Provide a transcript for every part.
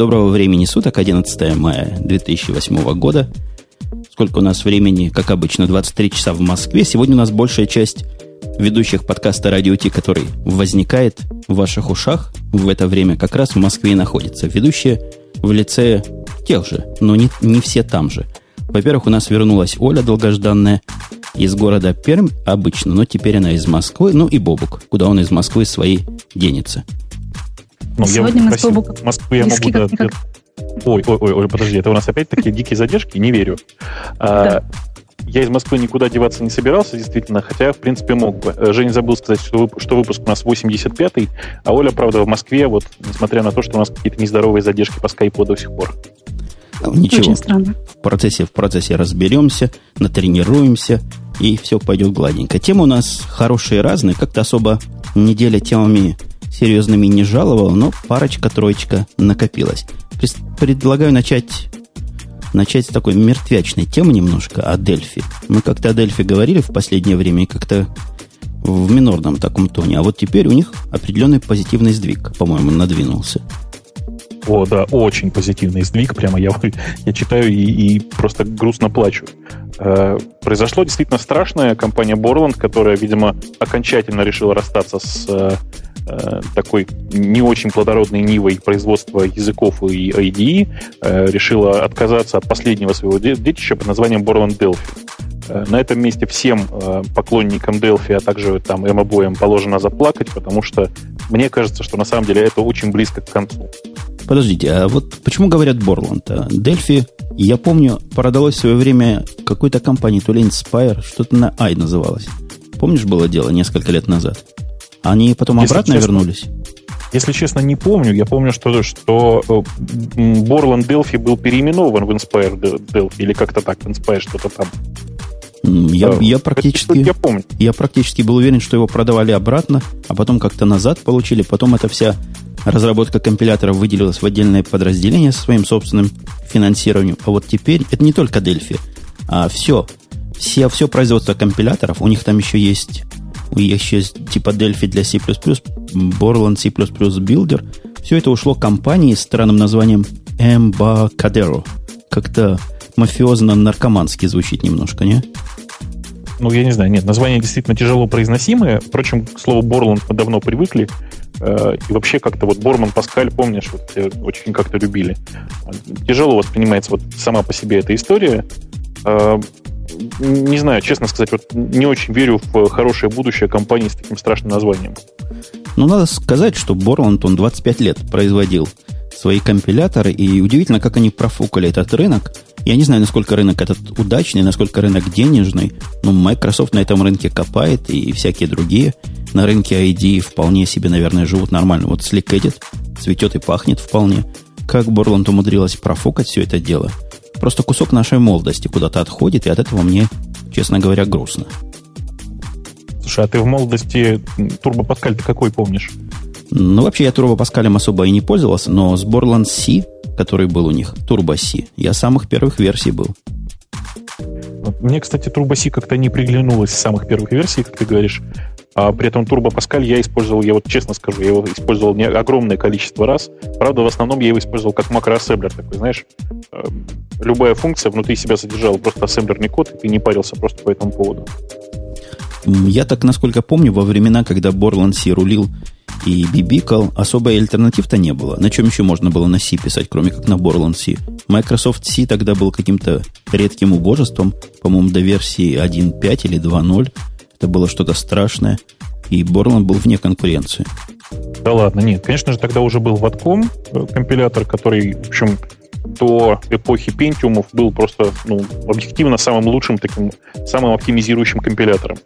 доброго времени суток, 11 мая 2008 года. Сколько у нас времени, как обычно, 23 часа в Москве. Сегодня у нас большая часть ведущих подкаста «Радио Ти», который возникает в ваших ушах в это время, как раз в Москве и находится. Ведущие в лице тех же, но не, не все там же. Во-первых, у нас вернулась Оля долгожданная из города Пермь обычно, но теперь она из Москвы, ну и Бобук, куда он из Москвы своей денется. Ну, Сегодня мы с Бобуком Москву я могу... Да, Ой, ой, ой, ой, подожди, это у нас опять такие дикие задержки? Не верю. А, я из Москвы никуда деваться не собирался, действительно, хотя, в принципе, мог бы. Э, Женя забыл сказать, что, выпуск, что выпуск у нас 85-й, а Оля, правда, в Москве, вот, несмотря на то, что у нас какие-то нездоровые задержки по скайпу до сих пор. Ничего. Очень странно. В процессе, в процессе разберемся, натренируемся, и все пойдет гладенько. Темы у нас хорошие разные, как-то особо неделя темами серьезными не жаловал, но парочка-троечка накопилась. Предлагаю начать начать с такой мертвячной темы немножко о Дельфи. Мы как-то о Дельфи говорили в последнее время как-то в минорном таком тоне. А вот теперь у них определенный позитивный сдвиг, по-моему, надвинулся. О, да, очень позитивный сдвиг. Прямо я, я читаю и, и просто грустно плачу. Э, произошло действительно страшное. Компания Borland, которая, видимо, окончательно решила расстаться с э, такой не очень плодородной нивой производства языков и IDE, э, решила отказаться от последнего своего детища под названием Borland Delphi. Э, на этом месте всем э, поклонникам Delphi, а также там им обоим положено заплакать, потому что мне кажется, что на самом деле это очень близко к концу. Подождите, а вот почему говорят Борланд? Дельфи, я помню, продалось в свое время какой-то компании, то ли Inspire, что-то на i называлось. Помнишь, было дело несколько лет назад? Они потом Если обратно честно, вернулись? Если честно, не помню. Я помню, что, что Borland Delphi был переименован в Inspire Delphi, или как-то так, Inspire что-то там. Я, я, практически, я, помню. я практически был уверен, что его продавали обратно, а потом как-то назад получили. Потом эта вся разработка компиляторов выделилась в отдельное подразделение со своим собственным финансированием. А вот теперь это не только Delphi, а все. Все, все производство компиляторов, у них там еще есть, еще есть типа Delphi для C++, Borland C++ Builder. Все это ушло компании с странным названием Embarcadero. Как-то мафиозно-наркомански звучит немножко, не? Ну, я не знаю, нет, название действительно тяжело произносимое. Впрочем, к слову Борланд мы давно привыкли. Э, и вообще как-то вот Борман, Паскаль, помнишь, вот очень как-то любили. Тяжело воспринимается вот сама по себе эта история. Не знаю, честно сказать, вот не очень верю в хорошее будущее компании с таким страшным названием. Ну, надо сказать, что Борланд, он 25 лет производил свои компиляторы, и удивительно, как они профукали этот рынок. Я не знаю, насколько рынок этот удачный, насколько рынок денежный, но Microsoft на этом рынке копает, и всякие другие на рынке ID вполне себе, наверное, живут нормально. Вот Slick Edit цветет и пахнет вполне. Как Борланд умудрилась профукать все это дело? Просто кусок нашей молодости куда-то отходит, и от этого мне, честно говоря, грустно. Слушай, а ты в молодости Турбо Паскаль ты какой помнишь? Ну, вообще я Turbo Паскалем особо и не пользовался, но с Borland C, который был у них, Turbo C, я самых первых версий был. Мне, кстати, Turbo C как-то не приглянулось с самых первых версий, как ты говоришь. А при этом Turbo Pascal я использовал, я вот честно скажу, я его использовал не огромное количество раз. Правда, в основном я его использовал как макроассемблер такой, знаешь. Э, любая функция внутри себя содержала просто ассемблерный код, и ты не парился просто по этому поводу. Я так, насколько помню, во времена, когда Borland C рулил и бибикал, особой альтернатив-то не было. На чем еще можно было на C писать, кроме как на Borland C? Microsoft C тогда был каким-то редким убожеством, по-моему, до версии 1.5 или 2.0. Это было что-то страшное. И Borland был вне конкуренции. Да ладно, нет. Конечно же, тогда уже был Ватком, э, компилятор, который, в общем, до эпохи Пентиумов был просто ну, объективно самым лучшим таким, самым оптимизирующим компилятором.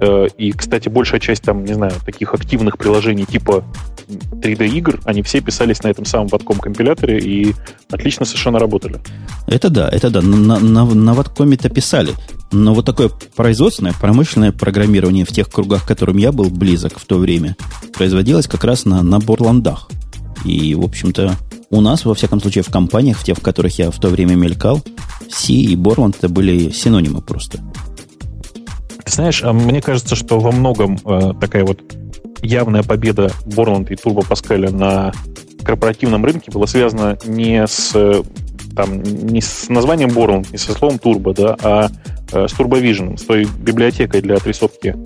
Э, и, кстати, большая часть там, не знаю, таких активных приложений типа 3D игр, они все писались на этом самом ватком компиляторе и отлично совершенно работали. Это да, это да. На, на, на ваткоме-то писали. Но вот такое производственное, промышленное программирование в тех кругах, к которым я был близок в то время, производилось как раз на, на Борландах. И, в общем-то, у нас, во всяком случае, в компаниях, в тех, в которых я в то время мелькал, C и Borland это были синонимы просто. Ты знаешь, а мне кажется, что во многом э, такая вот явная победа Borland и Turbo Pascal на корпоративном рынке было связано не с, там, не с названием Borland, не со словом Turbo, да, а э, с TurboVision, с той библиотекой для отрисовки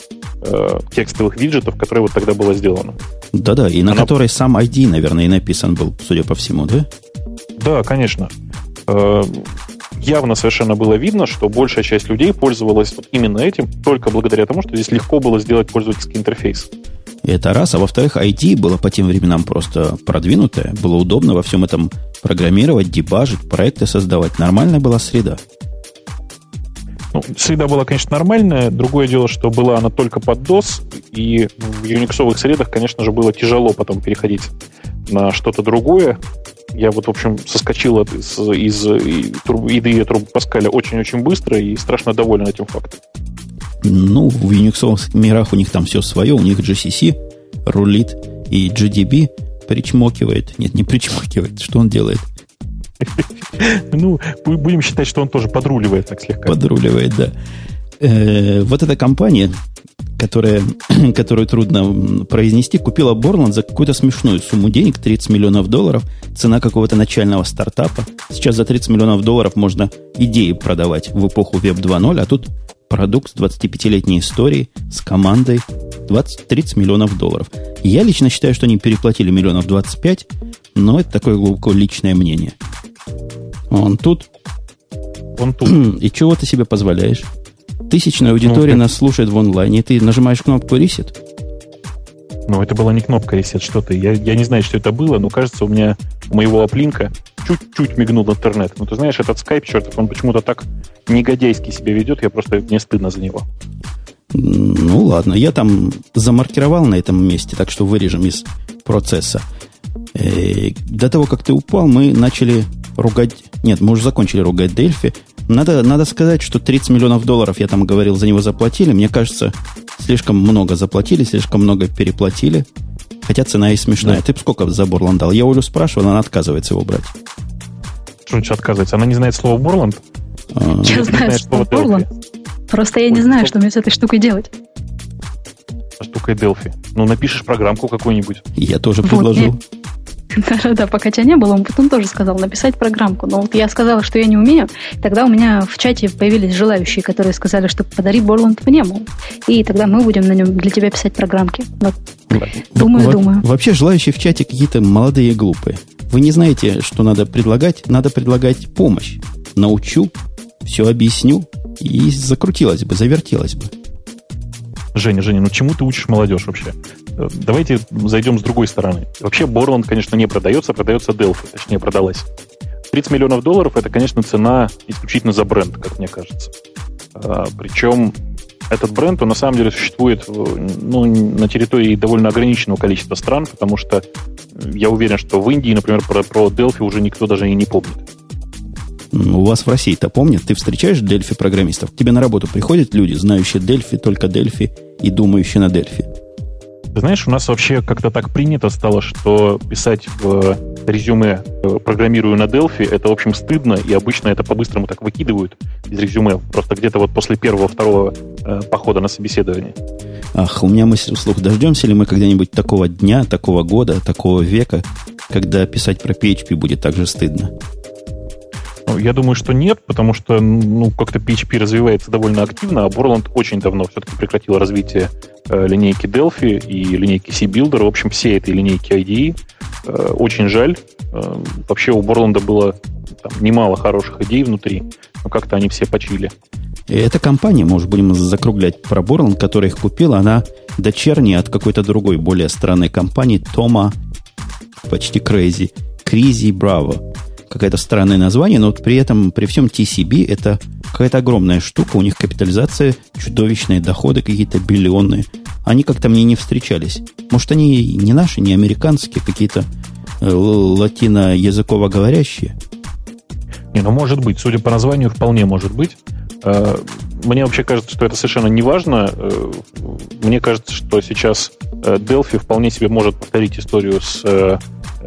э, текстовых виджетов, которая вот тогда была сделана. Да-да, и на Она... которой сам ID, наверное, и написан был, судя по всему, да? Да, конечно. Э, явно совершенно было видно, что большая часть людей пользовалась вот именно этим только благодаря тому, что здесь легко было сделать пользовательский интерфейс. Это раз. А во-вторых, IT было по тем временам просто продвинутое. Было удобно во всем этом программировать, дебажить, проекты создавать. Нормальная была среда. Ну, среда была, конечно, нормальная. Другое дело, что была она только под DOS, и в юниксовых средах, конечно же, было тяжело потом переходить на что-то другое. Я вот, в общем, соскочил из, из, из IDE Turbo Pascal очень-очень быстро и страшно доволен этим фактом. Ну, в Unix мирах у них там все свое, у них GCC рулит, и GDB причмокивает. Нет, не причмокивает. Что он делает? Ну, будем считать, что он тоже подруливает так слегка. Подруливает, да. Э, вот эта компания, которая, которую трудно произнести, купила Borland за какую-то смешную сумму денег, 30 миллионов долларов, цена какого-то начального стартапа. Сейчас за 30 миллионов долларов можно идеи продавать в эпоху Web 2.0, а тут продукт с 25-летней историей, с командой 20-30 миллионов долларов. Я лично считаю, что они переплатили миллионов 25, но это такое глубоко личное мнение. Он тут. Он тут. И чего ты себе позволяешь? Тысячная аудитория ну, нас слушает в онлайне, и ты нажимаешь кнопку «Reset», ну, это была не кнопка reset, что ты. Я, я не знаю, что это было, но кажется, у меня у моего оплинка чуть-чуть мигнул интернет. Ну, ты знаешь, этот скайп, чертов, он почему-то так негодяйски себя ведет, я просто мне стыдно за него. Ну, ладно, я там замаркировал на этом месте, так что вырежем из процесса. Э, до того, как ты упал, мы начали ругать... Нет, мы уже закончили ругать Дельфи. Надо, надо сказать, что 30 миллионов долларов, я там говорил, за него заплатили. Мне кажется, слишком много заплатили, слишком много переплатили. Хотя цена и смешная. Да. Ты бы сколько за Борланд дал? Я Олю спрашивал, она отказывается его брать. Что значит отказывается? Она не знает слова Борланд? А, я знаю слово Борланд. Просто я не знаю, что мне с этой штукой делать. Штукой Delphi. Ну, напишешь программку какую-нибудь. Я тоже предложил. Да-да-да, пока тебя не было, он потом тоже сказал написать программку. Но вот я сказала, что я не умею. Тогда у меня в чате появились желающие, которые сказали, что подари Борланд мне, мол. И тогда мы будем на нем для тебя писать программки. Вот. Думаю, Во- думаю. Вообще желающие в чате какие-то молодые и глупые. Вы не знаете, что надо предлагать? Надо предлагать помощь. Научу, все объясню, и закрутилось бы, завертелось бы. Женя, Женя, ну чему ты учишь молодежь вообще? Давайте зайдем с другой стороны. Вообще Борланд, конечно, не продается, продается Delphi, точнее, продалась. 30 миллионов долларов – это, конечно, цена исключительно за бренд, как мне кажется. А, причем этот бренд, он на самом деле существует ну, на территории довольно ограниченного количества стран, потому что я уверен, что в Индии, например, про, про Delphi уже никто даже и не помнит. У вас в России-то помнят? Ты встречаешь Delphi программистов? К тебе на работу приходят люди, знающие Delphi, только Delphi и думающие на Delphi. Ты знаешь, у нас вообще как-то так принято стало, что писать в резюме э, «программирую на Delphi» это, в общем, стыдно, и обычно это по-быстрому так выкидывают из резюме, просто где-то вот после первого-второго э, похода на собеседование. Ах, у меня мысль вслух. Дождемся ли мы когда-нибудь такого дня, такого года, такого века, когда писать про PHP будет так же стыдно? Ну, я думаю, что нет, потому что ну, как-то PHP развивается довольно активно, а Borland очень давно все-таки прекратил развитие э, линейки Delphi и линейки C-Builder. В общем, все этой линейки IDE. Э, очень жаль. Э, вообще у Борланда было там, немало хороших идей внутри, но как-то они все почили. Эта компания, может, будем закруглять про Борланд, которая их купила, она дочерняя от какой-то другой, более странной компании, Тома, почти Crazy, Crazy Bravo какое-то странное название, но вот при этом, при всем TCB, это какая-то огромная штука, у них капитализация, чудовищные доходы какие-то биллионные. Они как-то мне не встречались. Может, они не наши, не американские, какие-то э, латино-языково говорящие? Не, ну может быть, судя по названию, вполне может быть. Э, мне вообще кажется, что это совершенно не важно. Э, мне кажется, что сейчас Delphi вполне себе может повторить историю с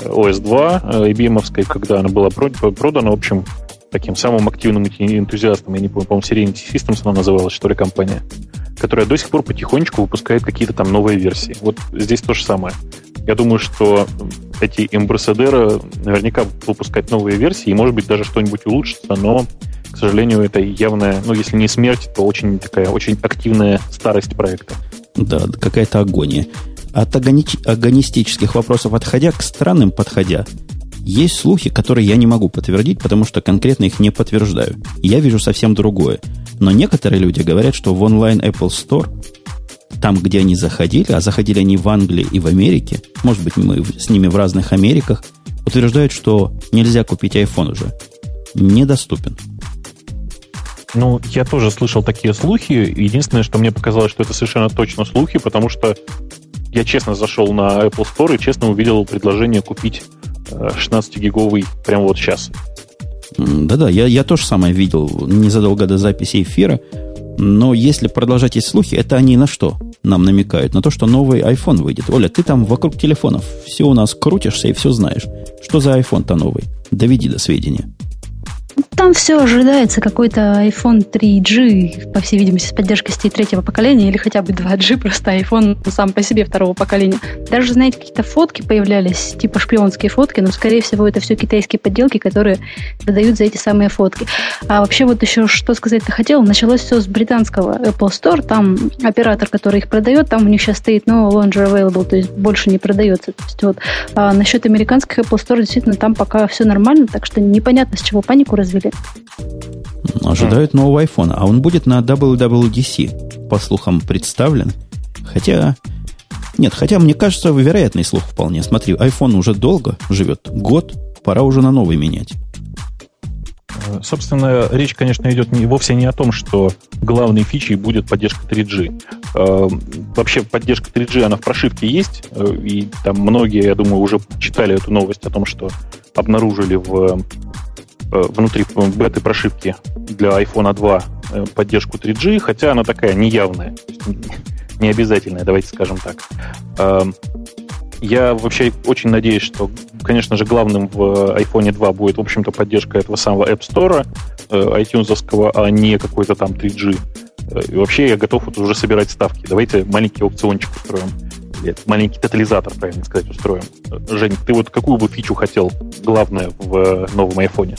OS 2 IBM, когда она была продана, в общем, таким самым активным энтузиастом, я не помню, по-моему, Serenity Systems она называлась, что ли, компания, которая до сих пор потихонечку выпускает какие-то там новые версии. Вот здесь то же самое. Я думаю, что эти эмбрассадеры наверняка выпускать новые версии, и, может быть, даже что-нибудь улучшится, но, к сожалению, это явная, ну, если не смерть, то очень такая, очень активная старость проекта. Да, какая-то агония. От агони... агонистических вопросов отходя к странным подходя, есть слухи, которые я не могу подтвердить, потому что конкретно их не подтверждаю. Я вижу совсем другое. Но некоторые люди говорят, что в онлайн Apple Store, там, где они заходили, а заходили они в Англии и в Америке, может быть, мы с ними в разных Америках, утверждают, что нельзя купить iPhone уже. Недоступен. Ну, я тоже слышал такие слухи. Единственное, что мне показалось, что это совершенно точно слухи, потому что я честно зашел на Apple Store и честно увидел предложение купить 16-гиговый прямо вот сейчас. Да-да, я, я тоже самое видел незадолго до записи эфира. Но если продолжать эти слухи, это они на что нам намекают? На то, что новый iPhone выйдет. Оля, ты там вокруг телефонов все у нас крутишься и все знаешь. Что за iPhone-то новый? Доведи до сведения. Там все ожидается какой-то iPhone 3G, по всей видимости, с поддержкой сетей третьего поколения, или хотя бы 2G, просто iPhone сам по себе второго поколения. Даже, знаете, какие-то фотки появлялись, типа шпионские фотки, но, скорее всего, это все китайские подделки, которые выдают за эти самые фотки. А вообще вот еще что сказать-то хотела, началось все с британского Apple Store, там оператор, который их продает, там у них сейчас стоит no longer available, то есть больше не продается. То есть вот а насчет американских Apple Store, действительно, там пока все нормально, так что непонятно, с чего панику развели. Ожидают нового iPhone, а он будет на WWDC, по слухам, представлен. Хотя... Нет, хотя мне кажется, вероятный слух вполне. Смотри, iPhone уже долго живет, год, пора уже на новый менять. Э, собственно, речь, конечно, идет не, вовсе не о том, что главной фичей будет поддержка 3G. Э, вообще, поддержка 3G, она в прошивке есть, э, и там многие, я думаю, уже читали эту новость о том, что обнаружили в внутри беты прошивки для iPhone 2 э, поддержку 3G, хотя она такая неявная, не обязательная, давайте скажем так. Эм, я вообще очень надеюсь, что, конечно же, главным в iPhone 2 будет, в общем-то, поддержка этого самого App Store, э, iTunes, а не какой-то там 3G. И вообще я готов вот уже собирать ставки. Давайте маленький аукциончик устроим маленький тотализатор, правильно сказать, устроим. Жень, ты вот какую бы фичу хотел, главное, в новом айфоне?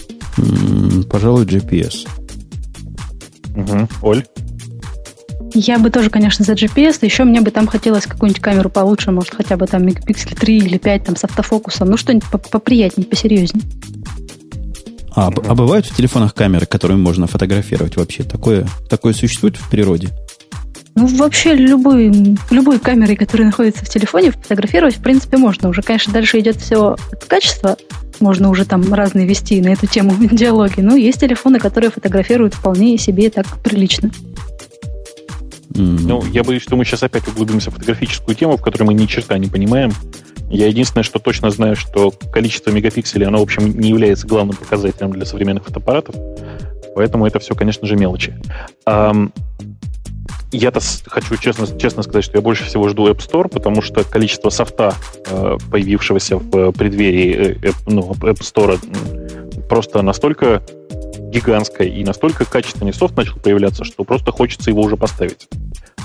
Пожалуй, GPS. Угу. Оль? Я бы тоже, конечно, за GPS. Еще мне бы там хотелось какую-нибудь камеру получше, может, хотя бы там мегапиксель 3 или 5 там, с автофокусом. Ну, что-нибудь поприятнее, посерьезнее. А, а бывают в телефонах камеры, которыми можно фотографировать вообще? Такое, такое существует в природе? Ну, вообще, любой, любой камерой, которая находится в телефоне, фотографировать, в принципе, можно. Уже, конечно, дальше идет все от качества. Можно уже там разные вести на эту тему диалоги. Но есть телефоны, которые фотографируют вполне себе так прилично. Ну, я боюсь, что мы сейчас опять углубимся в фотографическую тему, в которой мы ни черта не понимаем. Я единственное, что точно знаю, что количество мегапикселей, оно, в общем, не является главным показателем для современных фотоаппаратов. Поэтому это все, конечно же, мелочи. Я-то хочу честно, честно сказать, что я больше всего жду App Store, потому что количество софта, э, появившегося в преддверии э, ну, App Store, просто настолько гигантское и настолько качественный софт начал появляться, что просто хочется его уже поставить.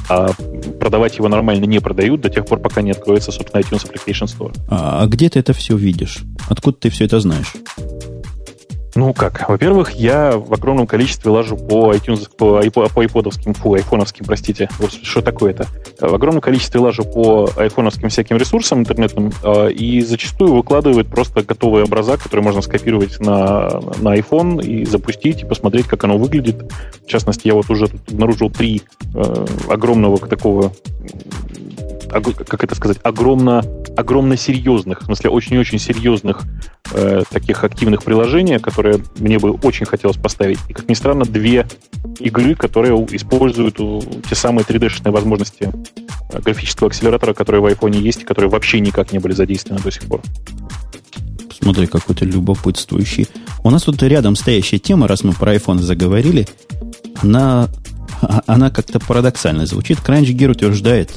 А продавать его нормально не продают до тех пор, пока не откроется, собственно, iTunes Application Store. А, а где ты это все видишь? Откуда ты все это знаешь? Ну как? Во-первых, я в огромном количестве лажу по iTunes, по, по айподовским, фу, айфоновским, простите. Вот что такое это? В огромном количестве лажу по айфоновским всяким ресурсам интернетным а, и зачастую выкладывают просто готовые образа, которые можно скопировать на, на iPhone и запустить, и посмотреть, как оно выглядит. В частности, я вот уже тут обнаружил три э, огромного такого как это сказать, огромно, огромно серьезных, в смысле очень-очень серьезных э, таких активных приложений, которые мне бы очень хотелось поставить. И, как ни странно, две игры, которые используют те самые 3D-шные возможности э, графического акселератора, которые в iPhone есть, и которые вообще никак не были задействованы до сих пор. Смотри, какой-то любопытствующий. У нас тут рядом стоящая тема, раз мы про iPhone заговорили, она, она как-то парадоксально звучит. CrunchGear утверждает,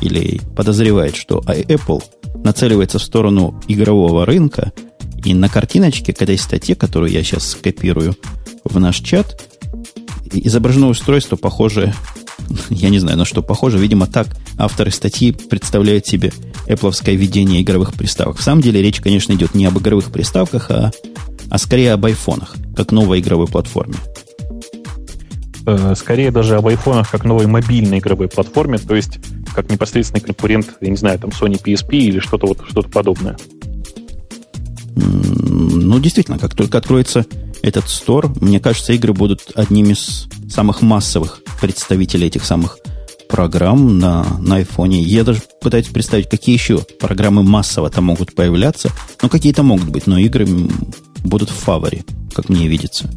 или подозревает, что Apple нацеливается в сторону игрового рынка, и на картиночке к этой статье, которую я сейчас скопирую в наш чат, изображено устройство, похоже, я не знаю, на что похоже, видимо, так авторы статьи представляют себе Apple ведение игровых приставок. В самом деле речь, конечно, идет не об игровых приставках, а, а скорее об айфонах, как новой игровой платформе. Э, скорее даже об айфонах как новой мобильной игровой платформе, то есть как непосредственный конкурент, я не знаю, там Sony PSP или что-то вот что-то подобное. Ну, действительно, как только откроется этот стор, мне кажется, игры будут одним из самых массовых представителей этих самых программ на, на айфоне. Я даже пытаюсь представить, какие еще программы массово там могут появляться. Ну, какие-то могут быть, но игры будут в фаворе, как мне видится.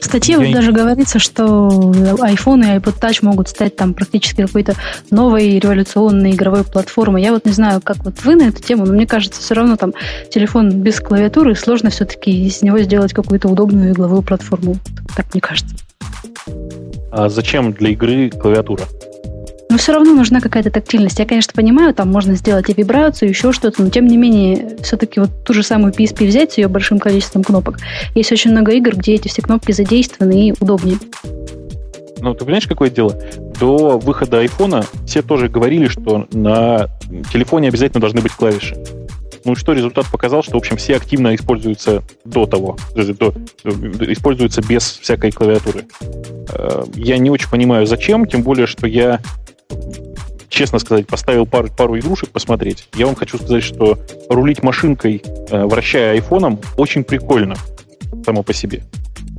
В статье вот даже говорится, что iPhone и iPod Touch могут стать там практически какой-то новой революционной игровой платформой. Я вот не знаю, как вот вы на эту тему, но мне кажется, все равно там телефон без клавиатуры, сложно все-таки из него сделать какую-то удобную игровую платформу. Так мне кажется. А зачем для игры клавиатура? Но все равно нужна какая-то тактильность. Я, конечно, понимаю, там можно сделать и вибрацию, еще что-то, но тем не менее, все-таки вот ту же самую PSP взять с ее большим количеством кнопок. Есть очень много игр, где эти все кнопки задействованы и удобнее. Ну, ты понимаешь, какое дело? До выхода айфона все тоже говорили, что на телефоне обязательно должны быть клавиши. Ну что, результат показал, что, в общем, все активно используются до того, до, используются без всякой клавиатуры. Э, я не очень понимаю, зачем, тем более, что я честно сказать, поставил пару, пару игрушек посмотреть. Я вам хочу сказать, что рулить машинкой, э, вращая айфоном, очень прикольно само по себе.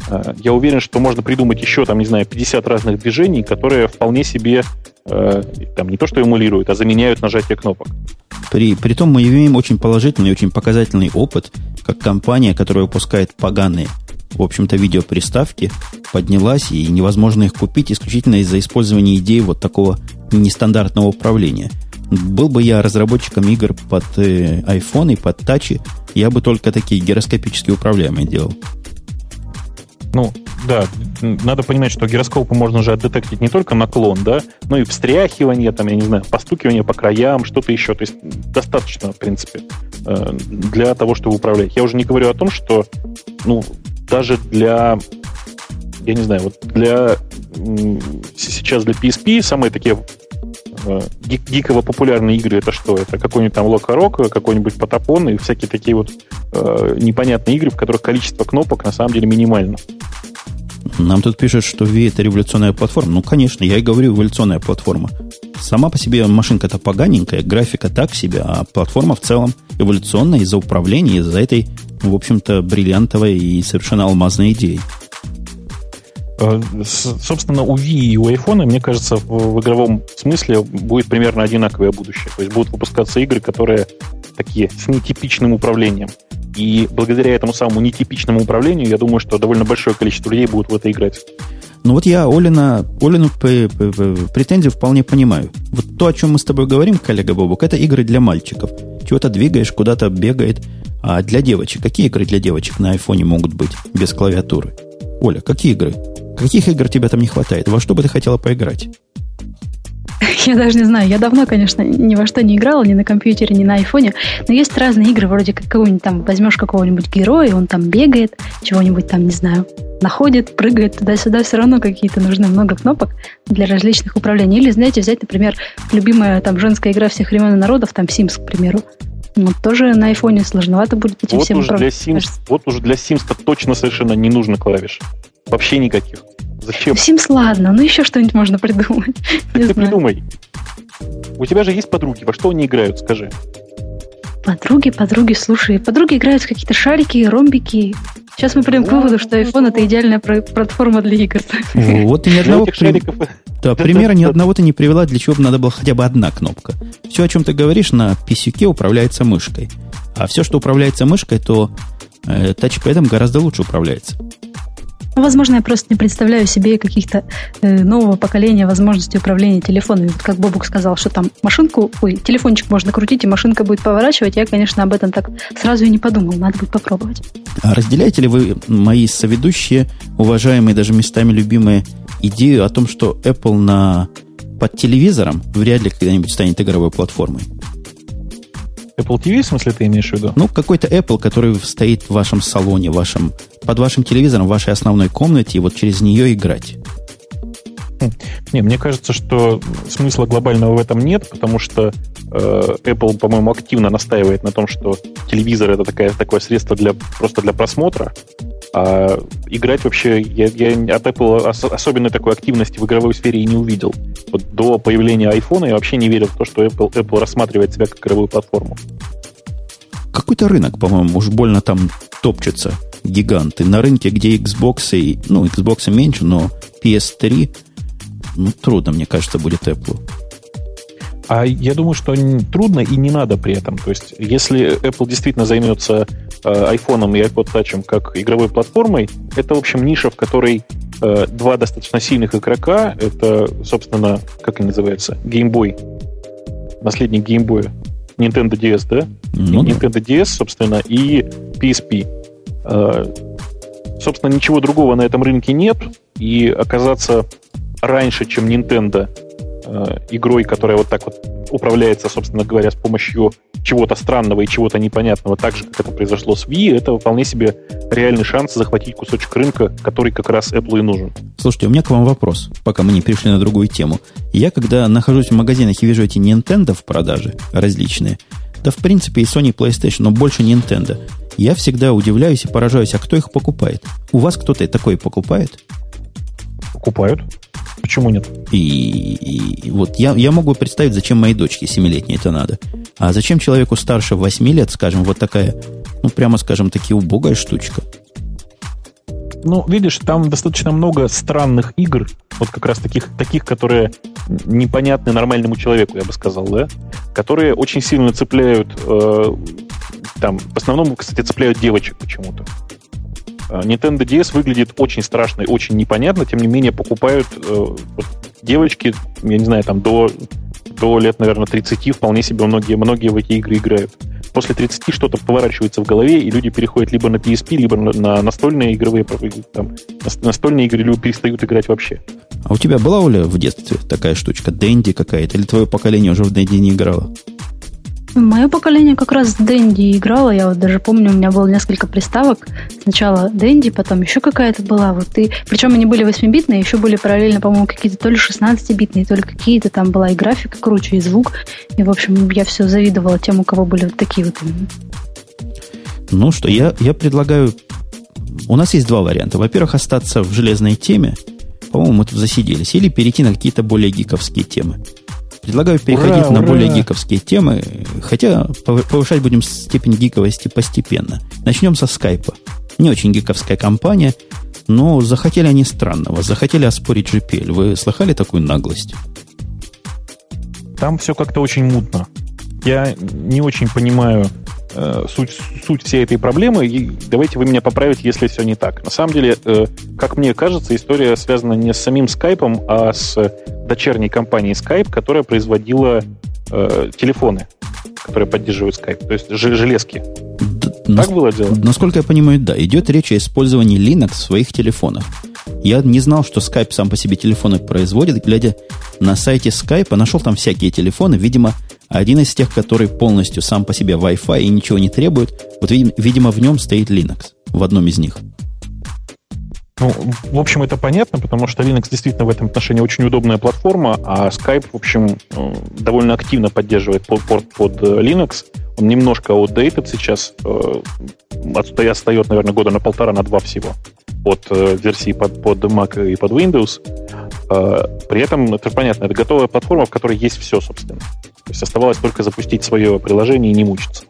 Э, я уверен, что можно придумать еще, там, не знаю, 50 разных движений, которые вполне себе э, там не то что эмулируют, а заменяют нажатие кнопок. При, при том мы имеем очень положительный, очень показательный опыт, как компания, которая выпускает поганые в общем-то, видеоприставки поднялась, и невозможно их купить исключительно из-за использования идеи вот такого нестандартного управления. Был бы я разработчиком игр под э, iPhone и под тачи, я бы только такие гироскопические управляемые делал. Ну, да, надо понимать, что гироскопы можно же отдетектить не только наклон, да, но и встряхивание, там, я не знаю, постукивание по краям, что-то еще. То есть достаточно, в принципе, э, для того, чтобы управлять. Я уже не говорю о том, что, ну, даже для, я не знаю, вот для сейчас для PSP самые такие э, гиково популярные игры это что? Это какой-нибудь там Локорок, какой-нибудь Потапон и всякие такие вот э, непонятные игры, в которых количество кнопок на самом деле минимально. Нам тут пишут, что V это революционная платформа. Ну, конечно, я и говорю, эволюционная платформа. Сама по себе машинка-то поганенькая, графика так себе, а платформа в целом эволюционная из-за управления, из-за этой в общем-то, бриллиантовой и совершенно алмазной идеей. Э, собственно, у Wii и у iPhone, мне кажется, в игровом смысле будет примерно одинаковое будущее. То есть будут выпускаться игры, которые такие с нетипичным управлением. И благодаря этому самому нетипичному управлению, я думаю, что довольно большое количество людей будут в это играть. Ну вот я Олина, Олину претензию вполне понимаю. Вот то, о чем мы с тобой говорим, коллега Бобок, это игры для мальчиков. Чего-то двигаешь, куда-то бегает. А для девочек, какие игры для девочек на айфоне могут быть без клавиатуры? Оля, какие игры? Каких игр тебе там не хватает? Во что бы ты хотела поиграть? Я даже не знаю. Я давно, конечно, ни во что не играла, ни на компьютере, ни на айфоне. Но есть разные игры, вроде как какого-нибудь там возьмешь какого-нибудь героя, он там бегает, чего-нибудь там, не знаю, находит, прыгает туда-сюда. Все равно какие-то нужны много кнопок для различных управлений. Или, знаете, взять, например, любимая там женская игра всех времен и народов, там Sims, к примеру. Ну, тоже на айфоне сложновато будет этим вот всем уже для Sims, Вот уже для Sims точно совершенно не нужно клавиш. Вообще никаких. Зачем? Sims ладно, ну еще что-нибудь можно придумать. Так ты придумай. У тебя же есть подруги, во что они играют, скажи. Подруги, подруги, слушай, подруги играют в какие-то шарики, ромбики. Сейчас мы придем к выводу, что iPhone это идеальная платформа для игр. Вот и ни одного да, примера ни одного ты не привела, для чего бы надо было хотя бы одна кнопка. Все, о чем ты говоришь, на писюке управляется мышкой. А все, что управляется мышкой, то э, тачпэдом гораздо лучше управляется. Ну, возможно, я просто не представляю себе каких-то э, нового поколения возможностей управления телефоном. Вот как Бобук сказал, что там машинку, ой, телефончик можно крутить, и машинка будет поворачивать. Я, конечно, об этом так сразу и не подумал. Надо будет попробовать. А разделяете ли вы мои соведущие, уважаемые, даже местами любимые, идею о том, что Apple на под телевизором вряд ли когда-нибудь станет игровой платформой? Apple TV, в смысле, ты имеешь в виду? Ну, какой-то Apple, который стоит в вашем салоне, вашем, под вашим телевизором, в вашей основной комнате, и вот через нее играть. Не, мне кажется, что смысла глобального в этом нет, потому что э, Apple, по-моему, активно настаивает на том, что телевизор это такая, такое средство для, просто для просмотра, а играть вообще я, я от Apple ос, особенной такой активности в игровой сфере и не увидел. Вот до появления iPhone я вообще не верил в то, что Apple, Apple рассматривает себя как игровую платформу. Какой-то рынок, по-моему, уж больно там топчется гиганты. На рынке, где Xbox, и, ну, Xbox меньше, но PS3, ну, трудно, мне кажется, будет Apple. А я думаю, что трудно и не надо при этом. То есть, если Apple действительно займется э, iPhone и iPod Touch как игровой платформой, это, в общем, ниша, в которой э, два достаточно сильных игрока, это, собственно, как они называются, Game Boy, наследник Game Boy, Nintendo DS, да? Ну, Nintendo DS, собственно, и PSP. Э, собственно, ничего другого на этом рынке нет, и оказаться раньше, чем Nintendo, э, игрой, которая вот так вот управляется, собственно говоря, с помощью чего-то странного и чего-то непонятного, так же, как это произошло с Wii, это вполне себе реальный шанс захватить кусочек рынка, который как раз Apple и нужен. Слушайте, у меня к вам вопрос, пока мы не перешли на другую тему. Я, когда нахожусь в магазинах и вижу эти Nintendo в продаже различные, да, в принципе, и Sony PlayStation, но больше Nintendo, я всегда удивляюсь и поражаюсь, а кто их покупает? У вас кто-то такой покупает? Покупают. Почему нет? И, и вот я, я могу представить, зачем моей дочке 7-летней это надо. А зачем человеку старше 8 лет, скажем, вот такая, ну, прямо скажем, таки убогая штучка? Ну, видишь, там достаточно много странных игр, вот как раз таких, таких, которые непонятны нормальному человеку, я бы сказал, да, которые очень сильно цепляют, э, там, в основном, кстати, цепляют девочек почему-то. Э, Nintendo DS выглядит очень страшно и очень непонятно, тем не менее покупают э, вот, девочки, я не знаю, там до, до лет, наверное, 30 вполне себе многие, многие в эти игры играют. После 30 что-то поворачивается в голове, и люди переходят либо на PSP, либо на настольные игровые там, настольные игры, либо перестают играть вообще. А у тебя была, Оля, в детстве такая штучка, Дэнди какая-то, или твое поколение уже в Дэнди не играло? Мое поколение как раз Дэнди играло. Я вот даже помню, у меня было несколько приставок. Сначала Дэнди, потом еще какая-то была. Вот и... Причем они были 8-битные, еще были параллельно, по-моему, какие-то то ли 16-битные, то ли какие-то. Там была и графика круче, и звук. И, в общем, я все завидовала тем, у кого были вот такие вот. Ну что, я, я предлагаю... У нас есть два варианта. Во-первых, остаться в железной теме. По-моему, мы тут засиделись. Или перейти на какие-то более гиковские темы. Предлагаю переходить ура, на ура. более гиковские темы, хотя повышать будем степень гиковости постепенно. Начнем со скайпа. Не очень гиковская компания, но захотели они странного. Захотели оспорить GPL. Вы слыхали такую наглость? Там все как-то очень мутно. Я не очень понимаю, э, суть, суть всей этой проблемы. И давайте вы меня поправите, если все не так. На самом деле, э, как мне кажется, история связана не с самим скайпом, а с дочерней компанией Skype, которая производила э, телефоны, которые поддерживают Skype, то есть железки. Да, так нас, было дело? Насколько я понимаю, да. Идет речь о использовании Linux в своих телефонах. Я не знал, что Skype сам по себе телефоны производит. Глядя на сайте Skype, нашел там всякие телефоны. Видимо, один из тех, который полностью сам по себе Wi-Fi и ничего не требует. Вот, видимо, в нем стоит Linux. В одном из них. Ну, в общем, это понятно, потому что Linux действительно в этом отношении очень удобная платформа, а Skype, в общем, э, довольно активно поддерживает порт под э, Linux. Он немножко outdated сейчас, э, отстает, наверное, года на полтора, на два всего от версии под, под Mac и под Windows. При этом, это понятно, это готовая платформа, в которой есть все, собственно. То есть оставалось только запустить свое приложение и не мучиться.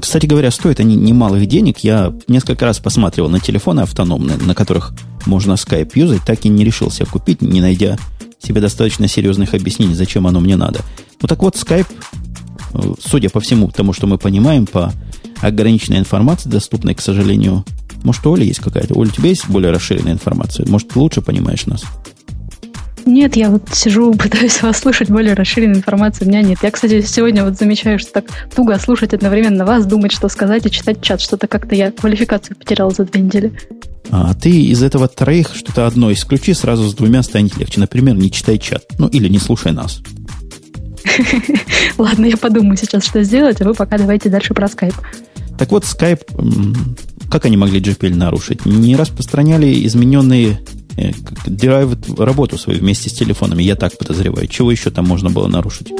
Кстати говоря, стоят они немалых денег. Я несколько раз посматривал на телефоны автономные, на которых можно Skype юзать, так и не решился купить, не найдя себе достаточно серьезных объяснений, зачем оно мне надо. Ну так вот, Skype, э, судя по всему тому, что мы понимаем, по ограниченной информации, доступной, к сожалению, может, у Оли есть какая-то? Оля, у тебя есть более расширенная информация? Может, ты лучше понимаешь нас? Нет, я вот сижу, пытаюсь вас слушать, более расширенной информации у меня нет. Я, кстати, сегодня вот замечаю, что так туго слушать одновременно вас, думать, что сказать и читать чат. Что-то как-то я квалификацию потерял за две недели. А ты из этого троих что-то одно исключи, сразу с двумя станет легче. Например, не читай чат. Ну, или не слушай нас. Ладно, я подумаю сейчас, что сделать, а вы пока давайте дальше про скайп. Так вот, скайп, как они могли GPL нарушить? Не распространяли измененные Драйвит работу свою вместе с телефонами, я так подозреваю. Чего еще там можно было нарушить?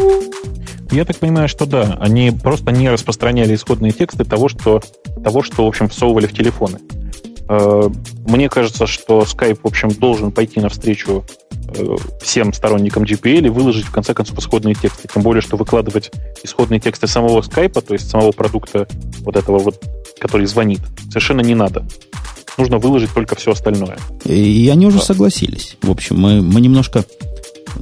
Я так понимаю, что да. Они просто не распространяли исходные тексты того, что, того, что в общем, всовывали в телефоны. Э, мне кажется, что Skype, в общем, должен пойти навстречу э, всем сторонникам GPL и выложить, в конце концов, исходные тексты. Тем более, что выкладывать исходные тексты самого Skype, то есть самого продукта вот этого вот, который звонит, совершенно не надо. Нужно выложить только все остальное. И они уже да. согласились. В общем, мы, мы немножко...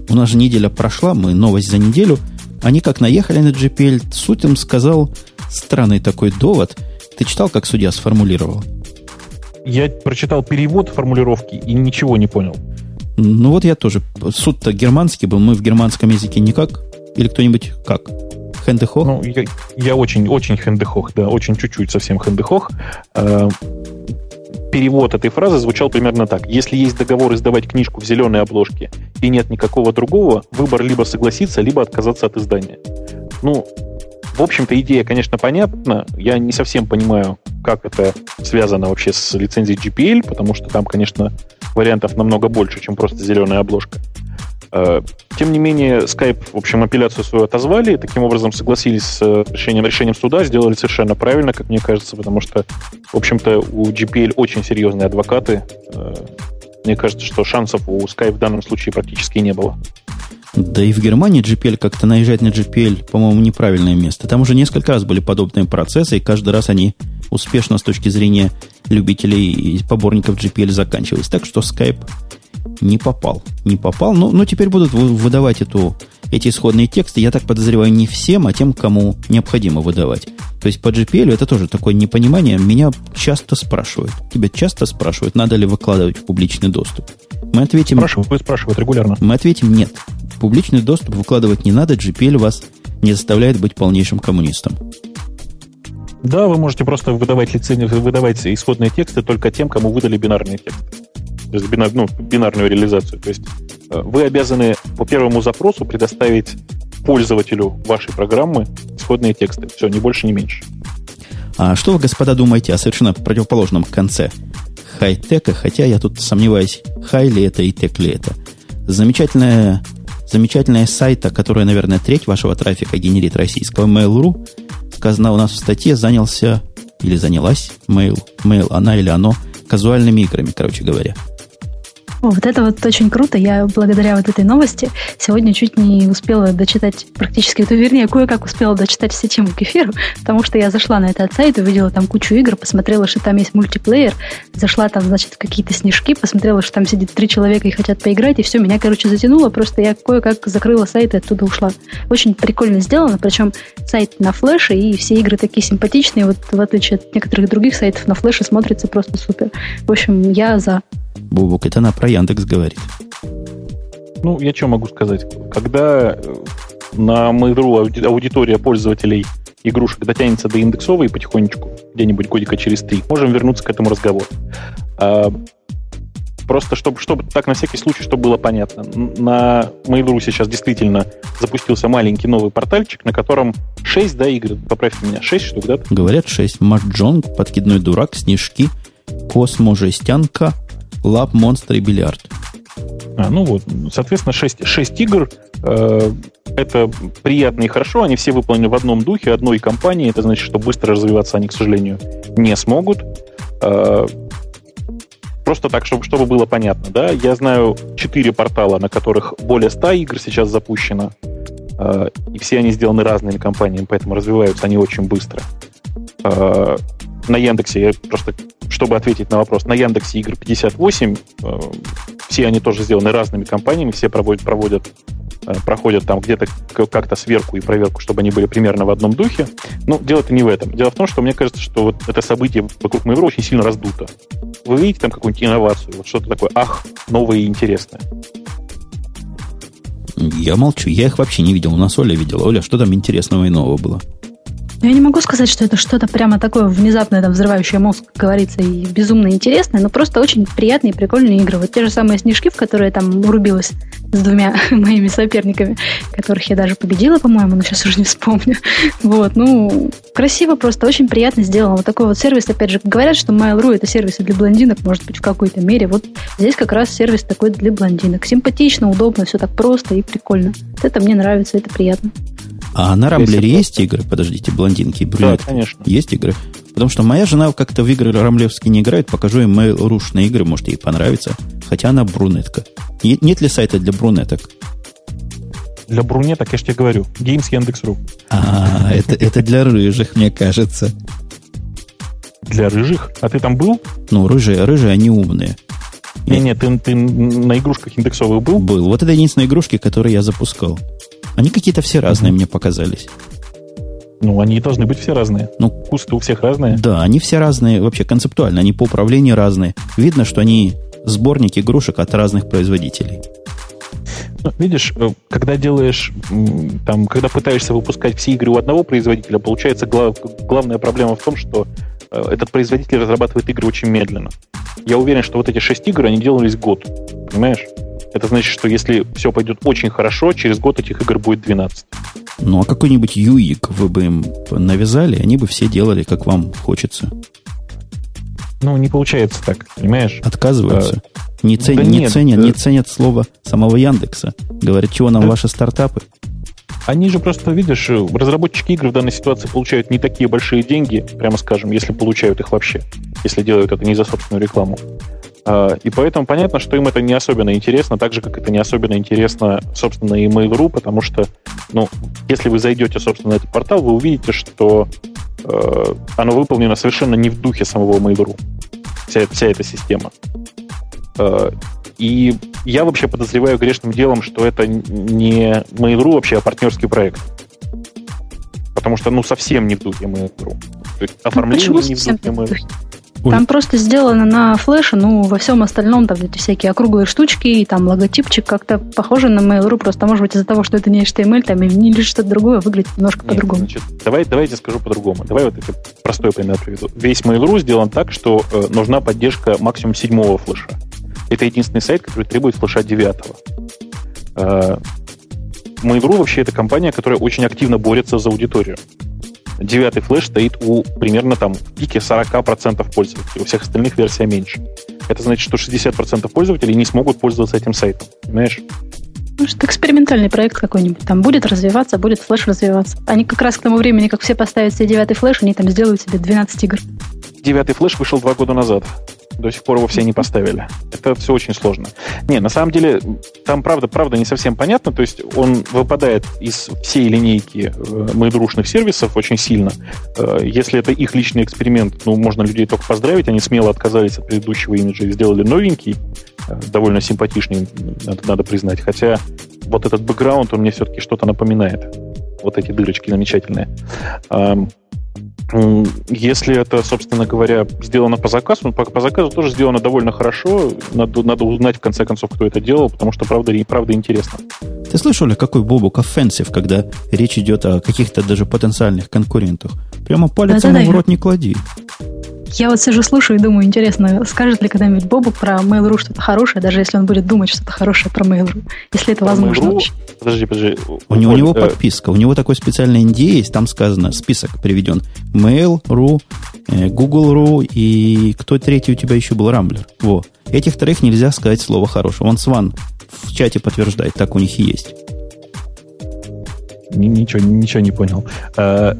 У нас же неделя прошла, мы новость за неделю. Они как наехали на GPL, суть им сказал странный такой довод. Ты читал, как судья сформулировал? я прочитал перевод формулировки и ничего не понял. Ну вот я тоже. Суд-то германский был, мы в германском языке никак. Или кто-нибудь как? Хендехох? Ну, я, я очень, очень хендехох, да, очень чуть-чуть совсем хендехох. Э, перевод этой фразы звучал примерно так. Если есть договор издавать книжку в зеленой обложке и нет никакого другого, выбор либо согласиться, либо отказаться от издания. Ну, в общем-то, идея, конечно, понятна. Я не совсем понимаю, как это связано вообще с лицензией GPL, потому что там, конечно, вариантов намного больше, чем просто зеленая обложка. Э, тем не менее, Skype, в общем, апелляцию свою отозвали, таким образом согласились с решением, решением суда, сделали совершенно правильно, как мне кажется, потому что, в общем-то, у GPL очень серьезные адвокаты. Э, мне кажется, что шансов у Skype в данном случае практически не было. Да и в Германии GPL как-то наезжать на GPL, по-моему, неправильное место. Там уже несколько раз были подобные процессы, и каждый раз они успешно с точки зрения любителей и поборников GPL заканчивались. Так что Skype не попал. Не попал. Но, но теперь будут выдавать эту, эти исходные тексты, я так подозреваю, не всем, а тем, кому необходимо выдавать. То есть по GPL это тоже такое непонимание. Меня часто спрашивают. Тебя часто спрашивают, надо ли выкладывать в публичный доступ. Мы ответим... Спрашивают, спрашивают регулярно. Мы ответим нет публичный доступ выкладывать не надо, GPL вас не заставляет быть полнейшим коммунистом. Да, вы можете просто выдавать лицензию, выдавать исходные тексты только тем, кому выдали бинарные тексты. Бинар, ну, бинарную реализацию. То есть э, вы обязаны по первому запросу предоставить пользователю вашей программы исходные тексты. Все, ни больше, ни меньше. А что вы, господа, думаете о совершенно противоположном конце хай-тека? Хотя я тут сомневаюсь, хай ли это и тек ли это. Замечательная замечательная сайта, которая, наверное, треть вашего трафика генерит российского Mail.ru, сказано у нас в статье, занялся или занялась Mail, Mail, она или оно, казуальными играми, короче говоря. Вот это вот очень круто. Я благодаря вот этой новости сегодня чуть не успела дочитать практически, это, вернее, кое-как успела дочитать все темы к эфиру, потому что я зашла на этот сайт, увидела там кучу игр, посмотрела, что там есть мультиплеер, зашла там, значит, какие-то снежки, посмотрела, что там сидит три человека и хотят поиграть, и все, меня, короче, затянуло, просто я кое-как закрыла сайт и оттуда ушла. Очень прикольно сделано, причем сайт на флеше, и все игры такие симпатичные, вот в отличие от некоторых других сайтов на флеше смотрится просто супер. В общем, я за. Бубук, это она про Яндекс говорит. Ну, я что могу сказать? Когда э, на Mail.ru аудитория пользователей игрушек дотянется до яндексовой потихонечку, где-нибудь годика через три, можем вернуться к этому разговору. А, просто чтобы, чтобы так на всякий случай, чтобы было понятно. На Mail.ru сейчас действительно запустился маленький новый портальчик, на котором 6, да, игр, поправьте меня, 6 штук, да? Говорят 6. Маджонг, Подкидной дурак, Снежки, Космо, Жестянка, Лап, Монстр и Бильярд. А, ну вот, соответственно, 6, 6 игр. Э, это приятно и хорошо. Они все выполнены в одном духе, одной компании. Это значит, что быстро развиваться они, к сожалению, не смогут. Э, просто так, чтобы, чтобы было понятно. Да? Я знаю 4 портала, на которых более 100 игр сейчас запущено. Э, и все они сделаны разными компаниями, поэтому развиваются они очень быстро. Э, на Яндексе, я просто, чтобы ответить на вопрос, на Яндексе игр 58, э, все они тоже сделаны разными компаниями, все проводят, проводят э, проходят там где-то как-то сверху и проверку, чтобы они были примерно в одном духе. Но дело-то не в этом. Дело в том, что мне кажется, что вот это событие вокруг Mail.ru очень сильно раздуто. Вы видите там какую-нибудь инновацию, вот что-то такое, ах, новое и интересное. Я молчу, я их вообще не видел. У нас Оля видела. Оля, что там интересного и нового было? Я не могу сказать, что это что-то прямо такое внезапное, там, взрывающее мозг, как говорится, и безумно интересное, но просто очень приятные и прикольные игры. Вот те же самые снежки, в которые я там урубилась с двумя моими соперниками, которых я даже победила, по-моему, но сейчас уже не вспомню. Вот, ну, красиво просто, очень приятно сделано. Вот такой вот сервис, опять же, говорят, что Mail.ru это сервис для блондинок, может быть, в какой-то мере. Вот здесь как раз сервис такой для блондинок. Симпатично, удобно, все так просто и прикольно. Вот это мне нравится, это приятно. А на Рамблере есть игры? Подождите, блондинки, брюнетки. Да, конечно. Есть игры? Потому что моя жена как-то в игры рамблевские не играет. Покажу ей mail.ru игры, может, ей понравится. Хотя она брюнетка. Нет ли сайта для брюнеток? Для брюнеток, я же тебе говорю. Games Яндекс.ру. А, это, это для рыжих, мне кажется. Для рыжих? А ты там был? Ну, рыжие, рыжие, они умные. Не, нет, ты, ты на игрушках индексовых был? Был. Вот это единственные игрушки, которые я запускал. Они какие-то все разные mm-hmm. мне показались. Ну, они должны быть все разные. Ну, вкус-то у всех разные. Да, они все разные вообще концептуально. Они по управлению разные. Видно, что они сборник игрушек от разных производителей. Видишь, э, когда делаешь, там, когда пытаешься выпускать все игры у одного производителя, получается глав, главная проблема в том, что э, этот производитель разрабатывает игры очень медленно. Я уверен, что вот эти шесть игр, они делались год. Понимаешь? Это значит, что если все пойдет очень хорошо, через год этих игр будет 12. Ну, а какой-нибудь юик вы бы им навязали, они бы все делали, как вам хочется. Ну, не получается так, понимаешь? Отказываются. А, не, цен, да не, нет, ценят, не ценят слово самого Яндекса. Говорят, чего нам да. ваши стартапы? Они же просто, видишь, разработчики игр в данной ситуации получают не такие большие деньги, прямо скажем, если получают их вообще, если делают это не за собственную рекламу. А, и поэтому понятно, что им это не особенно интересно, так же, как это не особенно интересно, собственно, и Mail.ru, потому что, ну, если вы зайдете, собственно, на этот портал, вы увидите, что э, оно выполнено совершенно не в духе самого Mail.ru, вся, вся эта система. Э, и я вообще подозреваю грешным делом, что это не Mail.ru вообще, а партнерский проект. Потому что, ну, совсем не в духе Mail.ru. То есть ну, оформление ну, не в духе Mail.ru. Там просто сделано на флеше, ну, во всем остальном там эти всякие округлые штучки, и там логотипчик как-то похоже на Mail.ru, просто, может быть, из-за того, что это не HTML, там или что-то другое, выглядит немножко по-другому. Значит, давай, давайте скажу по-другому. Давай вот простой пример приведу. Весь Mail.ru сделан так, что э, нужна поддержка максимум седьмого флеша. Это единственный сайт, который требует флеша девятого. Э, Mail.ru вообще это компания, которая очень активно борется за аудиторию девятый флеш стоит у примерно там в пике 40% пользователей. У всех остальных версия меньше. Это значит, что 60% пользователей не смогут пользоваться этим сайтом. Понимаешь? Может, экспериментальный проект какой-нибудь. Там будет развиваться, будет флеш развиваться. Они как раз к тому времени, как все поставят себе девятый флеш, они там сделают себе 12 игр. Девятый флеш вышел два года назад. До сих пор его все не поставили. Это все очень сложно. Не, на самом деле, там правда, правда не совсем понятно. То есть он выпадает из всей линейки э, моедрушных сервисов очень сильно. Э, если это их личный эксперимент, ну, можно людей только поздравить. Они смело отказались от предыдущего имиджа и сделали новенький, э, довольно симпатичный, надо, надо признать. Хотя вот этот бэкграунд, он мне все-таки что-то напоминает. Вот эти дырочки замечательные. Если это, собственно говоря, сделано по заказу, по, по заказу тоже сделано довольно хорошо. Надо, надо узнать, в конце концов, кто это делал, потому что правда, правда интересно. Ты слышал ли, какой Бобук offensive, когда речь идет о каких-то даже потенциальных конкурентах? Прямо палец да, ему да, в рот не клади. Я вот сижу, слушаю и думаю, интересно, скажет ли когда-нибудь Бобу про Mail.ru что-то хорошее, даже если он будет думать что-то хорошее про Mail.ru, если это про возможно вообще. Подожди, подожди. У, него, у него э... подписка, у него такой специальный NDA есть, там сказано, список приведен. Mail.ru, э, Google.ru и кто третий у тебя еще был, Рамблер. Во. Этих вторых нельзя сказать слово хорошее. Он Сван в чате подтверждает, так у них и есть. Ничего, ничего не понял. Э,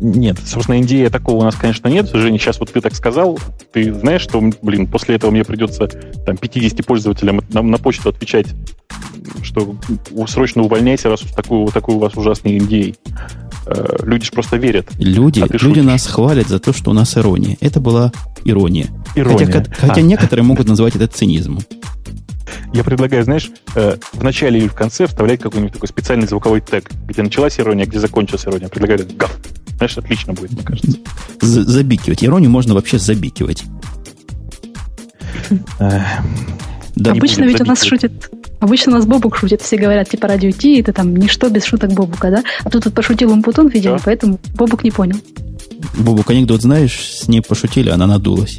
нет, собственно, идеи такого у нас, конечно, нет. Женя, сейчас вот ты так сказал, ты знаешь, что, блин, после этого мне придется там 50 пользователям на, на почту отвечать, что срочно увольняйте, раз такой, вот такой у вас ужасный NDA. Э, люди же просто верят. Люди, а люди шутишь. нас хвалят за то, что у нас ирония. Это была ирония. ирония. Хотя, хотя а. некоторые могут назвать это цинизмом. Я предлагаю, знаешь, э, в начале или в конце вставлять какой-нибудь такой специальный звуковой тег, где началась ирония, где закончилась ирония. Предлагаю гав. Знаешь, отлично будет, мне кажется. Забикивать. Иронию можно вообще забикивать. Да, Обычно ведь у нас шутит Обычно у нас Бобук шутит, все говорят, типа, радио Ти, это там ничто без шуток Бобука, да? А тут тут пошутил Умпутун, видимо, да. поэтому Бобук не понял. Бобук, анекдот знаешь, с ней пошутили, она надулась.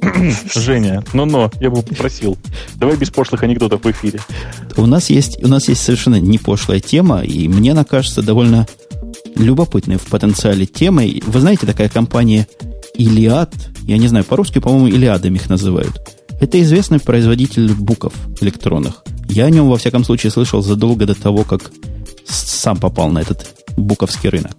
Женя, ну-но, я бы попросил. Давай без пошлых анекдотов в эфире. У нас есть, у нас есть совершенно не пошлая тема, и мне она кажется довольно любопытной в потенциале темой. Вы знаете, такая компания Илиад, я не знаю, по-русски, по-моему, Илиадами их называют. Это известный производитель буков электронных. Я о нем, во всяком случае, слышал задолго до того, как сам попал на этот буковский рынок.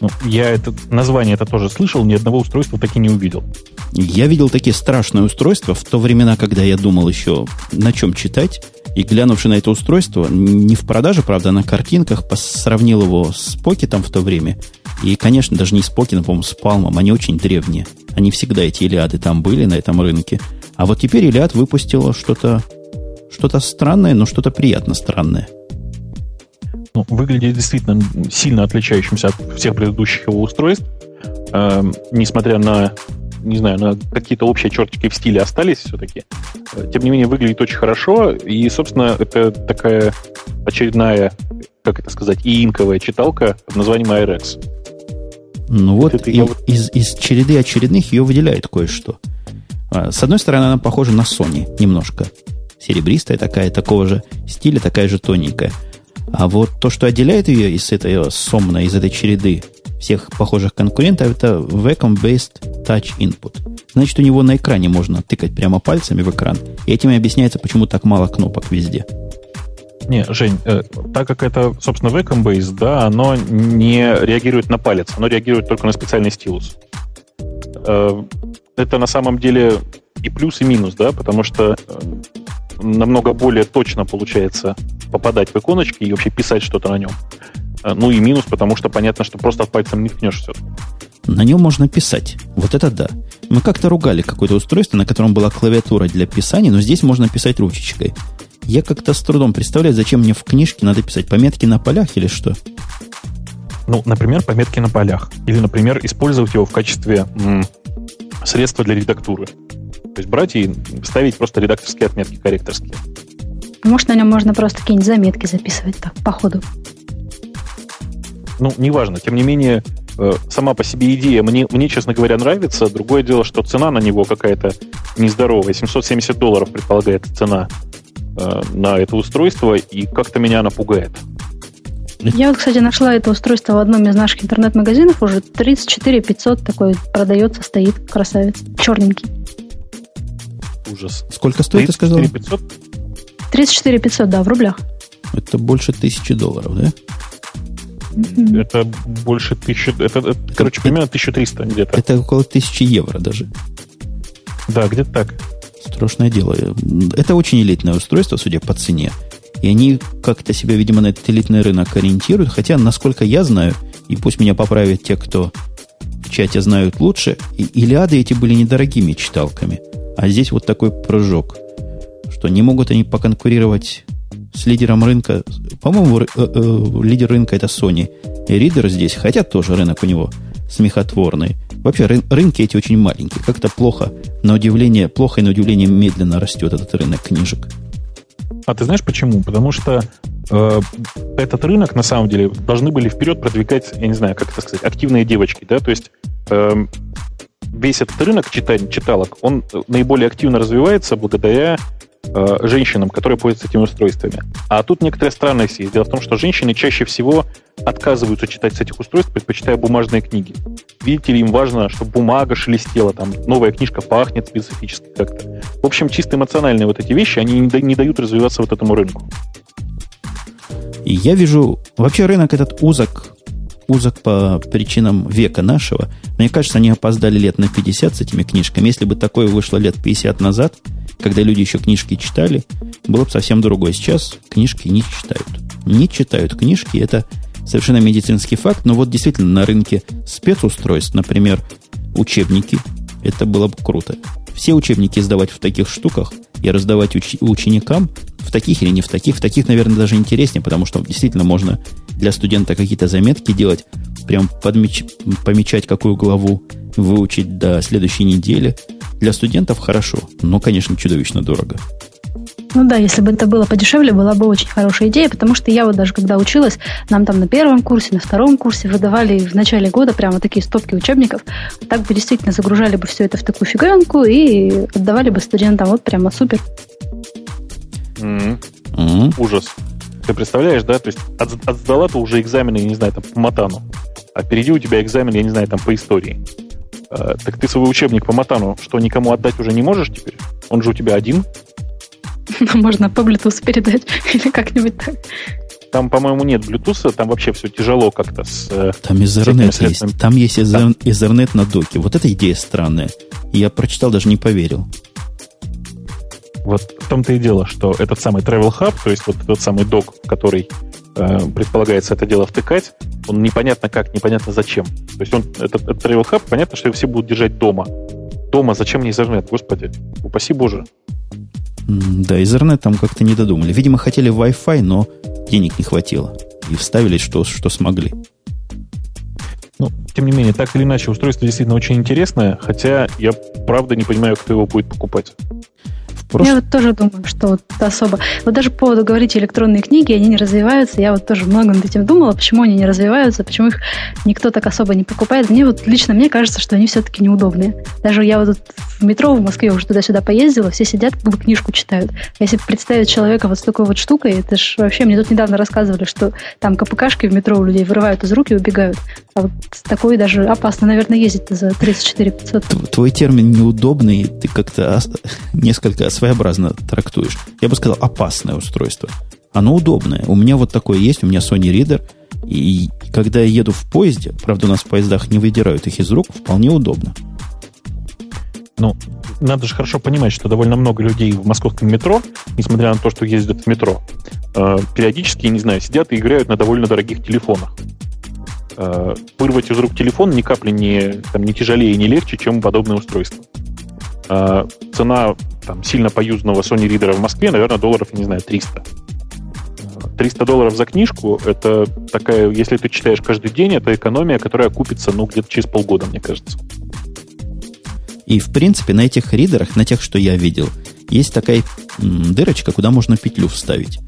Ну, я это название это тоже слышал, ни одного устройства таки не увидел. Я видел такие страшные устройства в то времена, когда я думал еще на чем читать. И глянувши на это устройство, не в продаже, правда, а на картинках, сравнил его с Покетом в то время. И, конечно, даже не с Покетом, по-моему, с Палмом. Они очень древние. Они всегда, эти Илиады, там были на этом рынке. А вот теперь Илиад выпустила что-то что-то странное, но что-то приятно странное. Ну, выглядит действительно сильно отличающимся от всех предыдущих его устройств. Э, несмотря на не знаю, на какие-то общие чертики в стиле остались все-таки. Тем не менее, выглядит очень хорошо. И, собственно, это такая очередная, как это сказать, иинковая читалка под названием IRX. Ну вот, это, и, вот... Из, из череды очередных ее выделяет кое-что. А, с одной стороны, она похожа на Sony немножко. Серебристая такая, такого же стиля, такая же тоненькая. А вот то, что отделяет ее из этой сомной, из этой череды всех похожих конкурентов, это Vacuum-Based Touch Input. Значит, у него на экране можно тыкать прямо пальцами в экран. И этим и объясняется, почему так мало кнопок везде. Не, Жень, э, так как это, собственно, Vacuum-Based, да, оно не реагирует на палец, оно реагирует только на специальный стилус. Э, это на самом деле и плюс, и минус, да, потому что э, намного более точно получается попадать в иконочки и вообще писать что-то на нем. Э, ну и минус, потому что понятно, что просто пальцем не ткнешь все. На нем можно писать. Вот это да. Мы как-то ругали какое-то устройство, на котором была клавиатура для писания, но здесь можно писать ручечкой. Я как-то с трудом представляю, зачем мне в книжке надо писать пометки на полях или что. Ну, например, пометки на полях. Или, например, использовать его в качестве м- средства для редактуры. То есть брать и ставить просто редакторские отметки, корректорские. Может, на нем можно просто какие-нибудь заметки записывать так, по ходу ну, неважно. Тем не менее, э, сама по себе идея мне, мне, честно говоря, нравится. Другое дело, что цена на него какая-то нездоровая. 770 долларов предполагает цена э, на это устройство, и как-то меня она пугает. Я вот, кстати, нашла это устройство в одном из наших интернет-магазинов. Уже 34 500 такой продается, стоит красавец. Черненький. Ужас. Сколько стоит, ты сказал? 500? 34 500, да, в рублях. Это больше тысячи долларов, да? Это больше тысячи... Это, это, короче, примерно 1300 где-то. Это около тысячи евро даже. Да, где-то так. Страшное дело. Это очень элитное устройство, судя по цене. И они как-то себя, видимо, на этот элитный рынок ориентируют. Хотя, насколько я знаю, и пусть меня поправят те, кто в чате знают лучше, Илиады эти были недорогими читалками. А здесь вот такой прыжок, что не могут они поконкурировать с лидером рынка. По-моему, э, э, лидер рынка это Sony. И ридер здесь, хотя тоже рынок у него смехотворный. Вообще ры, рынки эти очень маленькие. Как-то плохо, на удивление, плохо и на удивление медленно растет этот рынок книжек. А ты знаешь почему? Потому что э, этот рынок, на самом деле, должны были вперед продвигать, я не знаю, как это сказать, активные девочки, да, то есть э, весь этот рынок читать, читалок, он наиболее активно развивается благодаря э, женщинам, которые пользуются этими устройствами. А тут некоторая странность есть. Дело в том, что женщины чаще всего отказываются читать с этих устройств, предпочитая бумажные книги. Видите ли, им важно, чтобы бумага шелестела, там новая книжка пахнет специфически как-то. В общем, чисто эмоциональные вот эти вещи, они не дают развиваться вот этому рынку. И я вижу, вообще рынок этот узок, узок по причинам века нашего. Мне кажется, они опоздали лет на 50 с этими книжками. Если бы такое вышло лет 50 назад, когда люди еще книжки читали, было бы совсем другое. Сейчас книжки не читают. Не читают книжки, это совершенно медицинский факт, но вот действительно на рынке спецустройств, например, учебники, это было бы круто. Все учебники сдавать в таких штуках и раздавать уч- ученикам, в таких или не в таких, в таких, наверное, даже интереснее, потому что действительно можно для студента какие-то заметки делать, прям подмеч- помечать, какую главу выучить до следующей недели – для студентов хорошо, но, конечно, чудовищно дорого. Ну да, если бы это было подешевле, была бы очень хорошая идея, потому что я вот даже когда училась, нам там на первом курсе, на втором курсе выдавали в начале года прямо такие стопки учебников. Так бы действительно загружали бы все это в такую фиговинку и отдавали бы студентам. Вот прямо супер. Mm-hmm. Mm-hmm. Ужас. Ты представляешь, да? То есть от, отсдала ты уже экзамены, я не знаю, там, по матану. А впереди у тебя экзамен, я не знаю, там, по истории. Э, так ты свой учебник по Матану что, никому отдать уже не можешь теперь? Он же у тебя один. Можно по Bluetooth передать или как-нибудь так. там, по-моему, нет Bluetooth, там вообще все тяжело как-то с... Э, там Ethernet есть. Там есть Ethernet на доке. Вот эта идея странная. Я прочитал, даже не поверил. Вот в том-то и дело, что этот самый Travel Hub, то есть вот тот самый док, который э, предполагается это дело втыкать, он непонятно как, непонятно зачем. То есть он, этот, этот Travel Hub, понятно, что его все будут держать дома. Дома зачем мне Ethernet, господи? Упаси Боже. Да, Ethernet там как-то не додумали. Видимо, хотели Wi-Fi, но денег не хватило. И вставили, что, что смогли. Ну, тем не менее, так или иначе, устройство действительно очень интересное, хотя я правда не понимаю, кто его будет покупать. Прош... Я вот тоже думаю, что вот особо... Вот даже по поводу, говорить электронные книги, они не развиваются. Я вот тоже много над этим думала, почему они не развиваются, почему их никто так особо не покупает. Мне вот лично мне кажется, что они все-таки неудобные. Даже я вот в метро в Москве уже туда-сюда поездила, все сидят, как бы книжку читают. А если представить человека вот с такой вот штукой, это ж вообще, мне тут недавно рассказывали, что там КПКшки в метро у людей вырывают из рук и убегают. А вот с такой даже опасно, наверное, ездить за 34 500. Твой термин неудобный, ты как-то несколько своеобразно трактуешь. Я бы сказал, опасное устройство. Оно удобное. У меня вот такое есть, у меня Sony Reader. И когда я еду в поезде, правда, у нас в поездах не выдирают их из рук, вполне удобно. Ну, надо же хорошо понимать, что довольно много людей в московском метро, несмотря на то, что ездят в метро, э, периодически, не знаю, сидят и играют на довольно дорогих телефонах. Э, вырвать из рук телефон ни капли не, там, не тяжелее не легче, чем подобное устройство. Э, цена там, сильно поюзанного Sony Reader в Москве, наверное, долларов, я не знаю, 300. 300 долларов за книжку, это такая, если ты читаешь каждый день, это экономия, которая окупится, ну, где-то через полгода, мне кажется. И, в принципе, на этих ридерах, на тех, что я видел, есть такая дырочка, куда можно петлю вставить.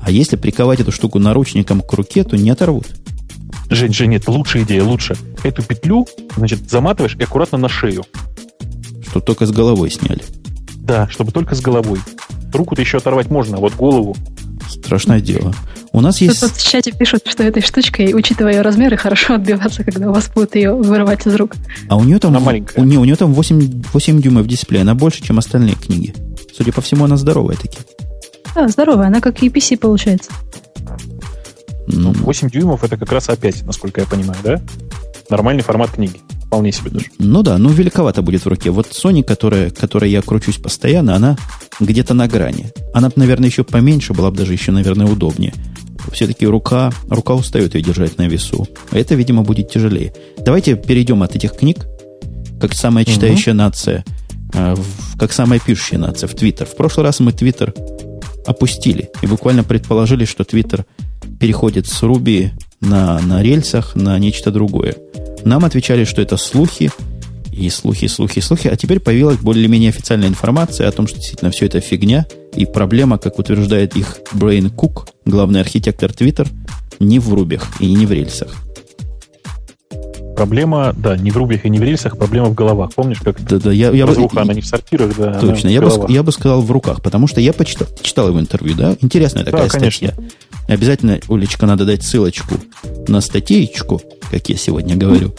А если приковать эту штуку наручником к руке, то не оторвут. Жень, Жень, нет, лучшая идея, лучше. Эту петлю, значит, заматываешь и аккуратно на шею. Что только с головой сняли. Да, чтобы только с головой. Руку-то еще оторвать можно, а вот голову... Страшное дело. У нас есть... Тут в чате пишут, что этой штучкой, учитывая ее размеры, хорошо отбиваться, когда у вас будут ее вырывать из рук. А у нее там, она маленькая. У нее, у нее там 8, 8 дюймов дисплея, она больше, чем остальные книги. Судя по всему, она здоровая таки. Да, здоровая, она как EPC получается. Ну, 8 дюймов это как раз опять, насколько я понимаю, да? Нормальный формат книги. Вполне себе даже. Ну да, ну великовато будет в руке. Вот Sony, которая, которой я кручусь постоянно, она где-то на грани. Она, наверное, еще поменьше была бы даже еще, наверное, удобнее. Все-таки рука, рука устает ее держать на весу. А это, видимо, будет тяжелее. Давайте перейдем от этих книг, как самая читающая угу. нация, э, как самая пишущая нация, в Твиттер. В прошлый раз мы Твиттер опустили и буквально предположили, что Твиттер переходит с Руби на, на рельсах на нечто другое. Нам отвечали, что это слухи, и слухи, слухи, слухи. А теперь появилась более-менее официальная информация о том, что действительно все это фигня, и проблема, как утверждает их Брейн Кук, главный архитектор Twitter, не в рубях и не в рельсах. Проблема, да, не в рубях и не в рельсах, проблема в головах. Помнишь, как да, да, я, я разруха, бы, она не в сортирах, да. Точно, я бы, я бы сказал в руках, потому что я почитал, читал его интервью, да, интересная такая да, статья. Обязательно, Улечка, надо дать ссылочку на статейку, как я сегодня говорю.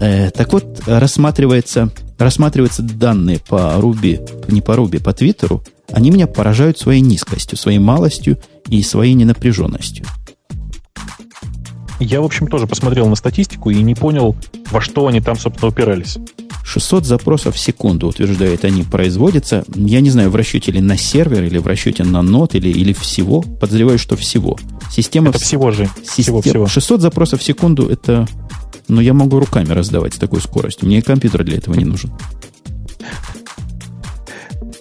Э, так вот, рассматривается, рассматриваются данные по Руби, не по Руби, по Твиттеру. Они меня поражают своей низкостью, своей малостью и своей ненапряженностью. Я, в общем, тоже посмотрел на статистику и не понял, во что они там, собственно, упирались. 600 запросов в секунду, утверждают они, производятся. Я не знаю, в расчете ли на сервер, или в расчете на нот, или, или всего. Подозреваю, что всего. Система... Это всего же. Систем... Всего, всего. 600 запросов в секунду, это... Ну, я могу руками раздавать с такой скоростью. Мне компьютер для этого не нужен.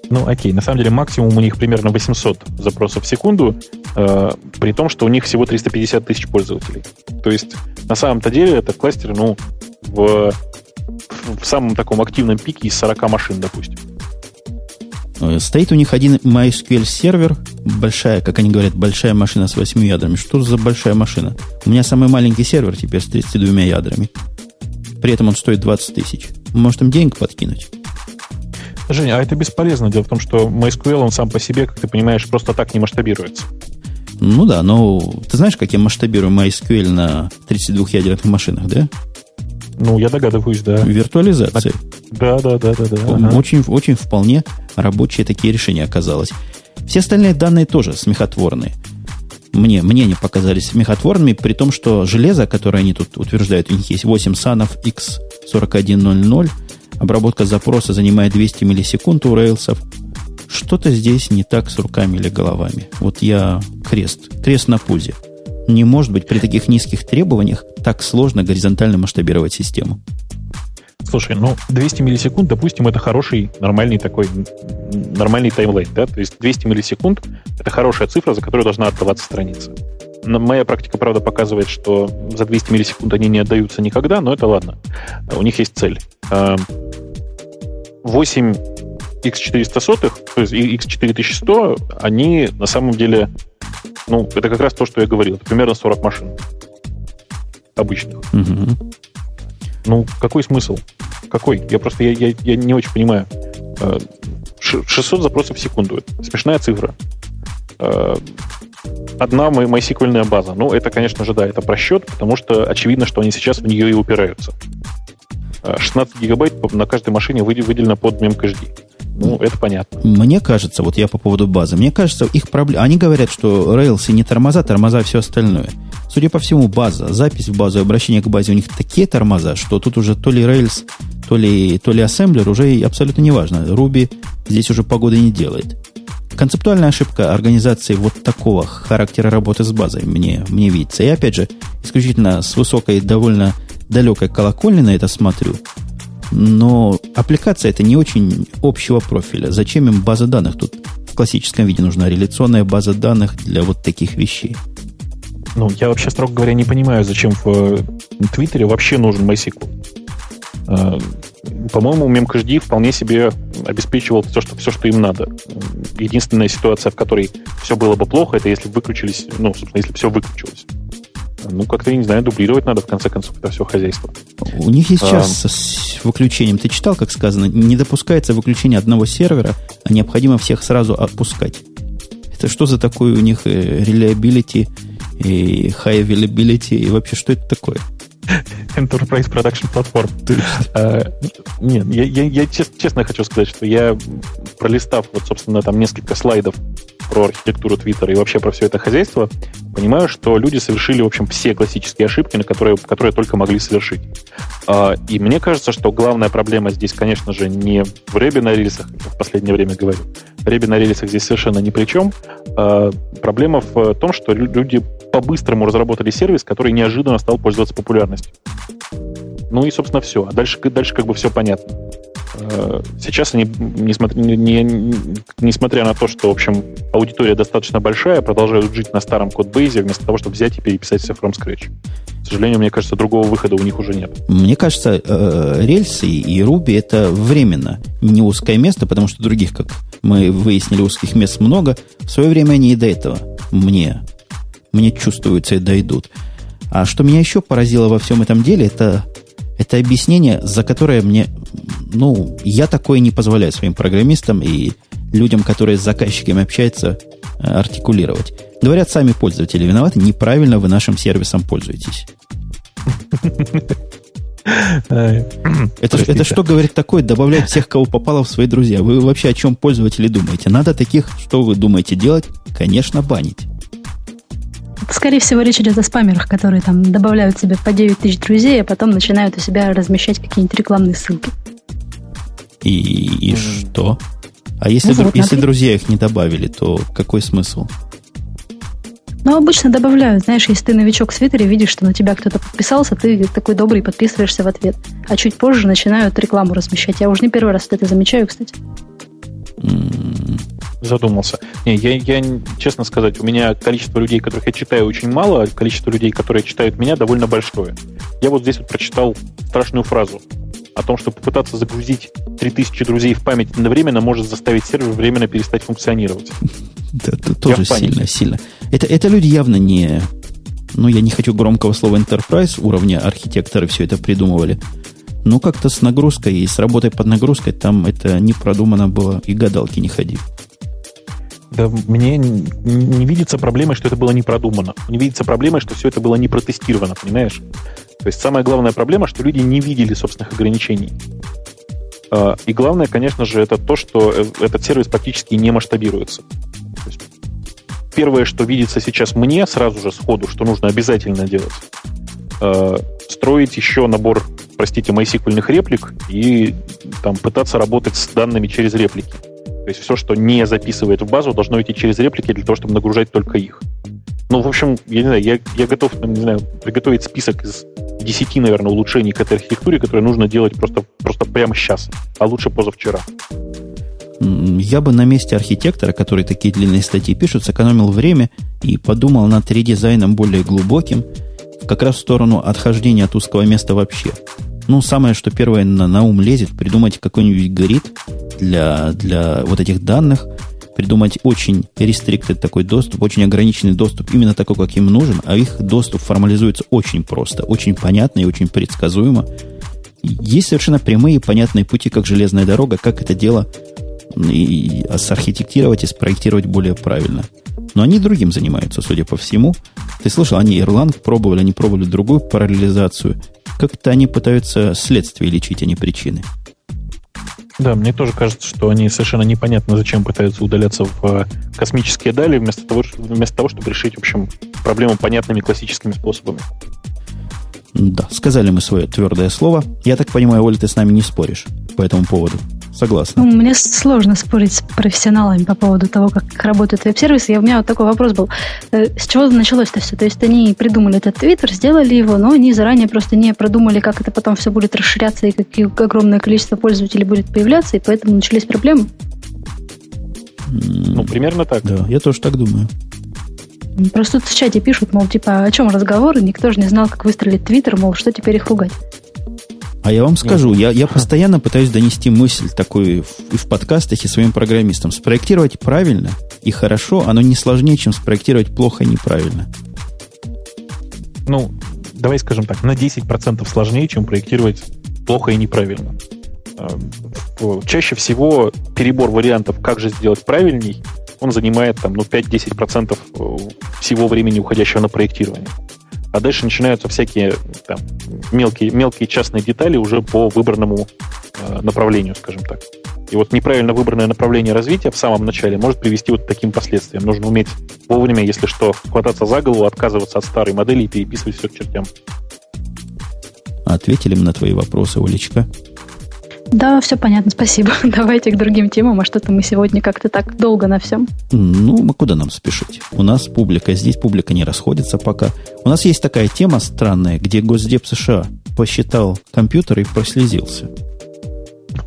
Ну, окей, на самом деле максимум у них примерно 800 запросов в секунду, э, при том, что у них всего 350 тысяч пользователей. То есть, на самом-то деле, это кластер, ну, в, в самом таком активном пике из 40 машин, допустим. Э, стоит у них один MySQL сервер, большая, как они говорят, большая машина с 8 ядрами. Что за большая машина? У меня самый маленький сервер теперь с 32 ядрами. При этом он стоит 20 тысяч. Может им денег подкинуть? Женя, а это бесполезно. Дело в том, что MySQL, он сам по себе, как ты понимаешь, просто так не масштабируется. Ну да, но ты знаешь, как я масштабирую MySQL на 32-ядерных машинах, да? Ну, я догадываюсь, да. Виртуализация. Да, да, да, да, да. Ага. Очень, очень вполне рабочие такие решения оказалось. Все остальные данные тоже смехотворные. мне, мне они показались смехотворными, при том, что железо, которое они тут утверждают, у них есть 8 санов X4100, обработка запроса занимает 200 миллисекунд у рейлсов. Что-то здесь не так с руками или головами. Вот я крест, крест на пузе. Не может быть при таких низких требованиях так сложно горизонтально масштабировать систему. Слушай, ну 200 миллисекунд, допустим, это хороший, нормальный такой, нормальный таймлайн, да? То есть 200 миллисекунд — это хорошая цифра, за которую должна отдаваться страница. Но моя практика, правда, показывает, что за 200 миллисекунд они не отдаются никогда, но это ладно. У них есть цель. 8 x400, то есть x4100, они на самом деле, ну, это как раз то, что я говорил, это примерно 40 машин обычных. Угу. Ну, какой смысл? Какой? Я просто я, я, я не очень понимаю. 600 э, запросов в секунду. Смешная цифра. Э, одна MySQL база. Ну, это, конечно же, да, это просчет, потому что очевидно, что они сейчас в нее и упираются. 16 э, гигабайт на каждой машине выделено под MEMCached. Ну, это понятно. Мне кажется, вот я по поводу базы, мне кажется, их проблема... Они говорят, что Rails не тормоза, тормоза все остальное. Судя по всему, база, запись в базу, обращение к базе у них такие тормоза, что тут уже то ли Rails, то ли, то ли ассемблер уже абсолютно не важно. Ruby здесь уже погоды не делает. Концептуальная ошибка организации вот такого характера работы с базой мне, мне видится. И опять же, исключительно с высокой, довольно далекой колокольни на это смотрю. Но аппликация это не очень общего профиля. Зачем им база данных тут в классическом виде нужна? Реляционная база данных для вот таких вещей. Ну, я вообще, строго говоря, не понимаю, зачем в э, Твиттере вообще нужен MySQL. Э, по-моему, MemCached вполне себе обеспечивал все что, все, что им надо. Единственная ситуация, в которой все было бы плохо, это если выключились, ну, собственно, если все выключилось. Ну, как-то, я не знаю, дублировать надо, в конце концов, это все хозяйство. У них есть сейчас а, с выключением, ты читал, как сказано, не допускается выключение одного сервера, а необходимо всех сразу отпускать. Это что за такое у них э, reliability и high availability, и вообще что это такое? Enterprise Production Platform. Uh, нет, я, я, я чест, честно хочу сказать, что я, пролистав вот, собственно, там несколько слайдов про архитектуру Твиттера и вообще про все это хозяйство, понимаю, что люди совершили, в общем, все классические ошибки, на которые, которые только могли совершить. Uh, и мне кажется, что главная проблема здесь, конечно же, не в ребе на рельсах, в последнее время говорю. Ребе на рельсах здесь совершенно ни при чем. Uh, проблема в том, что люди по-быстрому разработали сервис, который неожиданно стал пользоваться популярностью. Ну и, собственно, все. А дальше, дальше как бы все понятно. Э, сейчас они, несмотря, не, не, несмотря на то, что, в общем, аудитория достаточно большая, продолжают жить на старом кодбейзе, вместо того, чтобы взять и переписать все from scratch. К сожалению, мне кажется, другого выхода у них уже нет. Мне кажется, э, рельсы и Ruby это временно не узкое место, потому что других, как мы выяснили, узких мест много. В свое время они и до этого мне мне чувствуется и дойдут. А что меня еще поразило во всем этом деле, это, это объяснение, за которое мне, ну, я такое не позволяю своим программистам и людям, которые с заказчиками общаются, э, артикулировать. Говорят, сами пользователи виноваты, неправильно вы нашим сервисом пользуетесь. Это, это что говорит такое? Добавлять всех, кого попало в свои друзья. Вы вообще о чем пользователи думаете? Надо таких, что вы думаете делать? Конечно, банить. Скорее всего, речь идет о спамерах, которые там добавляют себе по 9 тысяч друзей, а потом начинают у себя размещать какие-нибудь рекламные ссылки. И, и что? А если, ну, вот, если друзья их не добавили, то какой смысл? Ну, обычно добавляют. Знаешь, если ты новичок в Твиттере, видишь, что на тебя кто-то подписался, ты такой добрый подписываешься в ответ. А чуть позже начинают рекламу размещать. Я уже не первый раз это замечаю, кстати задумался. Не, я, я, честно сказать, у меня количество людей, которых я читаю, очень мало, а количество людей, которые читают меня, довольно большое. Я вот здесь вот прочитал страшную фразу о том, что попытаться загрузить 3000 друзей в память одновременно может заставить сервер временно перестать функционировать. Да, это тоже сильно, сильно. Это, это люди явно не... Ну, я не хочу громкого слова enterprise уровня архитекторы все это придумывали. Но как-то с нагрузкой и с работой под нагрузкой там это не продумано было, и гадалки не ходи. Да мне не видится проблемой, что это было не продумано. Не видится проблемой, что все это было не протестировано, понимаешь? То есть самая главная проблема, что люди не видели собственных ограничений. А, и главное, конечно же, это то, что э, этот сервис практически не масштабируется. первое, что видится сейчас мне сразу же сходу, что нужно обязательно делать, э, строить еще набор, простите, MySQL реплик и там пытаться работать с данными через реплики. То есть все, что не записывает в базу, должно идти через реплики для того, чтобы нагружать только их. Ну, в общем, я не знаю, я, я готов, не знаю, приготовить список из 10, наверное, улучшений к этой архитектуре, которые нужно делать просто, просто прямо сейчас, а лучше позавчера. Я бы на месте архитектора, который такие длинные статьи пишет, сэкономил время и подумал над редизайном более глубоким, как раз в сторону отхождения от узкого места вообще. Ну, самое, что первое на, на ум лезет, придумать какой-нибудь грид для, для вот этих данных, придумать очень restricted такой доступ, очень ограниченный доступ, именно такой, как им нужен, а их доступ формализуется очень просто, очень понятно и очень предсказуемо. Есть совершенно прямые и понятные пути, как железная дорога, как это дело и сархитектировать и спроектировать более правильно. Но они другим занимаются, судя по всему. Ты слышал, они Ирланд пробовали, они пробовали другую параллелизацию. Как-то они пытаются следствие лечить, а не причины. Да, мне тоже кажется, что они совершенно непонятно, зачем пытаются удаляться в э, космические дали, вместо того, вместо того чтобы решить, в общем, проблему понятными классическими способами. Да, сказали мы свое твердое слово. Я так понимаю, Оля, ты с нами не споришь по этому поводу. Согласна. Ну, мне сложно спорить с профессионалами по поводу того, как работают веб-сервисы. И у меня вот такой вопрос был. Э, с чего началось-то все? То есть они придумали этот твиттер, сделали его, но они заранее просто не продумали, как это потом все будет расширяться и какие огромное количество пользователей будет появляться, и поэтому начались проблемы. Ну, примерно так. Да, я тоже так думаю. Просто тут в чате пишут, мол, типа, о чем разговоры, никто же не знал, как выстрелить твиттер, мол, что теперь их ругать. А я вам скажу, я, я постоянно пытаюсь донести мысль такую в, в подкастах и своим программистам. Спроектировать правильно и хорошо, оно не сложнее, чем спроектировать плохо и неправильно. Ну, давай скажем так, на 10% сложнее, чем проектировать плохо и неправильно. Эм, чаще всего перебор вариантов, как же сделать правильней, он занимает там, ну, 5-10% э, всего времени, уходящего на проектирование. А дальше начинаются всякие там, мелкие, мелкие частные детали уже по выбранному э, направлению, скажем так. И вот неправильно выбранное направление развития в самом начале может привести вот к таким последствиям. Нужно уметь вовремя, если что, хвататься за голову, отказываться от старой модели и переписывать все к чертям. Ответили мы на твои вопросы, Олечка. Да, все понятно, спасибо. Давайте к другим темам, а что-то мы сегодня как-то так долго на всем. Ну, а куда нам спешить? У нас публика, здесь публика не расходится пока. У нас есть такая тема странная, где Госдеп США посчитал компьютер и прослезился.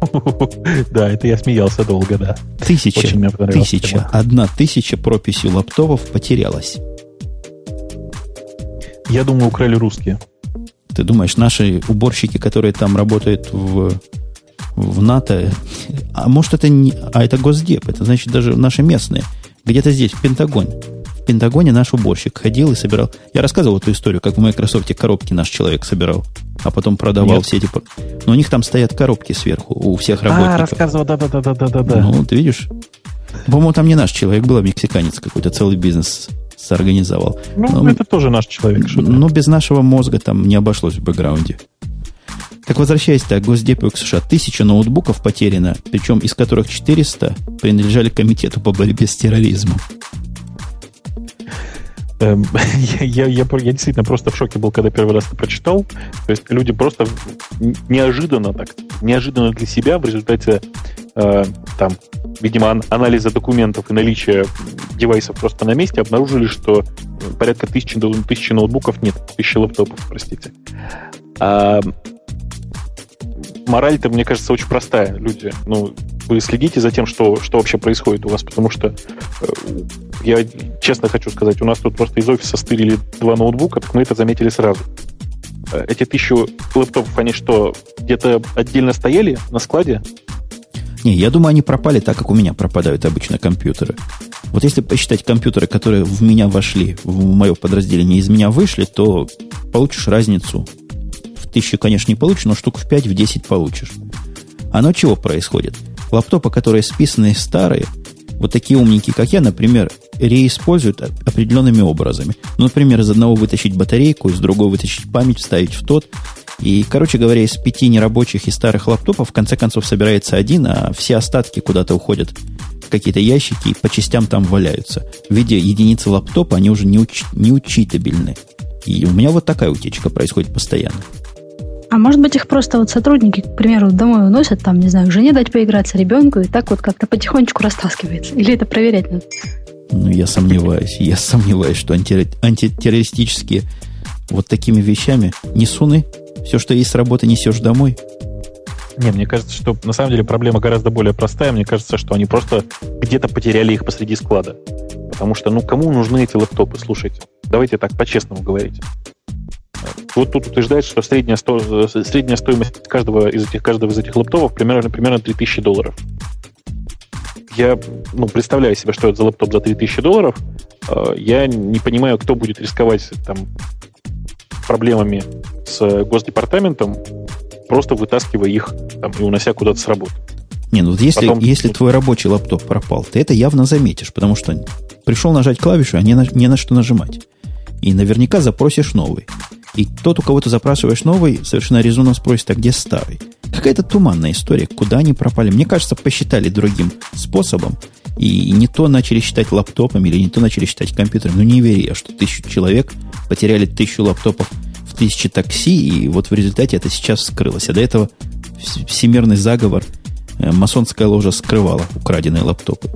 Да, это я смеялся долго, да. Тысяча, тысяча, одна тысяча прописью лаптопов потерялась. Я думаю, украли русские. Ты думаешь, наши уборщики, которые там работают в в НАТО. А может это не... А это Госдеп. Это значит даже наши местные. Где-то здесь, в Пентагоне. В Пентагоне наш уборщик ходил и собирал... Я рассказывал эту историю, как в Microsoft коробки наш человек собирал, а потом продавал Нет. все эти... Но у них там стоят коробки сверху у всех а, работников. А, рассказывал, да-да-да-да-да-да. Ну, ты видишь? По-моему, там не наш человек был, а мексиканец какой-то, целый бизнес сорганизовал. Ну, но, это тоже наш человек. Но без нашего мозга там не обошлось в бэкграунде. Так возвращаясь-то к Госдепу США, тысяча ноутбуков потеряно, причем из которых 400 принадлежали комитету по борьбе с терроризмом. Эм, я, я, я, я действительно просто в шоке был, когда первый раз это прочитал. То есть люди просто неожиданно так, неожиданно для себя в результате э, там, видимо, анализа документов и наличия девайсов просто на месте обнаружили, что порядка тысячи, тысячи ноутбуков нет, тысячи лаптопов, простите. Мораль-то, мне кажется, очень простая, люди. Ну, вы следите за тем, что, что вообще происходит у вас, потому что э, я честно хочу сказать, у нас тут просто из офиса стырили два ноутбука, так мы это заметили сразу. Э, эти тысячу лэптопов, они что, где-то отдельно стояли на складе? Не, я думаю, они пропали так, как у меня пропадают обычно компьютеры. Вот если посчитать компьютеры, которые в меня вошли, в мое подразделение, из меня вышли, то получишь разницу тысячи, конечно, не получишь, но штук в 5, в 10 получишь. Оно чего происходит? Лаптопы, которые списанные старые, вот такие умники, как я, например, реиспользуют определенными образами. Ну, например, из одного вытащить батарейку, из другого вытащить память, вставить в тот. И, короче говоря, из пяти нерабочих и старых лаптопов в конце концов собирается один, а все остатки куда-то уходят в какие-то ящики и по частям там валяются. В виде единицы лаптопа они уже не, уч, не учитабельны. И у меня вот такая утечка происходит постоянно. А может быть, их просто вот сотрудники, к примеру, домой уносят, там, не знаю, жене дать поиграться, ребенку, и так вот как-то потихонечку растаскивается. Или это проверять надо? Ну, я сомневаюсь. Я сомневаюсь, что анти, антитеррористические вот такими вещами не суны. Все, что есть с работы, несешь домой. Не, мне кажется, что на самом деле проблема гораздо более простая. Мне кажется, что они просто где-то потеряли их посреди склада. Потому что, ну, кому нужны эти лэптопы? Слушайте, давайте так по-честному говорить. Вот тут утверждается, что средняя, сто, средняя стоимость каждого из этих, каждого из этих лэптопов примерно, примерно 3000 долларов. Я ну, представляю себе, что это за лэптоп за 3000 долларов. А, я не понимаю, кто будет рисковать там, проблемами с Госдепартаментом, просто вытаскивая их там, и унося куда-то с работы. Не, ну вот если, Потом... если твой рабочий лаптоп пропал, ты это явно заметишь, потому что пришел нажать клавишу, а не на, не на что нажимать. И наверняка запросишь новый. И тот, у кого ты запрашиваешь новый, совершенно резонно спросит, а где старый? Какая-то туманная история, куда они пропали. Мне кажется, посчитали другим способом. И не то начали считать лаптопами, или не то начали считать компьютером. Ну, не верю я, что тысячу человек потеряли тысячу лаптопов в тысячи такси, и вот в результате это сейчас вскрылось. А до этого всемирный заговор, э, масонская ложа скрывала украденные лаптопы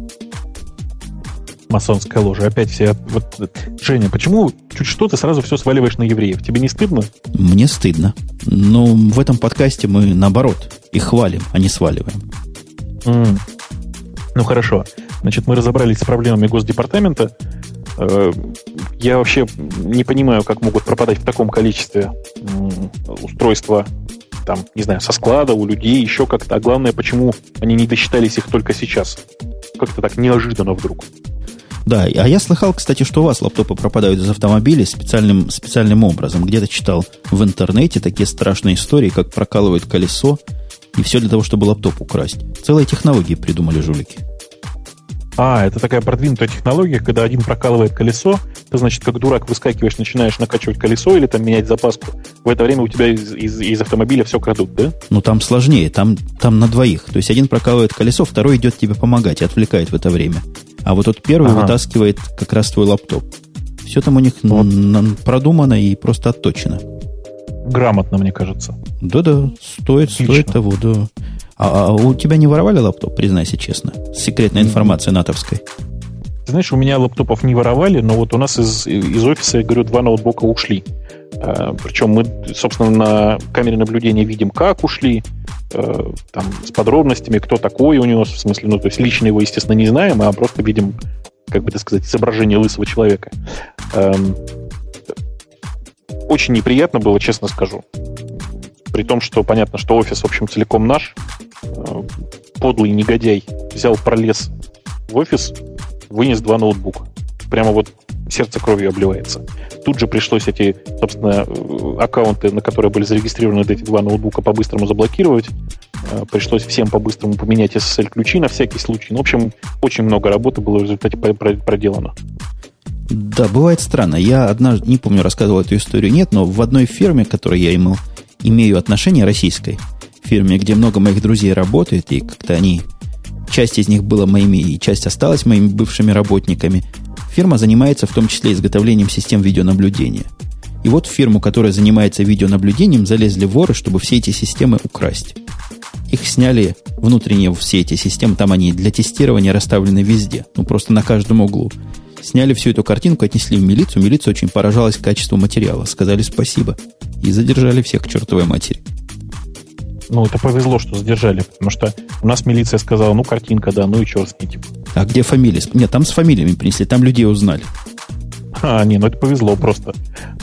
масонская ложа. Опять все... Вот, Женя, почему чуть что ты сразу все сваливаешь на евреев? Тебе не стыдно? Мне стыдно. Но в этом подкасте мы, наоборот, их хвалим, а не сваливаем. Mm. Ну, хорошо. Значит, мы разобрались с проблемами Госдепартамента. Э, я вообще не понимаю, как могут пропадать в таком количестве устройства там, не знаю, со склада, у людей, еще как-то. А главное, почему они не досчитались их только сейчас. Как-то так неожиданно вдруг. Да, а я слыхал, кстати, что у вас лаптопы пропадают из автомобилей специальным, специальным образом. Где-то читал в интернете такие страшные истории, как прокалывают колесо, и все для того, чтобы лаптоп украсть. Целые технологии придумали жулики. А, это такая продвинутая технология, когда один прокалывает колесо, ты, значит, как дурак выскакиваешь, начинаешь накачивать колесо или там менять запаску. В это время у тебя из, из, из автомобиля все крадут, да? Ну, там сложнее, там, там на двоих. То есть один прокалывает колесо, второй идет тебе помогать и отвлекает в это время. А вот тот первый ага. вытаскивает как раз твой лаптоп. Все там у них вот. продумано и просто отточено. Грамотно, мне кажется. Да-да, стоит, Отлично. стоит того, да. А, а у тебя не воровали лаптоп, признайся честно? С секретной информацией натовской. Ты знаешь, у меня лаптопов не воровали, но вот у нас из, из офиса, я говорю, два ноутбука ушли. А, причем мы, собственно, на камере наблюдения видим, как ушли, а, там, с подробностями, кто такой у него, в смысле, ну, то есть лично его, естественно, не знаем, а просто видим, как бы так сказать, изображение лысого человека. А, очень неприятно было, честно скажу. При том, что понятно, что офис, в общем, целиком наш. Подлый негодяй взял, пролез в офис, вынес два ноутбука. Прямо вот сердце кровью обливается. Тут же пришлось эти, собственно, э, аккаунты, на которые были зарегистрированы эти два ноутбука, по-быстрому заблокировать. Э, пришлось всем по-быстрому поменять SSL-ключи на всякий случай. Ну, в общем, очень много работы было в результате проделано. Да, бывает странно. Я однажды, не помню, рассказывал эту историю, нет, но в одной фирме, которой я имел, имею отношение российской фирме, где много моих друзей работает, и как-то они часть из них была моими, и часть осталась моими бывшими работниками. Фирма занимается в том числе изготовлением систем видеонаблюдения. И вот в фирму, которая занимается видеонаблюдением, залезли воры, чтобы все эти системы украсть. Их сняли внутренние все эти системы, там они для тестирования расставлены везде, ну просто на каждом углу. Сняли всю эту картинку, отнесли в милицию. Милиция очень поражалась качеству материала. Сказали спасибо. И задержали всех к чертовой матери ну, это повезло, что задержали, потому что у нас милиция сказала, ну, картинка, да, ну и черт с ней, типа. А где фамилия? Нет, там с фамилиями принесли, там людей узнали. А, не, ну это повезло просто.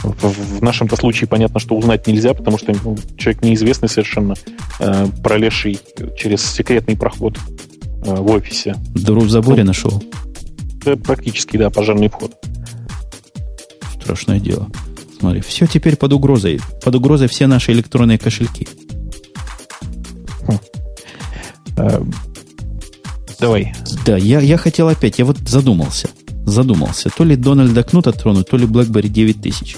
В, в нашем-то случае понятно, что узнать нельзя, потому что ну, человек неизвестный совершенно, э, пролезший через секретный проход э, в офисе. Дыру в заборе ну, нашел? Это практически, да, пожарный вход. Страшное дело. Смотри, все теперь под угрозой. Под угрозой все наши электронные кошельки. Э, давай. Да, я, я хотел опять, я вот задумался. Задумался. То ли Дональда Кнута тронуть, то ли BlackBerry 9000.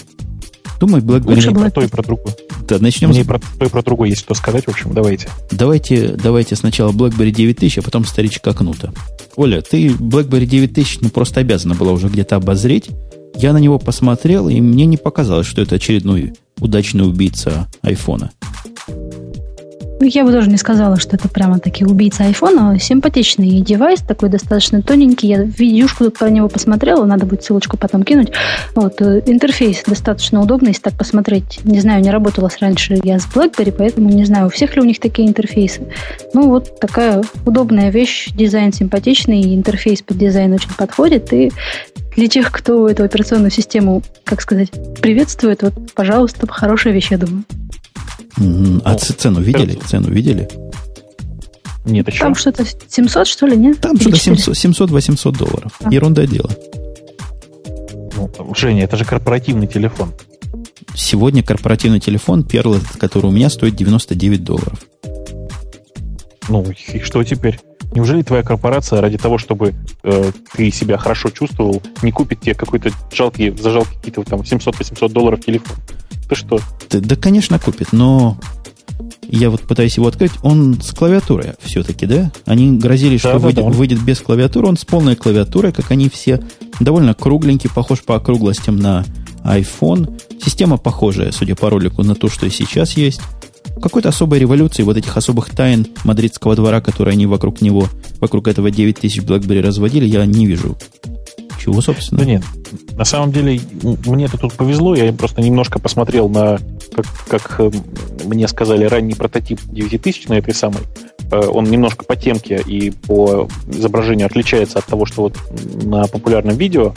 Думаю, BlackBerry... Лучше про то и про другое. Да, начнем Мне с... про то и про другое есть что сказать, в общем, давайте. Давайте, давайте сначала BlackBerry 9000, а потом старичка Кнута. Оля, ты BlackBerry 9000 ну, просто обязана была уже где-то обозреть. Я на него посмотрел, и мне не показалось, что это очередной удачный убийца айфона. Ну, я бы тоже не сказала, что это прямо таки убийца айфона. Симпатичный девайс, такой достаточно тоненький. Я видюшку тут про него посмотрела, надо будет ссылочку потом кинуть. Вот, э, интерфейс достаточно удобный, если так посмотреть. Не знаю, не работала раньше я с BlackBerry, поэтому не знаю, у всех ли у них такие интерфейсы. Ну, вот такая удобная вещь, дизайн симпатичный, интерфейс под дизайн очень подходит. И для тех, кто эту операционную систему, как сказать, приветствует, вот, пожалуйста, хорошая вещь, я думаю. А ну, цену видели? Цену видели? Нет, еще. Там что-то 700, что ли, нет? Там что-то 700-800 долларов. А. Ерунда дело. Ну, Женя, это же корпоративный телефон. Сегодня корпоративный телефон, Perl, который у меня стоит 99 долларов. Ну, и что теперь? Неужели твоя корпорация ради того, чтобы э, ты себя хорошо чувствовал, не купит тебе какой-то жалкий, за жалкие какие-то там 700-800 долларов телефон? Ты что? Да, да, конечно, купит, но я вот пытаюсь его открыть. Он с клавиатурой все-таки, да? Они грозили, что да, выйдет, да. выйдет без клавиатуры. Он с полной клавиатурой, как они все. Довольно кругленький, похож по округлостям на iPhone. Система похожая, судя по ролику, на то, что и сейчас есть. Какой-то особой революции, вот этих особых тайн мадридского двора, которые они вокруг него, вокруг этого 9000 BlackBerry разводили, я не вижу. Чего, собственно? Да нет. На самом деле, мне-то тут повезло. Я просто немножко посмотрел на, как, как э, мне сказали, ранний прототип 9000 на этой самой. Э, он немножко по темке и по изображению отличается от того, что вот на популярном видео.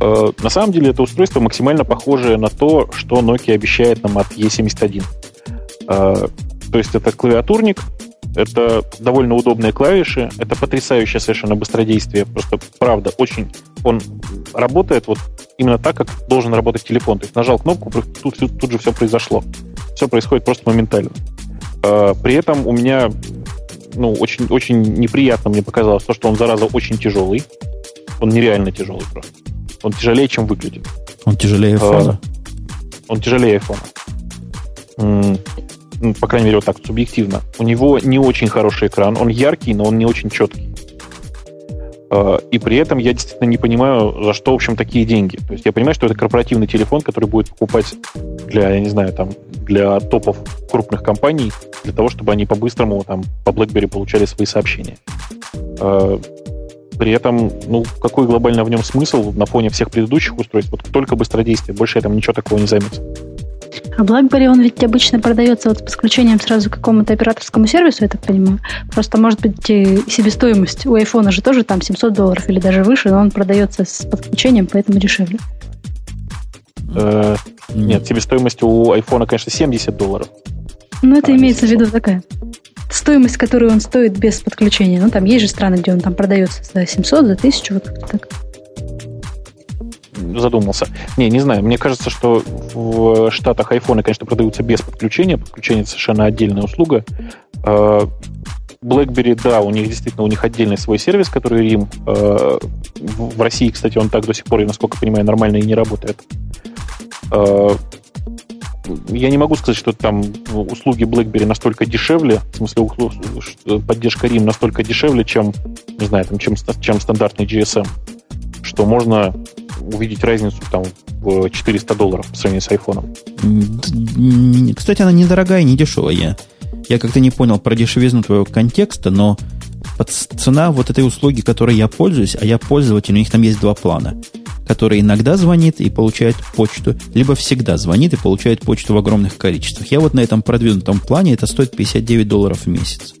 Э, на самом деле, это устройство максимально похоже на то, что Nokia обещает нам от E71. То есть это клавиатурник, это довольно удобные клавиши, это потрясающее совершенно быстродействие. Просто, правда, очень он работает вот именно так, как должен работать телефон. То есть нажал кнопку, тут, тут же все произошло. Все происходит просто моментально. А, при этом у меня ну, очень, очень неприятно мне показалось то, что он, зараза, очень тяжелый. Он нереально тяжелый просто. Он тяжелее, чем выглядит. Он тяжелее айфона? Он тяжелее айфона ну, по крайней мере, вот так субъективно, у него не очень хороший экран, он яркий, но он не очень четкий. А, и при этом я действительно не понимаю, за что, в общем, такие деньги. То есть я понимаю, что это корпоративный телефон, который будет покупать для, я не знаю, там, для топов крупных компаний, для того, чтобы они по-быстрому там по BlackBerry получали свои сообщения. А, при этом, ну, какой глобально в нем смысл на фоне всех предыдущих устройств? Вот только быстродействие, больше этом ничего такого не займется. А BlackBerry, он ведь обычно продается вот с подключением сразу к какому-то операторскому сервису, я так понимаю. Просто, может быть, себестоимость у iPhone же тоже там 700 долларов или даже выше, но он продается с подключением, поэтому дешевле. Э, нет, себестоимость у iPhone, конечно, 70 долларов. Ну, это а, имеется в виду такая стоимость, которую он стоит без подключения. Ну, там есть же страны, где он там продается за 700, за 1000, вот так задумался. Не, не знаю. Мне кажется, что в Штатах айфоны, конечно, продаются без подключения. Подключение совершенно отдельная услуга. А, BlackBerry, да, у них действительно у них отдельный свой сервис, который им а, в России, кстати, он так до сих пор, насколько я понимаю, нормально и не работает. А, я не могу сказать, что там услуги BlackBerry настолько дешевле, в смысле поддержка RIM настолько дешевле, чем, не знаю, там, чем, чем стандартный GSM, что можно увидеть разницу там в 400 долларов по сравнению с айфоном. Кстати, она недорогая, не дешевая. Я, я как-то не понял про дешевизну твоего контекста, но цена вот этой услуги, которой я пользуюсь, а я пользователь, у них там есть два плана, который иногда звонит и получает почту, либо всегда звонит и получает почту в огромных количествах. Я вот на этом продвинутом плане, это стоит 59 долларов в месяц.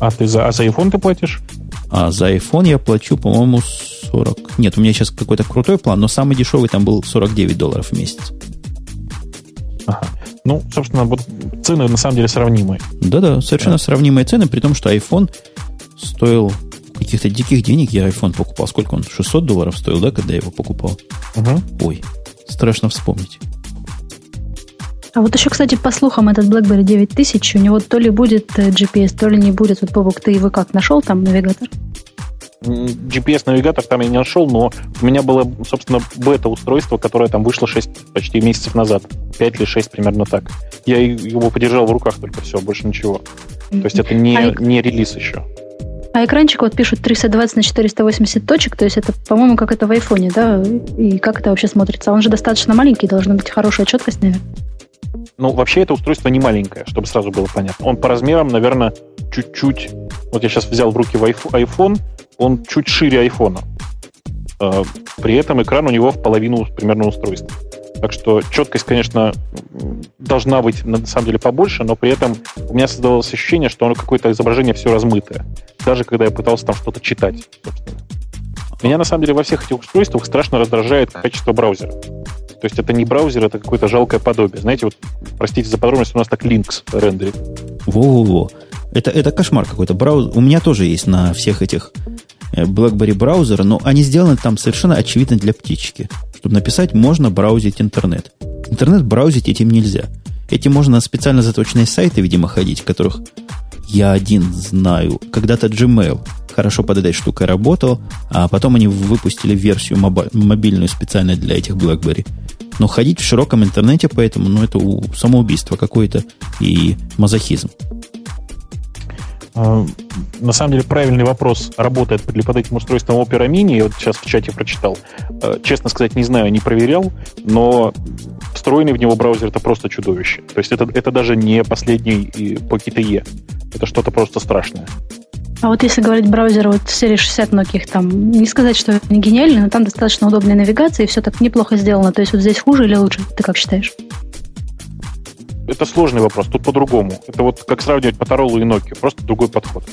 А ты за, а за iPhone ты платишь? А за iPhone я плачу, по-моему, 40. Нет, у меня сейчас какой-то крутой план, но самый дешевый там был 49 долларов в месяц. Ага. Ну, собственно, вот цены на самом деле сравнимые. Да-да, совершенно да. сравнимые цены, при том, что iPhone стоил каких-то диких денег. Я iPhone покупал. Сколько он? 600 долларов стоил, да, когда я его покупал? Угу. Ой, страшно вспомнить. А вот еще, кстати, по слухам, этот BlackBerry 9000, у него то ли будет э, GPS, то ли не будет. Вот, Бобок, ты его как, нашел там навигатор? GPS-навигатор там я не нашел, но у меня было, собственно, бета-устройство, которое там вышло 6 почти месяцев назад. 5 или 6 примерно так. Я его подержал в руках только все, больше ничего. То есть это не, а не релиз еще. А экранчик вот пишут 320 на 480 точек, то есть это, по-моему, как это в айфоне, да? И как это вообще смотрится? Он же достаточно маленький, должна быть хорошая четкость, наверное. Ну, вообще это устройство не маленькое, чтобы сразу было понятно. Он по размерам, наверное, чуть-чуть... Вот я сейчас взял в руки iPhone, он чуть шире айфона. А, при этом экран у него в половину примерно устройства. Так что четкость, конечно, должна быть на самом деле побольше, но при этом у меня создавалось ощущение, что оно какое-то изображение все размытое. Даже когда я пытался там что-то читать. Собственно. Меня на самом деле во всех этих устройствах страшно раздражает качество браузера. То есть это не браузер, это какое-то жалкое подобие. Знаете, вот, простите за подробность, у нас так Linux рендерит. Во-во-во. Это, это кошмар какой-то. Брауз... У меня тоже есть на всех этих э, BlackBerry браузеры, но они сделаны там совершенно очевидно для птички. Чтобы написать, можно браузить интернет. Интернет браузить этим нельзя. Этим можно на специально заточенные сайты, видимо, ходить, которых я один знаю. Когда-то Gmail хорошо под этой штукой работал, а потом они выпустили версию мобильную специально для этих BlackBerry. Но ходить в широком интернете поэтому, ну, это самоубийство какое-то и мазохизм. А, на самом деле правильный вопрос, работает ли под этим устройством Opera Mini, я вот сейчас в чате прочитал. А, честно сказать, не знаю, не проверял, но встроенный в него браузер это просто чудовище. То есть это, это даже не последний по KTE. Это что-то просто страшное. А вот если говорить браузер вот серии 60 многих, там, не сказать, что это не гениальный, но там достаточно удобная навигация, и все так неплохо сделано. То есть вот здесь хуже или лучше? Ты как считаешь? Это сложный вопрос, тут по-другому. Это вот как сравнивать Motorola и Nokia, просто другой подход.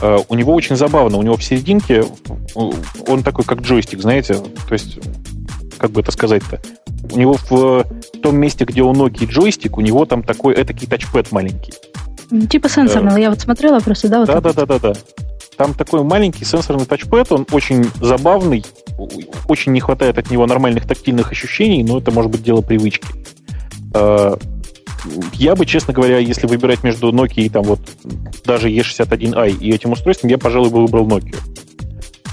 Uh, у него очень забавно, у него в серединке он такой, как джойстик, знаете, то есть, как бы это сказать-то, у него в том месте, где у Nokia джойстик, у него там такой этакий тачпэд маленький. Типа сенсорный, uh, я вот смотрела просто, да? Вот да, да, да, да, да. Там такой маленький сенсорный тачпэд, он очень забавный, очень не хватает от него нормальных тактильных ощущений, но это может быть дело привычки. Uh, я бы, честно говоря, если выбирать между Nokia и там вот даже E61i и этим устройством, я, пожалуй, бы выбрал Nokia.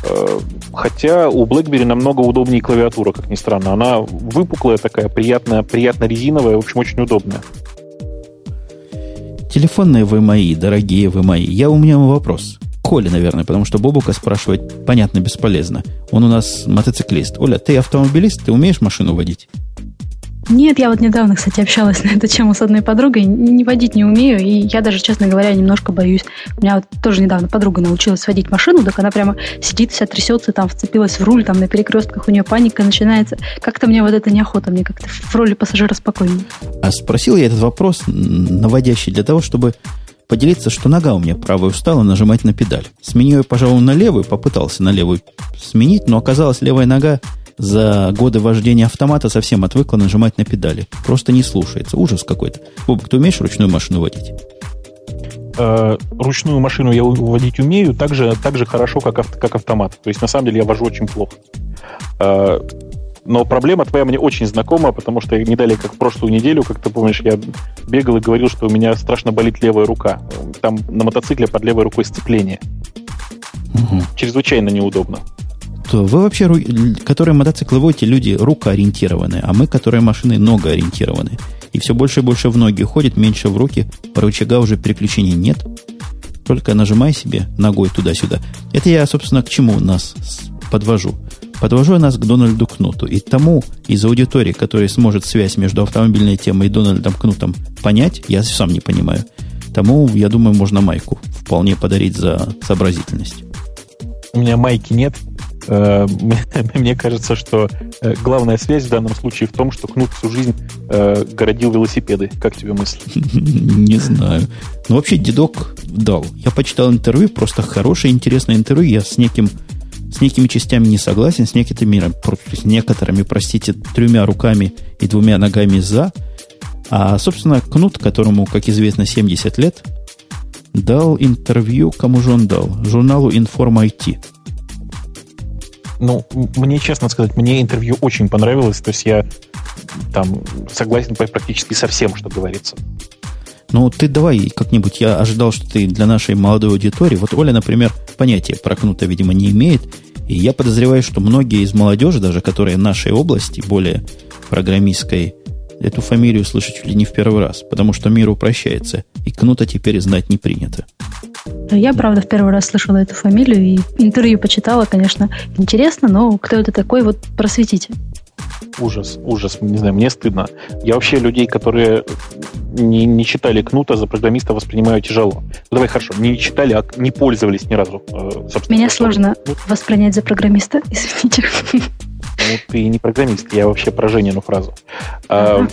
Э, хотя у BlackBerry намного удобнее клавиатура, как ни странно. Она выпуклая такая, приятная, приятно резиновая, в общем, очень удобная. Телефонные вы мои, дорогие вы мои. Я у меня вопрос. Коля, наверное, потому что Бобука спрашивать, понятно, бесполезно. Он у нас мотоциклист. Оля, ты автомобилист? Ты умеешь машину водить? Нет, я вот недавно, кстати, общалась на эту тему с одной подругой. Не водить не умею, и я даже, честно говоря, немножко боюсь. У меня вот тоже недавно подруга научилась водить машину, так она прямо сидит, вся трясется, там вцепилась в руль, там на перекрестках у нее паника начинается. Как-то мне вот это неохота, мне как-то в роли пассажира спокойнее. А спросил я этот вопрос наводящий для того, чтобы поделиться, что нога у меня правая устала нажимать на педаль. Сменил я, пожалуй, на левую, попытался на левую сменить, но оказалось, левая нога за годы вождения автомата совсем отвыкла нажимать на педали. Просто не слушается. Ужас какой-то. Бобок, ты умеешь ручную машину водить? Э, ручную машину я водить умею так же, так же хорошо, как, авто, как автомат. То есть, на самом деле, я вожу очень плохо. Э, но проблема твоя мне очень знакома, потому что не далее, как в прошлую неделю, как ты помнишь, я бегал и говорил, что у меня страшно болит левая рука. Там на мотоцикле под левой рукой сцепление. Угу. Чрезвычайно неудобно вы вообще, которые мотоциклы водите, люди рукоориентированные, а мы, которые машины ногоориентированные. И все больше и больше в ноги уходит, меньше в руки. По рычага уже переключений нет. Только нажимай себе ногой туда-сюда. Это я, собственно, к чему нас подвожу. Подвожу я нас к Дональду Кнуту. И тому из аудитории, который сможет связь между автомобильной темой и Дональдом Кнутом понять, я сам не понимаю. Тому, я думаю, можно майку вполне подарить за сообразительность. У меня майки нет, Э, мне кажется, что э, главная связь в данном случае в том, что Кнут всю жизнь э, городил велосипеды. Как тебе мысль? Не знаю. Ну, вообще, дедок дал. Я почитал интервью, просто хорошее, интересное интервью. Я с неким с некими частями не согласен, с некоторыми, с некоторыми, простите, тремя руками и двумя ногами за. А, собственно, Кнут, которому, как известно, 70 лет, дал интервью, кому же он дал? Журналу Inform IT. Ну, мне, честно сказать, мне интервью очень понравилось. То есть я там согласен практически со всем, что говорится. Ну, ты давай как-нибудь, я ожидал, что ты для нашей молодой аудитории, вот Оля, например, понятия про кнута, видимо, не имеет. И я подозреваю, что многие из молодежи, даже которые нашей области, более программистской, эту фамилию слышат чуть ли не в первый раз, потому что мир упрощается, и кнута теперь знать не принято. Я, правда, в первый раз слышала эту фамилию и интервью почитала, конечно, интересно, но кто это такой, вот просветите. Ужас, ужас, не знаю, мне стыдно. Я вообще людей, которые не, не читали Кнута, за программиста воспринимаю тяжело. Ну, давай хорошо, не читали, а не пользовались ни разу. Э, Меня сложно Кнут. воспринять за программиста, извините. Ну, ты не программист, я вообще про Женину фразу. А, ага.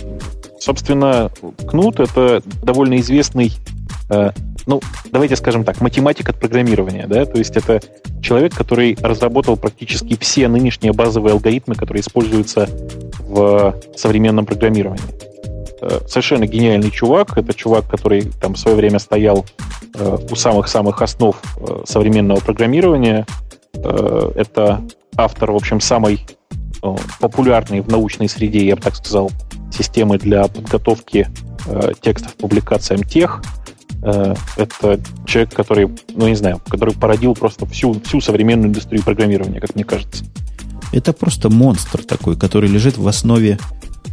Собственно, Кнут — это довольно известный э, ну, давайте скажем так, математик от программирования, да, то есть это человек, который разработал практически все нынешние базовые алгоритмы, которые используются в современном программировании. Э, совершенно гениальный чувак. Это чувак, который там в свое время стоял э, у самых-самых основ э, современного программирования. Это автор, в общем, самой популярной в научной среде, я бы так сказал, системы для подготовки текстов публикациям тех. Это человек, который, ну не знаю, который породил просто всю, всю современную индустрию программирования, как мне кажется. Это просто монстр такой, который лежит в основе,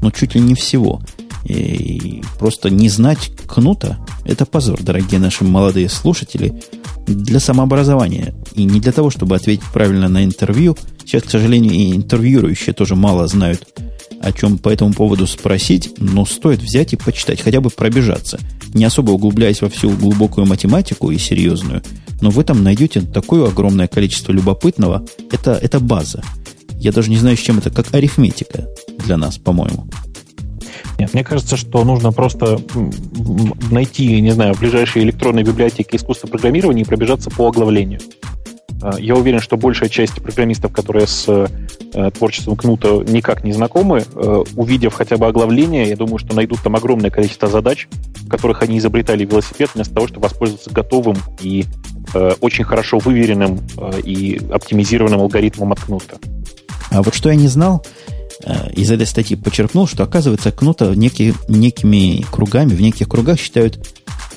ну, чуть ли не всего. И просто не знать кнута – это позор, дорогие наши молодые слушатели, для самообразования. И не для того, чтобы ответить правильно на интервью. Сейчас, к сожалению, и интервьюирующие тоже мало знают, о чем по этому поводу спросить, но стоит взять и почитать, хотя бы пробежаться. Не особо углубляясь во всю глубокую математику и серьезную, но вы там найдете такое огромное количество любопытного. Это, это база. Я даже не знаю, с чем это, как арифметика для нас, по-моему. Нет, мне кажется, что нужно просто найти, не знаю, в ближайшей электронной библиотеке искусства программирования и пробежаться по оглавлению. А, я уверен, что большая часть программистов, которые с э, творчеством Кнута никак не знакомы, э, увидев хотя бы оглавление, я думаю, что найдут там огромное количество задач, в которых они изобретали велосипед, вместо того, чтобы воспользоваться готовым и э, очень хорошо выверенным и оптимизированным алгоритмом от Кнута. А вот что я не знал, из этой статьи подчеркнул, что, оказывается, Кнута некие, некими кругами, в неких кругах считают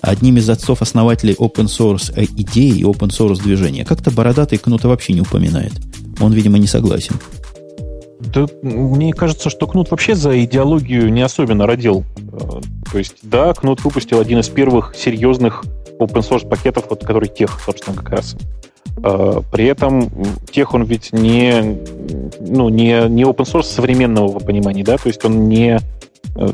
одним из отцов-основателей open source идеи и open source движения. Как-то бородатый Кнута вообще не упоминает. Он, видимо, не согласен. Да, мне кажется, что Кнут вообще за идеологию не особенно родил. Э, то есть, да, Кнут выпустил один из первых серьезных open source пакетов, вот, который тех, собственно, как раз. Э, при этом тех он ведь не, ну, не, не open source современного понимания, да, то есть он не э,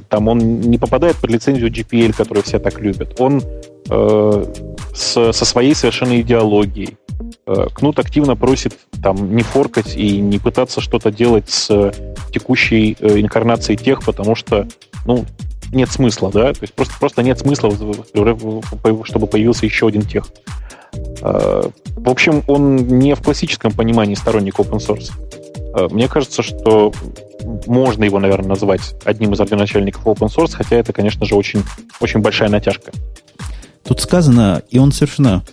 там он не попадает под лицензию GPL, которую все так любят. Он э, с, со своей совершенно идеологией. Э, Кнут активно просит там не форкать и не пытаться что-то делать с текущей э, инкарнацией тех, потому что, ну, нет смысла, да, то есть просто, просто нет смысла, чтобы появился еще один тех. Э, в общем, он не в классическом понимании сторонник open source. Э, мне кажется, что можно его, наверное, назвать одним из родоначальников open source, хотя это, конечно же, очень, очень большая натяжка. Тут сказано, и он совершенно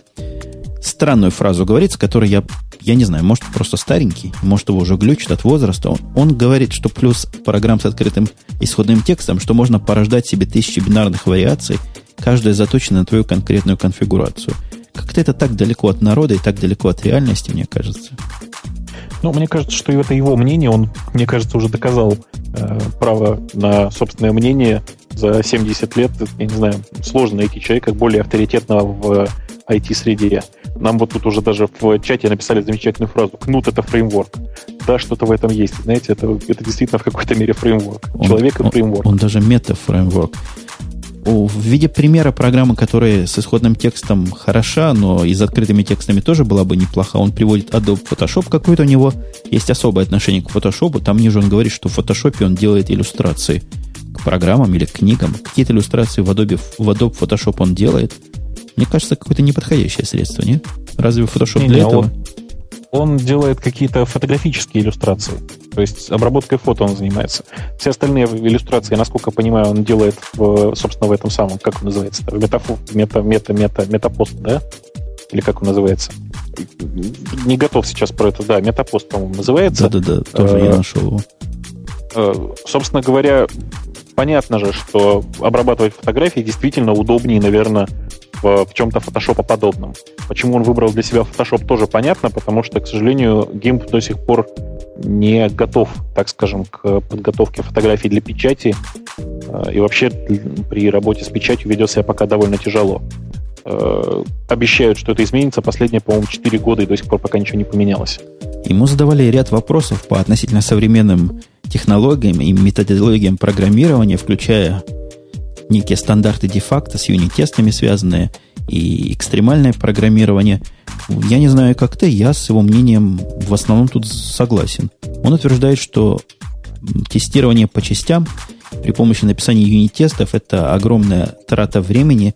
странную фразу говорит, с которой я, я не знаю, может, просто старенький, может, его уже глючит от возраста. Он, он говорит, что плюс программ с открытым исходным текстом, что можно порождать себе тысячи бинарных вариаций, каждая заточена на твою конкретную конфигурацию – как-то это так далеко от народа и так далеко от реальности, мне кажется. Ну, мне кажется, что это его мнение. Он, мне кажется, уже доказал э, право на собственное мнение за 70 лет. Я не знаю, сложно найти человека более авторитетного в IT-среде. Нам вот тут уже даже в чате написали замечательную фразу «Кнут — это фреймворк». Да, что-то в этом есть. Знаете, это, это действительно в какой-то мере фреймворк. Он, Человек — это фреймворк. Он, он даже мета-фреймворк в виде примера программы, которая с исходным текстом хороша, но и с открытыми текстами тоже была бы неплоха, он приводит Adobe Photoshop какой-то у него. Есть особое отношение к Photoshop. Там ниже он говорит, что в Photoshop он делает иллюстрации к программам или к книгам. Какие-то иллюстрации в Adobe, в Adobe Photoshop он делает. Мне кажется, какое-то неподходящее средство, нет? Разве Photoshop не, для не, этого? Он, делает какие-то фотографические иллюстрации. То есть обработкой фото он занимается. Все остальные иллюстрации, насколько я понимаю, он делает, в, собственно, в этом самом, как он называется, в метафо, мета, мета, мета, метапост, да? Или как он называется? Не готов сейчас про это, да, метапост, по-моему, называется. Да-да-да, тоже я э, нашел его. Э, собственно говоря, понятно же, что обрабатывать фотографии действительно удобнее, наверное, в, в чем-то Photoshop подобном. Почему он выбрал для себя Photoshop, тоже понятно, потому что, к сожалению, GIMP до сих пор не готов, так скажем, к подготовке фотографий для печати. Э, и вообще при работе с печатью ведет себя пока довольно тяжело. Э, обещают, что это изменится. Последние, по-моему, 4 года и до сих пор пока ничего не поменялось. Ему задавали ряд вопросов по относительно современным технологиям и методологиям программирования, включая некие стандарты де-факто с юнит-тестами связанные и экстремальное программирование. Я не знаю, как ты, я с его мнением в основном тут согласен. Он утверждает, что тестирование по частям при помощи написания юнит-тестов это огромная трата времени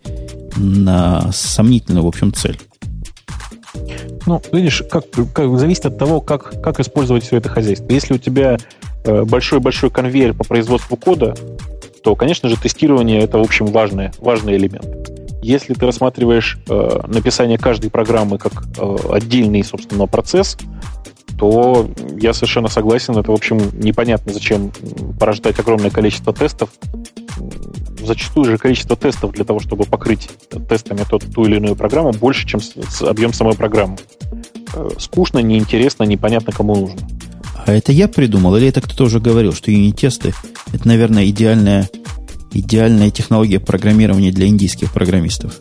на сомнительную, в общем, цель. Ну, видишь, как, как зависит от того, как, как использовать все это хозяйство. Если у тебя э, большой-большой конвейер по производству кода, то, конечно же, тестирование это, в общем, важный, важный элемент. Если ты рассматриваешь э, написание каждой программы как э, отдельный, собственно, процесс, то я совершенно согласен. Это, в общем, непонятно, зачем порождать огромное количество тестов зачастую же количество тестов для того, чтобы покрыть тестами тот, ту или иную программу, больше, чем объем самой программы. Э, скучно, неинтересно, непонятно, кому нужно. А это я придумал, или это кто-то уже говорил, что юнит-тесты – это, наверное, идеальная, идеальная технология программирования для индийских программистов?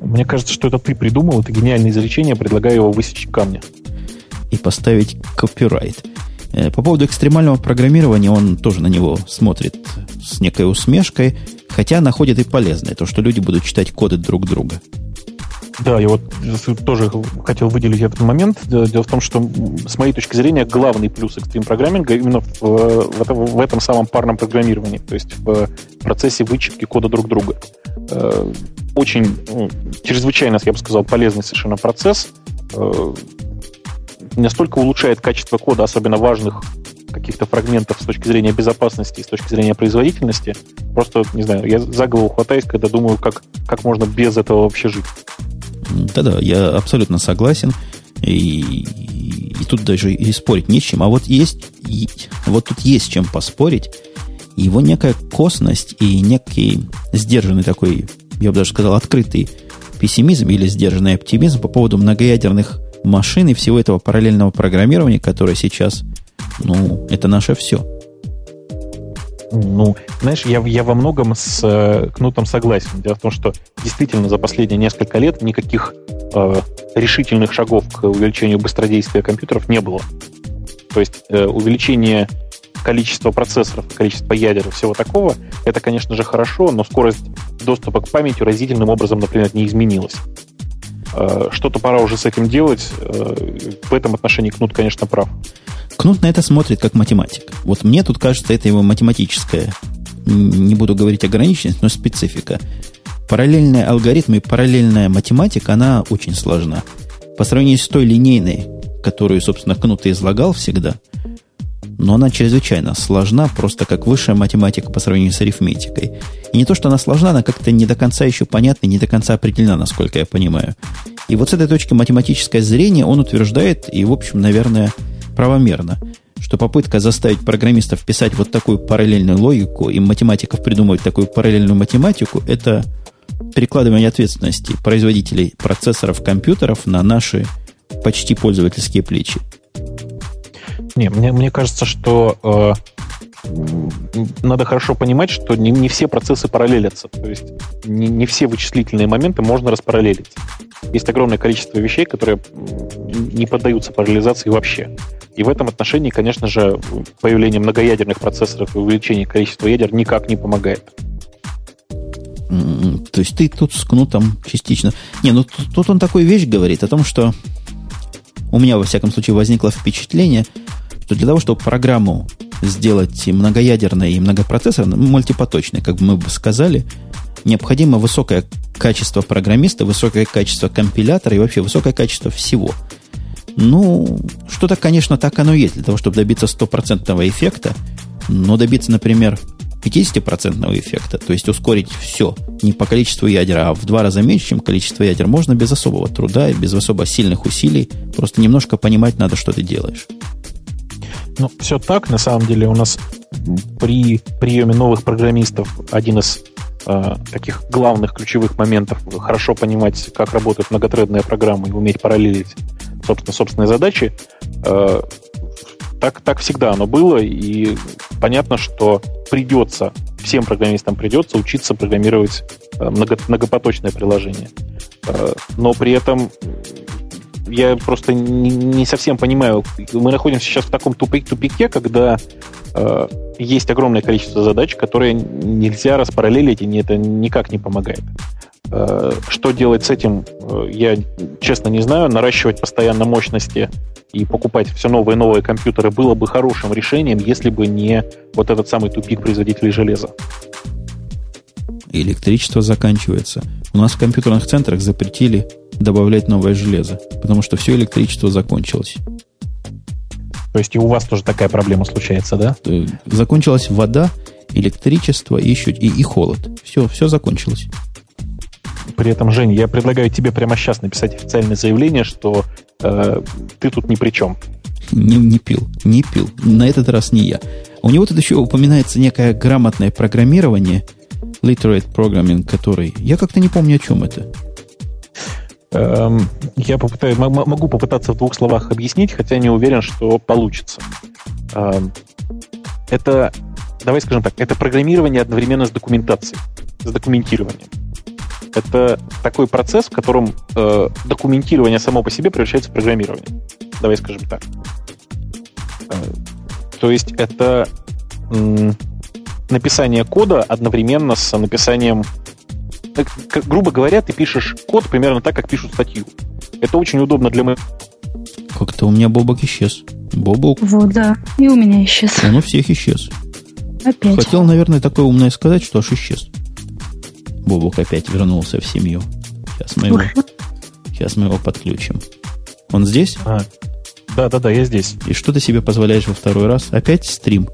Мне кажется, что это ты придумал, это гениальное изречение, предлагаю его высечь в камне. И поставить копирайт. Э, по поводу экстремального программирования он тоже на него смотрит с некой усмешкой, хотя находит и полезное, то, что люди будут читать коды друг друга. Да, я вот тоже хотел выделить этот момент. Дело в том, что с моей точки зрения главный плюс экстрим программинга именно в, в, в этом самом парном программировании, то есть в процессе вычетки кода друг друга. Э, очень, ну, чрезвычайно, я бы сказал, полезный совершенно процесс. Э, настолько улучшает качество кода, особенно важных каких-то фрагментов с точки зрения безопасности и с точки зрения производительности. Просто, не знаю, я за голову хватаюсь, когда думаю, как, как можно без этого вообще жить. Да-да, я абсолютно согласен. И, и тут даже и спорить не с чем. А вот есть, вот тут есть чем поспорить. Его некая косность и некий сдержанный такой, я бы даже сказал, открытый пессимизм или сдержанный оптимизм по поводу многоядерных машин и всего этого параллельного программирования, которое сейчас, ну, это наше все. Ну, знаешь, я, я во многом с э, Кнутом согласен. Дело в том, что действительно за последние несколько лет никаких э, решительных шагов к увеличению быстродействия компьютеров не было. То есть э, увеличение количества процессоров, количества ядер и всего такого, это, конечно же, хорошо, но скорость доступа к памяти разительным образом, например, не изменилась. Э, что-то пора уже с этим делать. Э, в этом отношении Кнут, конечно, прав. Кнут на это смотрит как математик. Вот мне тут кажется, это его математическая, не буду говорить ограниченность, но специфика. Параллельные алгоритмы, параллельная математика, она очень сложна. По сравнению с той линейной, которую, собственно, Кнут и излагал всегда, но она чрезвычайно сложна, просто как высшая математика по сравнению с арифметикой. И не то, что она сложна, она как-то не до конца еще понятна, не до конца определена, насколько я понимаю. И вот с этой точки математическое зрение он утверждает, и, в общем, наверное, правомерно, что попытка заставить программистов писать вот такую параллельную логику и математиков придумывать такую параллельную математику, это перекладывание ответственности производителей процессоров компьютеров на наши почти пользовательские плечи. Не, мне, мне кажется, что э, надо хорошо понимать, что не, не все процессы параллелятся. То есть не, не все вычислительные моменты можно распараллелить. Есть огромное количество вещей, которые не поддаются параллелизации вообще. И в этом отношении, конечно же, появление многоядерных процессоров и увеличение количества ядер никак не помогает. То есть ты тут с кнутом частично... Не, ну тут он такую вещь говорит о том, что у меня, во всяком случае, возникло впечатление, что для того, чтобы программу сделать многоядерной и многопроцессорной, ну, мультипоточной, как мы бы сказали, необходимо высокое качество программиста, высокое качество компилятора и вообще высокое качество всего. Ну, что-то, конечно, так оно и есть. Для того, чтобы добиться стопроцентного эффекта, но добиться, например, 50% эффекта, то есть ускорить все не по количеству ядер, а в два раза меньше, чем количество ядер, можно без особого труда и без особо сильных усилий. Просто немножко понимать надо, что ты делаешь. Ну, все так. На самом деле у нас при приеме новых программистов один из э, таких главных ключевых моментов, хорошо понимать, как работает многотредная программа и уметь параллелить, собственно, собственные задачи, э, так, так всегда оно было, и понятно, что придется, всем программистам придется учиться программировать э, много, многопоточное приложение. Но при этом я просто не, совсем понимаю, мы находимся сейчас в таком тупик, тупике, когда э, есть огромное количество задач, которые нельзя распараллелить, и это никак не помогает. Э, что делать с этим, э, я честно не знаю. Наращивать постоянно мощности и покупать все новые и новые компьютеры было бы хорошим решением, если бы не вот этот самый тупик производителей железа. Электричество заканчивается. У нас в компьютерных центрах запретили добавлять новое железо, потому что все электричество закончилось. То есть и у вас тоже такая проблема случается, да? Э, закончилась вода, электричество и еще и, и холод. Все, все закончилось. При этом, Женя, я предлагаю тебе прямо сейчас написать официальное заявление, что э, ты тут ни при чем. Не, не пил, не пил. На этот раз не я. У него тут еще упоминается некое грамотное программирование, literate programming, который... Я как-то не помню, о чем это. Эм, я попытаюсь, могу попытаться в двух словах объяснить, хотя не уверен, что получится. Эм, это, давай скажем так, это программирование одновременно с документацией, с документированием. Это такой процесс, в котором э, документирование само по себе превращается в программирование. Давай скажем так. Э, то есть это написание кода одновременно с написанием... Грубо говоря, ты пишешь код примерно так, как пишут статью. Это очень удобно для моего... Как-то у меня Бобок исчез. Бобок. Вот, да. И у меня исчез. Он у всех исчез. Опять. Хотел, наверное, такое умное сказать, что аж исчез. Бобок опять вернулся в семью. Сейчас мы его, сейчас мы его подключим. Он здесь? А, да, да, да, я здесь. И что ты себе позволяешь во второй раз? Опять стрим?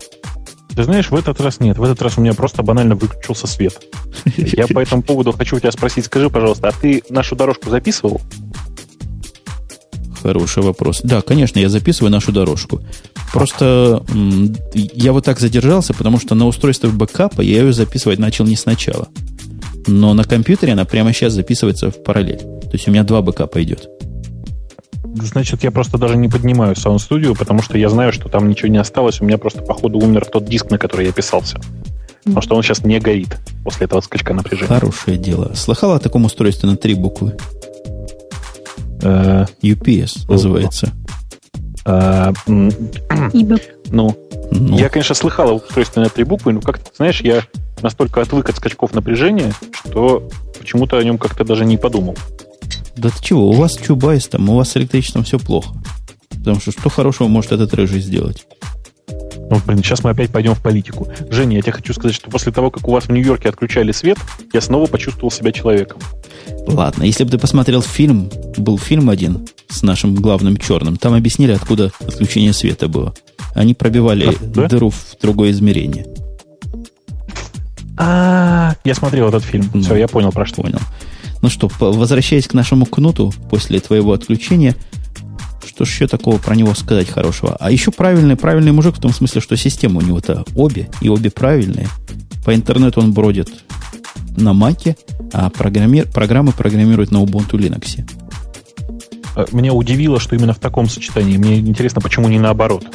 Ты знаешь, в этот раз нет. В этот раз у меня просто банально выключился свет. Я по этому поводу хочу у тебя спросить. Скажи, пожалуйста, а ты нашу дорожку записывал? Хороший вопрос. Да, конечно, я записываю нашу дорожку. Просто я вот так задержался, потому что на устройстве бэкапа я ее записывать начал не сначала. Но на компьютере она прямо сейчас записывается в параллель. То есть у меня два бэкапа идет. Значит, я просто даже не поднимаю Sound Studio, потому что я знаю, что там ничего не осталось. У меня просто, походу, умер тот диск, на который я писался. Потому что он сейчас не горит после этого скачка напряжения. Хорошее дело. Слыхал о таком устройстве на три буквы? Э, UPS называется. Э, ну, ну, я, конечно, слыхал о устройстве на три буквы, но как-то, знаешь, я настолько отвык от скачков напряжения, что почему-то о нем как-то даже не подумал. Да ты чего, у вас чубайс там, у вас с электричеством все плохо. Потому что что хорошего может этот рыжий сделать? Ну, блин, сейчас мы опять пойдем в политику. Женя, я тебе хочу сказать, что после того, как у вас в Нью-Йорке отключали свет, я снова почувствовал себя человеком. Ладно, если бы ты посмотрел фильм, был фильм один с нашим главным черным, там объяснили, откуда отключение света было. Они пробивали а, да? дыру в другое измерение. А, я смотрел этот фильм. Ну, Все, я понял про что. Понял. Ну что, возвращаясь к нашему кнуту после твоего отключения, что еще такого про него сказать хорошего? А еще правильный, правильный мужик в том смысле, что система у него-то обе, и обе правильные. По интернету он бродит на маке, а программир, программы программирует на Ubuntu Linux. Э, меня удивило, что именно в таком сочетании. Мне интересно, почему не наоборот.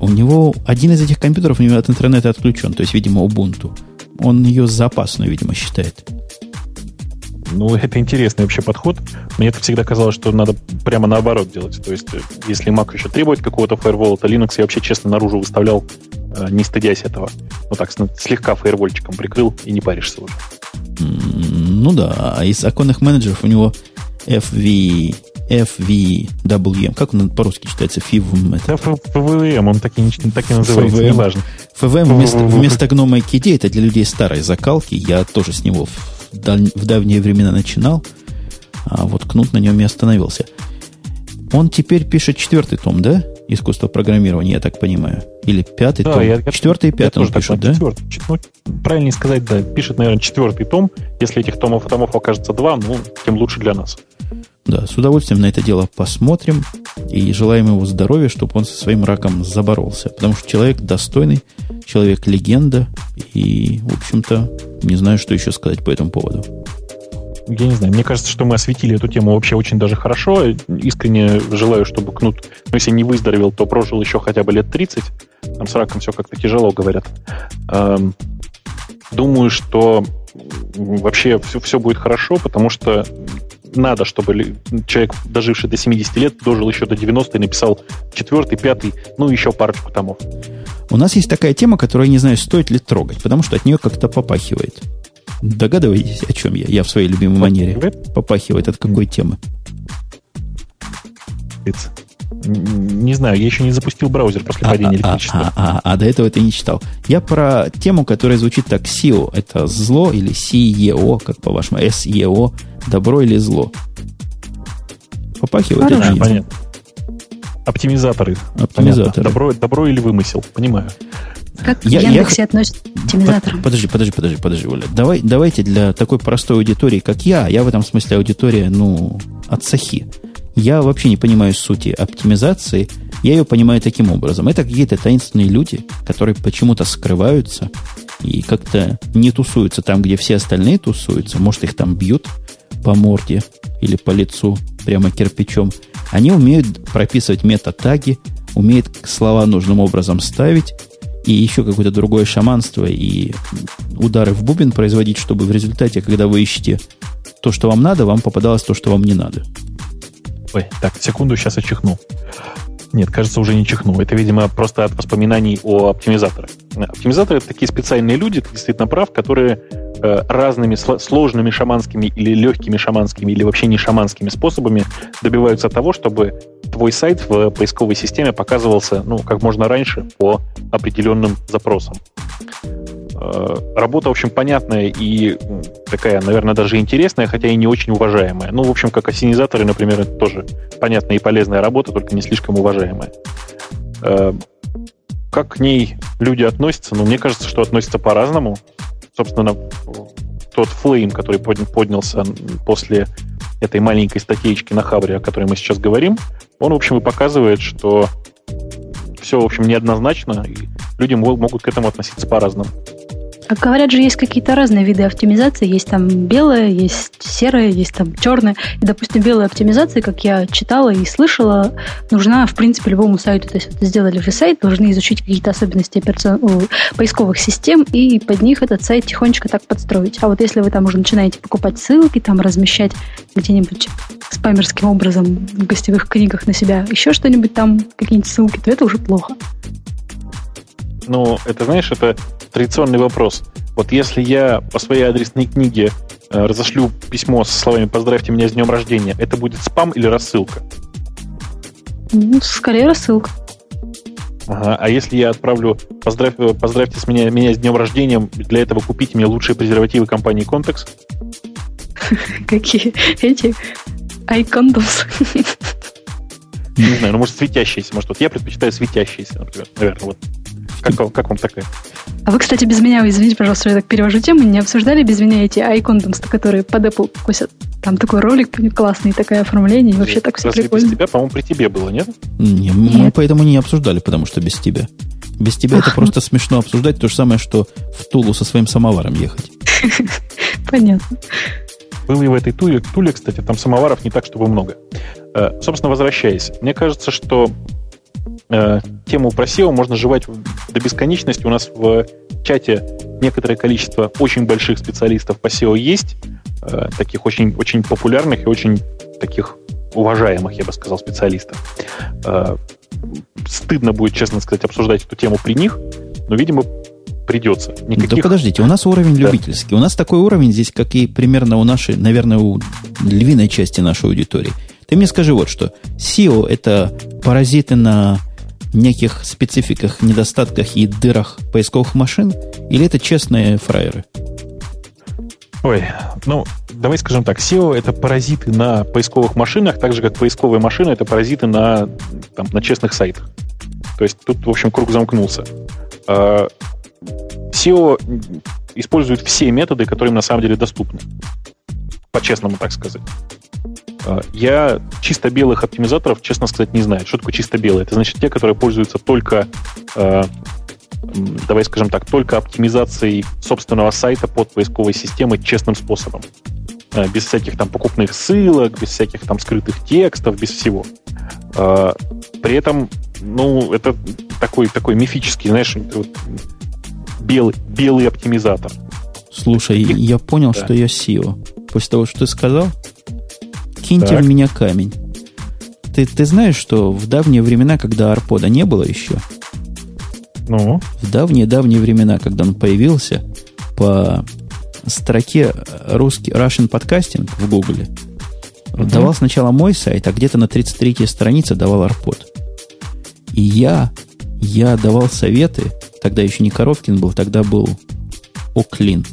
У него один из этих компьютеров у него от интернета отключен, то есть, видимо, Ubuntu. Он ее запасную, видимо, считает. Ну, это интересный вообще подход. Мне это всегда казалось, что надо прямо наоборот делать. То есть, если Mac еще требует какого-то фаервола, то Linux я вообще честно наружу выставлял, э, не стыдясь этого. Ну так, слегка фаервольчиком прикрыл и не паришься уже. Ну да, а из оконных менеджеров у него FV, FVWM, как он по-русски читается? FIVM. Это FVM, он так и, так и называется, FVM. неважно. FVM вместо, вместо гнома KD, это для людей старой закалки, я тоже с него в давние времена начинал, а вот Кнут на нем и остановился. Он теперь пишет четвертый том, да? Искусство программирования, я так понимаю. Или пятый да, том. Я, четвертый и пятый он пишет, да? Четвертый, ну, правильнее сказать, да. Пишет, наверное, четвертый том. Если этих томов, томов окажется два, ну, тем лучше для нас. Да, с удовольствием на это дело посмотрим и желаем ему здоровья, чтобы он со своим раком заборолся. Потому что человек достойный, человек легенда, и, в общем-то, не знаю, что еще сказать по этому поводу. Я не знаю, мне кажется, что мы осветили эту тему вообще очень даже хорошо. Искренне желаю, чтобы Кнут, ну, если не выздоровел, то прожил еще хотя бы лет 30. Там с раком все как-то тяжело, говорят. Эм, думаю, что вообще все, все будет хорошо, потому что надо, чтобы человек, доживший до 70 лет, дожил еще до 90 и написал четвертый, пятый, ну, еще парочку томов. У нас есть такая тема, которую я не знаю, стоит ли трогать, потому что от нее как-то попахивает. Догадываетесь, о чем я? Я в своей любимой манере. Попахивает от какой темы? Не знаю, я еще не запустил браузер после а, падения а, электричества. А, а, а, а до этого ты не читал. Я про тему, которая звучит так SEO. Это зло или CEO, как по-вашему, SEO. Добро или зло? Попахивает? Да, понятно. Оптимизаторы. Оптимизаторы. Добро, добро или вымысел, понимаю. Как я, Яндексе я... относится к оптимизаторам? Подожди, подожди, подожди, подожди, Оля. Давай, давайте для такой простой аудитории, как я, я в этом смысле аудитория, ну, от сахи. Я вообще не понимаю сути оптимизации. Я ее понимаю таким образом. Это какие-то таинственные люди, которые почему-то скрываются и как-то не тусуются там, где все остальные тусуются. Может, их там бьют по морде или по лицу прямо кирпичом. Они умеют прописывать мета-таги, умеют слова нужным образом ставить, и еще какое-то другое шаманство и удары в бубен производить, чтобы в результате, когда вы ищете то, что вам надо, вам попадалось то, что вам не надо. Ой, так, секунду, сейчас я чихну. Нет, кажется, уже не чихну. Это, видимо, просто от воспоминаний о оптимизаторах. Оптимизаторы — это такие специальные люди, ты действительно прав, которые э, разными сложными шаманскими или легкими шаманскими или вообще не шаманскими способами добиваются того, чтобы твой сайт в поисковой системе показывался ну, как можно раньше по определенным запросам. Э, работа, в общем, понятная и такая, наверное, даже интересная, хотя и не очень уважаемая. Ну, в общем, как осенизаторы, например, это тоже понятная и полезная работа, только не слишком уважаемая. Э, как к ней люди относятся? Ну, мне кажется, что относятся по-разному. Собственно, тот флейм, который поднялся после этой маленькой статейки на Хабре, о которой мы сейчас говорим, он, в общем, и показывает, что все, в общем, неоднозначно, и люди могут к этому относиться по-разному. А говорят же, есть какие-то разные виды оптимизации. Есть там белая, есть серая, есть там черная. И, допустим, белая оптимизация, как я читала и слышала, нужна, в принципе, любому сайту. То есть, вот сделали вы сайт, должны изучить какие-то особенности операцион... поисковых систем и под них этот сайт тихонечко так подстроить. А вот если вы там уже начинаете покупать ссылки, там размещать где-нибудь спамерским образом в гостевых книгах на себя еще что-нибудь там, какие-нибудь ссылки, то это уже плохо. Ну, это, знаешь, это традиционный вопрос. Вот если я по своей адресной книге э, разошлю письмо со словами «Поздравьте меня с днем рождения», это будет спам или рассылка? Ну, скорее рассылка. Ага. А если я отправлю «Поздравь, э, «Поздравьте с меня, меня с днем рождения», для этого купите мне лучшие презервативы компании Contex? Какие? Эти? Айкондус. Не знаю, ну, может, светящиеся. Может, вот я предпочитаю светящиеся, например. Наверное, вот. Как, как вам такая? А вы, кстати, без меня, извините, пожалуйста, я так перевожу тему, не обсуждали без меня эти iContents, которые под Apple косят? Там такой ролик классный, такое оформление, и вообще так все прикольно. без тебя, по-моему, при тебе было, нет? Не, нет. мы поэтому не обсуждали, потому что без тебя. Без тебя это просто смешно обсуждать, то же самое, что в Тулу со своим самоваром ехать. Понятно. Был и в этой туле, туле, кстати, там самоваров не так, чтобы много. Э, собственно, возвращаясь, мне кажется, что э, тему про SEO можно жевать до бесконечности. У нас в чате некоторое количество очень больших специалистов по SEO есть, э, таких очень, очень популярных и очень таких уважаемых, я бы сказал, специалистов. Э, стыдно будет, честно сказать, обсуждать эту тему при них, но, видимо, придется. Никаких... Да подождите, у нас уровень да. любительский. У нас такой уровень здесь, как и примерно у нашей, наверное, у львиной части нашей аудитории. Ты мне скажи вот что. SEO – это паразиты на неких спецификах, недостатках и дырах поисковых машин? Или это честные фраеры? Ой, ну, давай скажем так. SEO — это паразиты на поисковых машинах, так же, как поисковые машины — это паразиты на, там, на честных сайтах. То есть тут, в общем, круг замкнулся. А, SEO использует все методы, которые им на самом деле доступны. По-честному, так сказать. Э, я чисто белых оптимизаторов, честно сказать, не знаю. Что такое чисто белые? Это значит те, которые пользуются только, э, давай скажем так, только оптимизацией собственного сайта под поисковой системой честным способом. Э, без всяких там покупных ссылок, без всяких там скрытых текстов, без всего. При этом, ну, это такой, такой мифический, знаешь, белый, белый оптимизатор. Слушай, я понял, да. что я SEO. После того, что ты сказал, киньте так. в меня камень. Ты, ты знаешь, что в давние времена, когда Арпода не было еще, ну? в давние-давние времена, когда он появился, по строке русский Russian Podcasting в Гугле угу. давал сначала мой сайт, а где-то на 33-й странице давал Арпод. И я, я давал советы, тогда еще не Коровкин был, тогда был Оклин.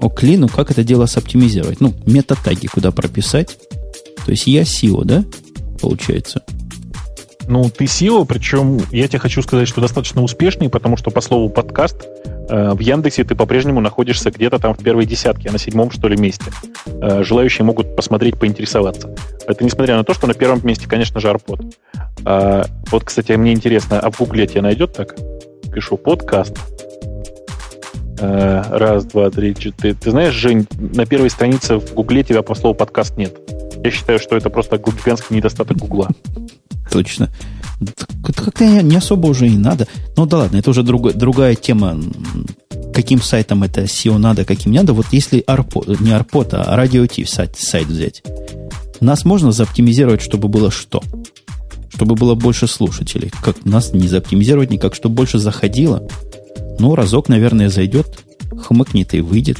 Оклину, как это дело соптимизировать? Ну, метатаги куда прописать. То есть я SEO, да, получается? Ну, ты SEO, причем я тебе хочу сказать, что достаточно успешный, потому что по слову подкаст э, в Яндексе ты по-прежнему находишься где-то там в первой десятке, а на седьмом, что ли, месте. Э, желающие могут посмотреть, поинтересоваться. Это несмотря на то, что на первом месте, конечно же, Арпод. А, вот, кстати, мне интересно, а в Гугле тебя найдет так? Пишу подкаст. А, раз, два, три, четыре. Ты знаешь, Жень, на первой странице в Гугле тебя по слову подкаст нет. Я считаю, что это просто гигантский недостаток Гугла. Точно. Как-то не особо уже и надо. Ну да ладно, это уже друг, другая тема. Каким сайтом это SEO надо, каким не надо. Вот если Арпо, не Арпот, а радиотив сайт, сайт взять. Нас можно заоптимизировать, чтобы было что? Чтобы было больше слушателей. Как нас не заоптимизировать никак, чтобы больше заходило. Ну, разок, наверное, зайдет, хмыкнет и выйдет.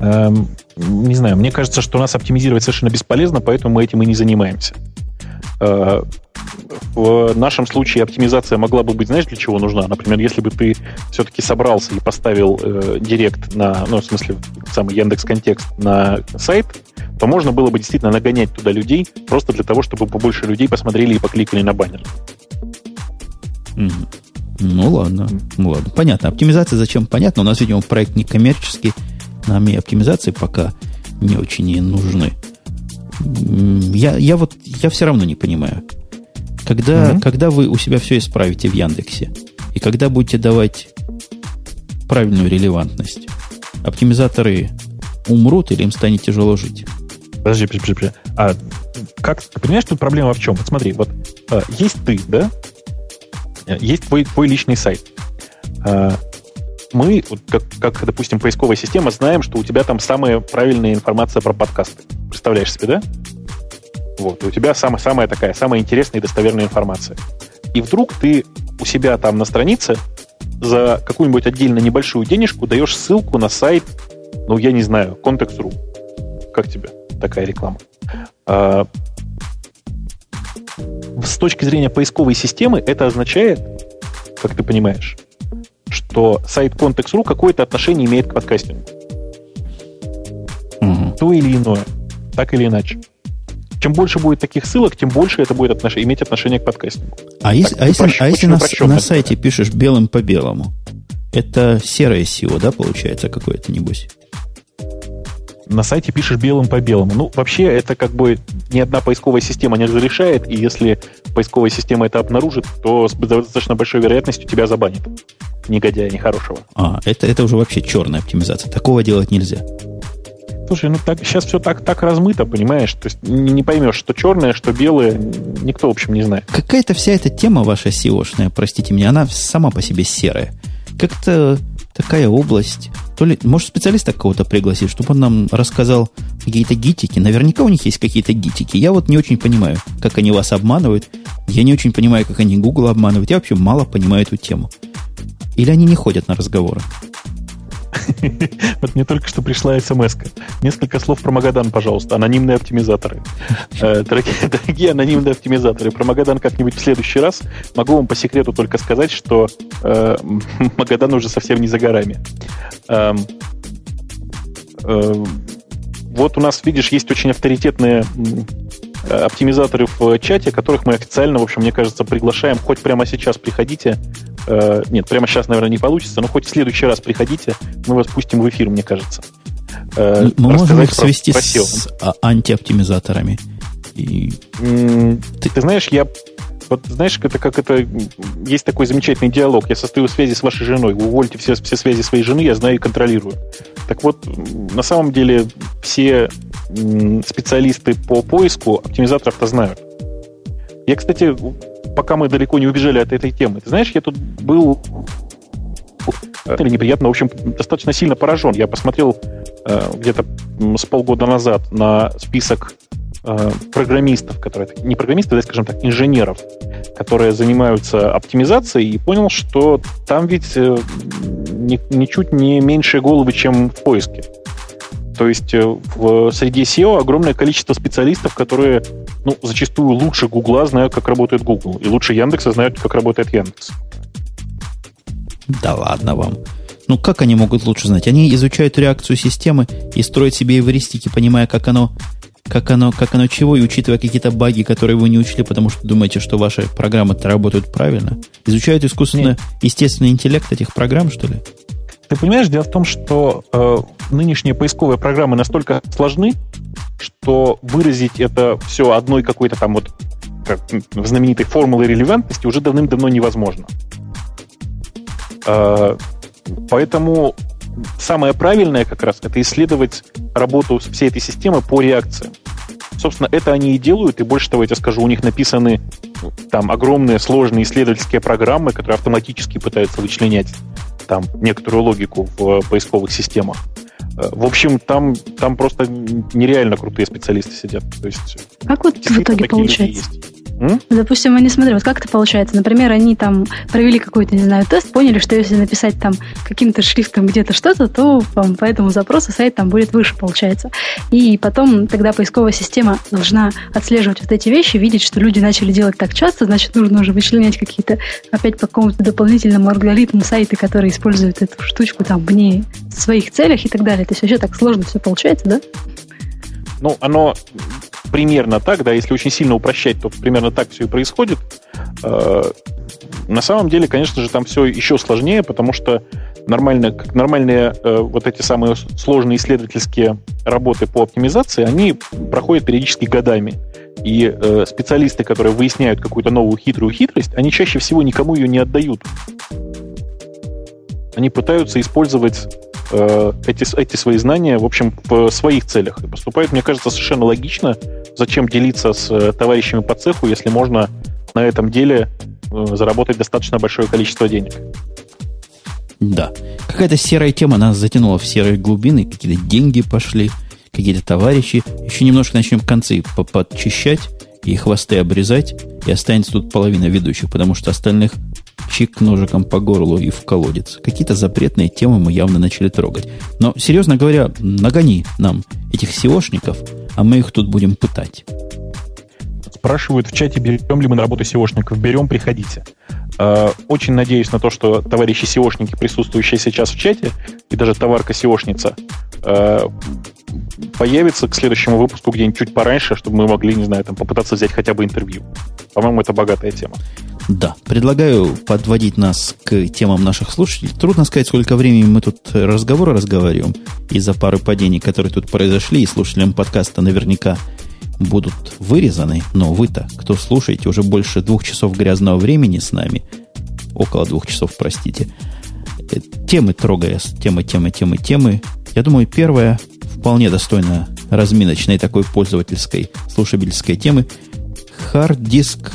Эм, не знаю, мне кажется, что нас оптимизировать совершенно бесполезно, поэтому мы этим и не занимаемся. Э, в нашем случае оптимизация могла бы быть, знаешь, для чего нужна? Например, если бы ты все-таки собрался и поставил э, директ на, ну, в смысле, самый Яндекс Контекст на сайт, то можно было бы действительно нагонять туда людей просто для того, чтобы побольше людей посмотрели и покликали на баннер. Ну ладно, ну ладно. Понятно. Оптимизация зачем? Понятно. У нас, видимо, проект не коммерческий. Нам и оптимизации пока не очень и нужны. Я, я вот я все равно не понимаю. Когда, mm-hmm. когда вы у себя все исправите в Яндексе, и когда будете давать правильную релевантность, оптимизаторы умрут или им станет тяжело жить? Подожди, подожди, подожди. А как ты понимаешь, тут проблема в чем? Вот смотри, вот а, есть ты, да? Есть твой, твой личный сайт. Мы, как, как, допустим, поисковая система, знаем, что у тебя там самая правильная информация про подкасты. Представляешь себе, да? Вот, у тебя самая, самая такая, самая интересная и достоверная информация. И вдруг ты у себя там на странице за какую-нибудь отдельно небольшую денежку даешь ссылку на сайт, ну, я не знаю, Context.ru. Как тебе такая реклама? А, с точки зрения поисковой системы это означает, как ты понимаешь, что сайт Context.ru какое-то отношение имеет к подкастингу. Угу. То или иное так или иначе. Чем больше будет таких ссылок, тем больше это будет отнош... иметь отношение к подкастингу. А, если, а если, а если на, на сайте пишешь белым по белому, это серое SEO, да, получается, какое-то, небось? на сайте пишешь белым по белому. Ну, вообще, это как бы ни одна поисковая система не разрешает, и если поисковая система это обнаружит, то с достаточно большой вероятностью тебя забанит. Негодяя нехорошего. А, это, это уже вообще черная оптимизация. Такого делать нельзя. Слушай, ну так, сейчас все так, так размыто, понимаешь? То есть не, не поймешь, что черное, что белое, никто, в общем, не знает. Какая-то вся эта тема ваша SEO-шная, простите меня, она сама по себе серая. Как-то такая область. То ли, может, специалиста кого-то пригласить, чтобы он нам рассказал какие-то гитики. Наверняка у них есть какие-то гитики. Я вот не очень понимаю, как они вас обманывают. Я не очень понимаю, как они Google обманывают. Я вообще мало понимаю эту тему. Или они не ходят на разговоры. Вот мне только что пришла смс -ка. Несколько слов про Магадан, пожалуйста. Анонимные оптимизаторы. Э, дорогие, дорогие анонимные оптимизаторы, про Магадан как-нибудь в следующий раз. Могу вам по секрету только сказать, что э, Магадан уже совсем не за горами. Эм, э, вот у нас, видишь, есть очень авторитетные Э, оптимизаторы в чате, которых мы официально, в общем, мне кажется, приглашаем. Хоть прямо сейчас приходите. Э, нет, прямо сейчас, наверное, не получится, но хоть в следующий раз приходите. Мы вас пустим в эфир, мне кажется. э, Мы можем их свести про, с про антиоптимизаторами. И... Ты... ты знаешь, я вот знаешь, это как это есть такой замечательный диалог. Я состою в связи с вашей женой. Вы увольте все, все связи своей жены, я знаю и контролирую. Так вот, на самом деле все специалисты по поиску оптимизаторов-то знают. Я, кстати, пока мы далеко не убежали от этой темы, ты знаешь, я тут был или неприятно, в общем, достаточно сильно поражен. Я посмотрел э, где-то с полгода назад на список э, программистов, которые не программисты, а, скажем так, инженеров, которые занимаются оптимизацией, и понял, что там ведь э, ни, ничуть не меньшие головы, чем в поиске. То есть э, в среди SEO огромное количество специалистов, которые ну, зачастую лучше Гугла знают, как работает Google, и лучше Яндекса знают, как работает Яндекс. Да ладно вам. Ну, как они могут лучше знать? Они изучают реакцию системы и строят себе эвристики, понимая, как оно, как оно, как оно чего, и учитывая какие-то баги, которые вы не учли, потому что думаете, что ваши программы-то работают правильно. Изучают искусственно, Нет. естественный интеллект этих программ, что ли? Ты понимаешь, дело в том, что э, нынешние поисковые программы настолько сложны, что выразить это все одной какой-то там вот как знаменитой формулой релевантности уже давным-давно невозможно. А, поэтому самое правильное как раз это исследовать работу всей этой системы по реакциям. Собственно, это они и делают, и больше того, я тебе скажу, у них написаны там огромные сложные исследовательские программы, которые автоматически пытаются вычленять там некоторую логику в поисковых системах. Э, в общем, там, там просто нереально крутые специалисты сидят. То есть, как вот в итоге получается? Допустим, они смотрят, вот как это получается. Например, они там провели какой-то, не знаю, тест, поняли, что если написать там каким-то шрифтом где-то что-то, то там, по этому запросу сайт там будет выше, получается. И потом тогда поисковая система должна отслеживать вот эти вещи, видеть, что люди начали делать так часто, значит, нужно уже вычленять какие-то опять по какому-то дополнительному алгоритму сайты, которые используют эту штучку там вне своих целях и так далее. То есть вообще так сложно все получается, да? Ну, оно примерно так, да, если очень сильно упрощать, то примерно так все и происходит. Э, на самом деле, конечно же, там все еще сложнее, потому что нормально, как нормальные э, вот эти самые сложные исследовательские работы по оптимизации, они проходят периодически годами. И э, специалисты, которые выясняют какую-то новую хитрую хитрость, они чаще всего никому ее не отдают. Они пытаются использовать э, эти, эти свои знания, в общем, в своих целях. И поступают, мне кажется, совершенно логично. Зачем делиться с э, товарищами по цеху, если можно на этом деле э, заработать достаточно большое количество денег? Да. Какая-то серая тема нас затянула в серые глубины, какие-то деньги пошли, какие-то товарищи. Еще немножко начнем концы подчищать и хвосты обрезать, и останется тут половина ведущих, потому что остальных чик ножиком по горлу и в колодец. Какие-то запретные темы мы явно начали трогать. Но, серьезно говоря, нагони нам этих SEOшников, а мы их тут будем пытать. Спрашивают в чате, берем ли мы на работу SEOшников. Берем, приходите. А, очень надеюсь на то, что товарищи SEOшники, присутствующие сейчас в чате, и даже товарка SEOшница, а, появится к следующему выпуску где-нибудь чуть пораньше, чтобы мы могли, не знаю, там попытаться взять хотя бы интервью. По-моему, это богатая тема. Да, предлагаю подводить нас к темам наших слушателей. Трудно сказать, сколько времени мы тут разговора разговариваем из-за пары падений, которые тут произошли, и слушателям подкаста наверняка будут вырезаны. Но вы-то, кто слушаете, уже больше двух часов грязного времени с нами, около двух часов, простите, э, темы трогая, темы, темы, темы, темы. Я думаю, первая вполне достойна разминочной такой пользовательской, слушабельской темы. Хард-диск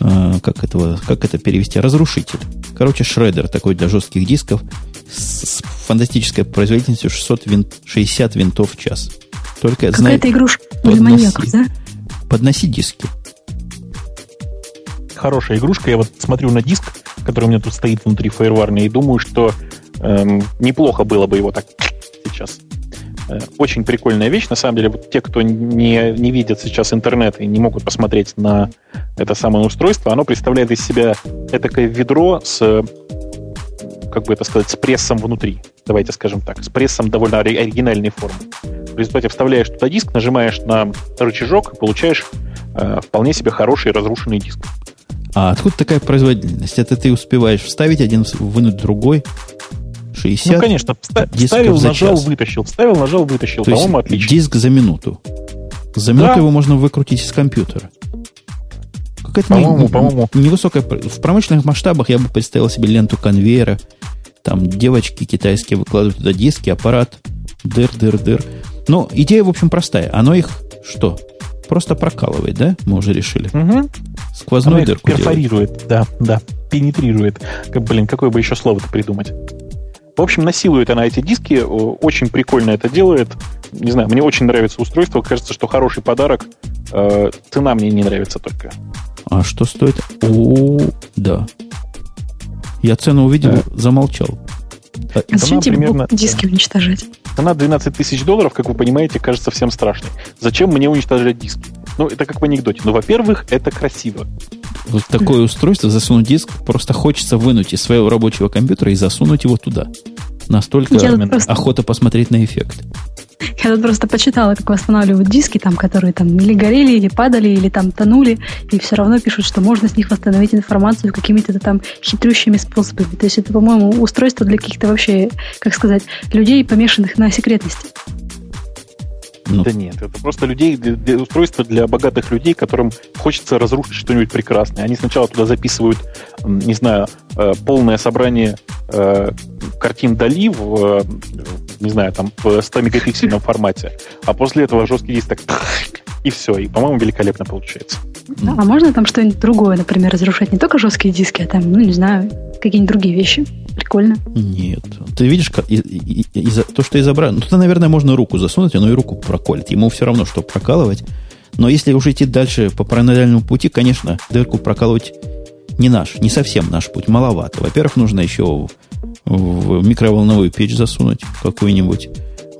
а, как, этого, как это перевести, разрушитель. Короче, шредер такой для жестких дисков с, фантастической производительностью 660 винтов в час. Только, Какая-то игрушка для маньяков, да? Подноси диски. Хорошая игрушка. Я вот смотрю на диск, который у меня тут стоит внутри фаерварни, и думаю, что эм, неплохо было бы его так сейчас Э, очень прикольная вещь. На самом деле, вот те, кто не, не видят сейчас интернет и не могут посмотреть на это самое устройство, оно представляет из себя этакое ведро с, как бы это сказать, с прессом внутри. Давайте скажем так, с прессом довольно оригинальной формы. В результате вставляешь туда диск, нажимаешь на рычажок и получаешь э, вполне себе хороший разрушенный диск. А откуда такая производительность? Это ты успеваешь вставить один, вынуть другой? 60. Ну, конечно, ставил, нажал, вытащил. Ставил, нажал, вытащил. По-моему, отлично. Диск за минуту. За минуту да. его можно выкрутить из компьютера. Какая-то по-моему, не, по-моему. невысокая... В промышленных масштабах я бы представил себе ленту конвейера. Там девочки китайские выкладывают туда диски, аппарат, дыр, дыр, дыр. Но идея, в общем, простая. Оно их что? Просто прокалывает, да? Мы уже решили. Угу. Сквозную Оно дырку перфорирует, делает. да, да, пенетрирует. Блин, какое бы еще слово-то придумать? В общем, насилует она эти диски, очень прикольно это делает. Не знаю, мне очень нравится устройство, кажется, что хороший подарок. Э, цена мне не нравится только. А что стоит? О, да. Я цену увидел, да. замолчал. А зачем тебе примерно, диски уничтожать? Цена 12 тысяч долларов, как вы понимаете, кажется всем страшной. Зачем мне уничтожать диски? Ну, это как в анекдоте. Ну, во-первых, это красиво. Вот такое устройство, засунуть диск, просто хочется вынуть из своего рабочего компьютера и засунуть его туда. Настолько просто... охота посмотреть на эффект. Я тут просто почитала, как восстанавливают диски, там, которые там или горели, или падали, или там тонули, и все равно пишут, что можно с них восстановить информацию какими-то там хитрющими способами. То есть это, по-моему, устройство для каких-то вообще, как сказать, людей, помешанных на секретности. Ну. Да нет, это просто людей, для, устройство для богатых людей, которым хочется разрушить что-нибудь прекрасное. Они сначала туда записывают, не знаю, э, полное собрание э, картин Дали в, э, не знаю, там, в 100 мегапиксельном формате, а после этого жесткий диск так и все. И, по-моему, великолепно получается. А можно там что-нибудь другое, например, разрушать? Не только жесткие диски, а там, ну, не знаю, какие-нибудь другие вещи. Прикольно. Нет. Ты видишь, как, и, и, и, то, что изображено... Ну, то, наверное, можно руку засунуть, оно и руку проколет. Ему все равно, что прокалывать. Но если уже идти дальше по параллельному пути, конечно, дырку прокалывать не наш, не совсем наш путь, маловато. Во-первых, нужно еще в, микроволновую печь засунуть какую-нибудь,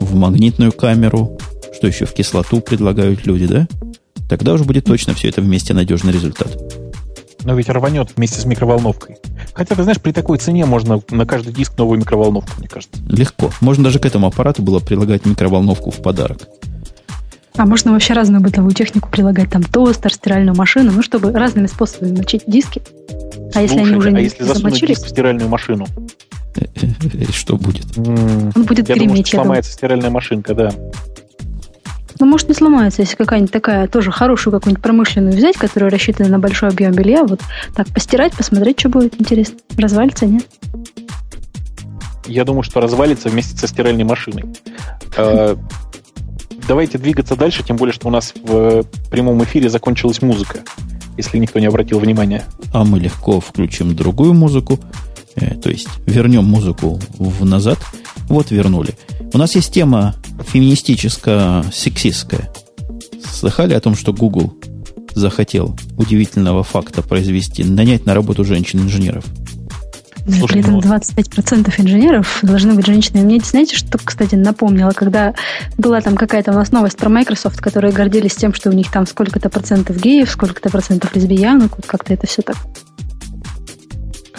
в магнитную камеру, что еще в кислоту предлагают люди, да? Тогда уже будет точно все это вместе надежный результат. Но ведь рванет вместе с микроволновкой. Хотя, ты знаешь, при такой цене можно на каждый диск новую микроволновку, мне кажется. Легко. Можно даже к этому аппарату было прилагать микроволновку в подарок. А можно вообще разную бытовую технику прилагать, там тостер, стиральную машину, ну, чтобы разными способами мочить диски. А если они уже а не если засунуть диск в стиральную машину? Что будет? Он будет я греметь. Думаю, сломается стиральная машинка, да. Ну, может, не сломается, если какая-нибудь такая тоже хорошую какую-нибудь промышленную взять, которая рассчитана на большой объем белья, вот так постирать, посмотреть, что будет интересно. Развалится, нет? Я думаю, что развалится вместе со стиральной машиной. Э, давайте двигаться дальше, тем более, что у нас в прямом эфире закончилась музыка, если никто не обратил внимания. А мы легко включим другую музыку, то есть вернем музыку в назад. Вот вернули. У нас есть тема феминистическая, сексистская. Слыхали о том, что Google захотел удивительного факта произвести, нанять на работу женщин-инженеров? Слушай, При этом 25% ну инженеров должны быть женщинами. Мне, знаете, что, кстати, напомнило, когда была там какая-то у нас новость про Microsoft, которые гордились тем, что у них там сколько-то процентов геев, сколько-то процентов лесбиянок, вот как-то это все так.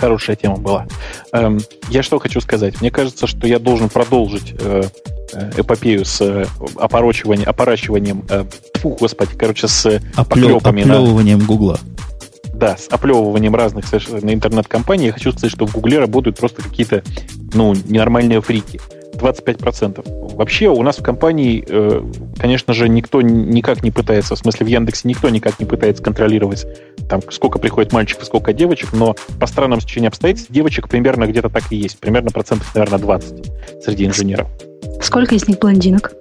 Хорошая тема была. Эм, я что хочу сказать. Мне кажется, что я должен продолжить э, э эпопею с э, опорочиванием, опорачиванием, фу, господи, короче, с Оплев, оплевыванием на... Гугла да, с оплевыванием разных совершенно интернет-компаний, я хочу сказать, что в Гугле работают просто какие-то, ну, ненормальные фрики. 25%. Вообще у нас в компании, э, конечно же, никто никак не пытается, в смысле в Яндексе никто никак не пытается контролировать, там, сколько приходит мальчиков, сколько девочек, но по странным стечениям обстоятельств девочек примерно где-то так и есть. Примерно процентов, наверное, 20 среди инженеров. Сколько из них блондинок?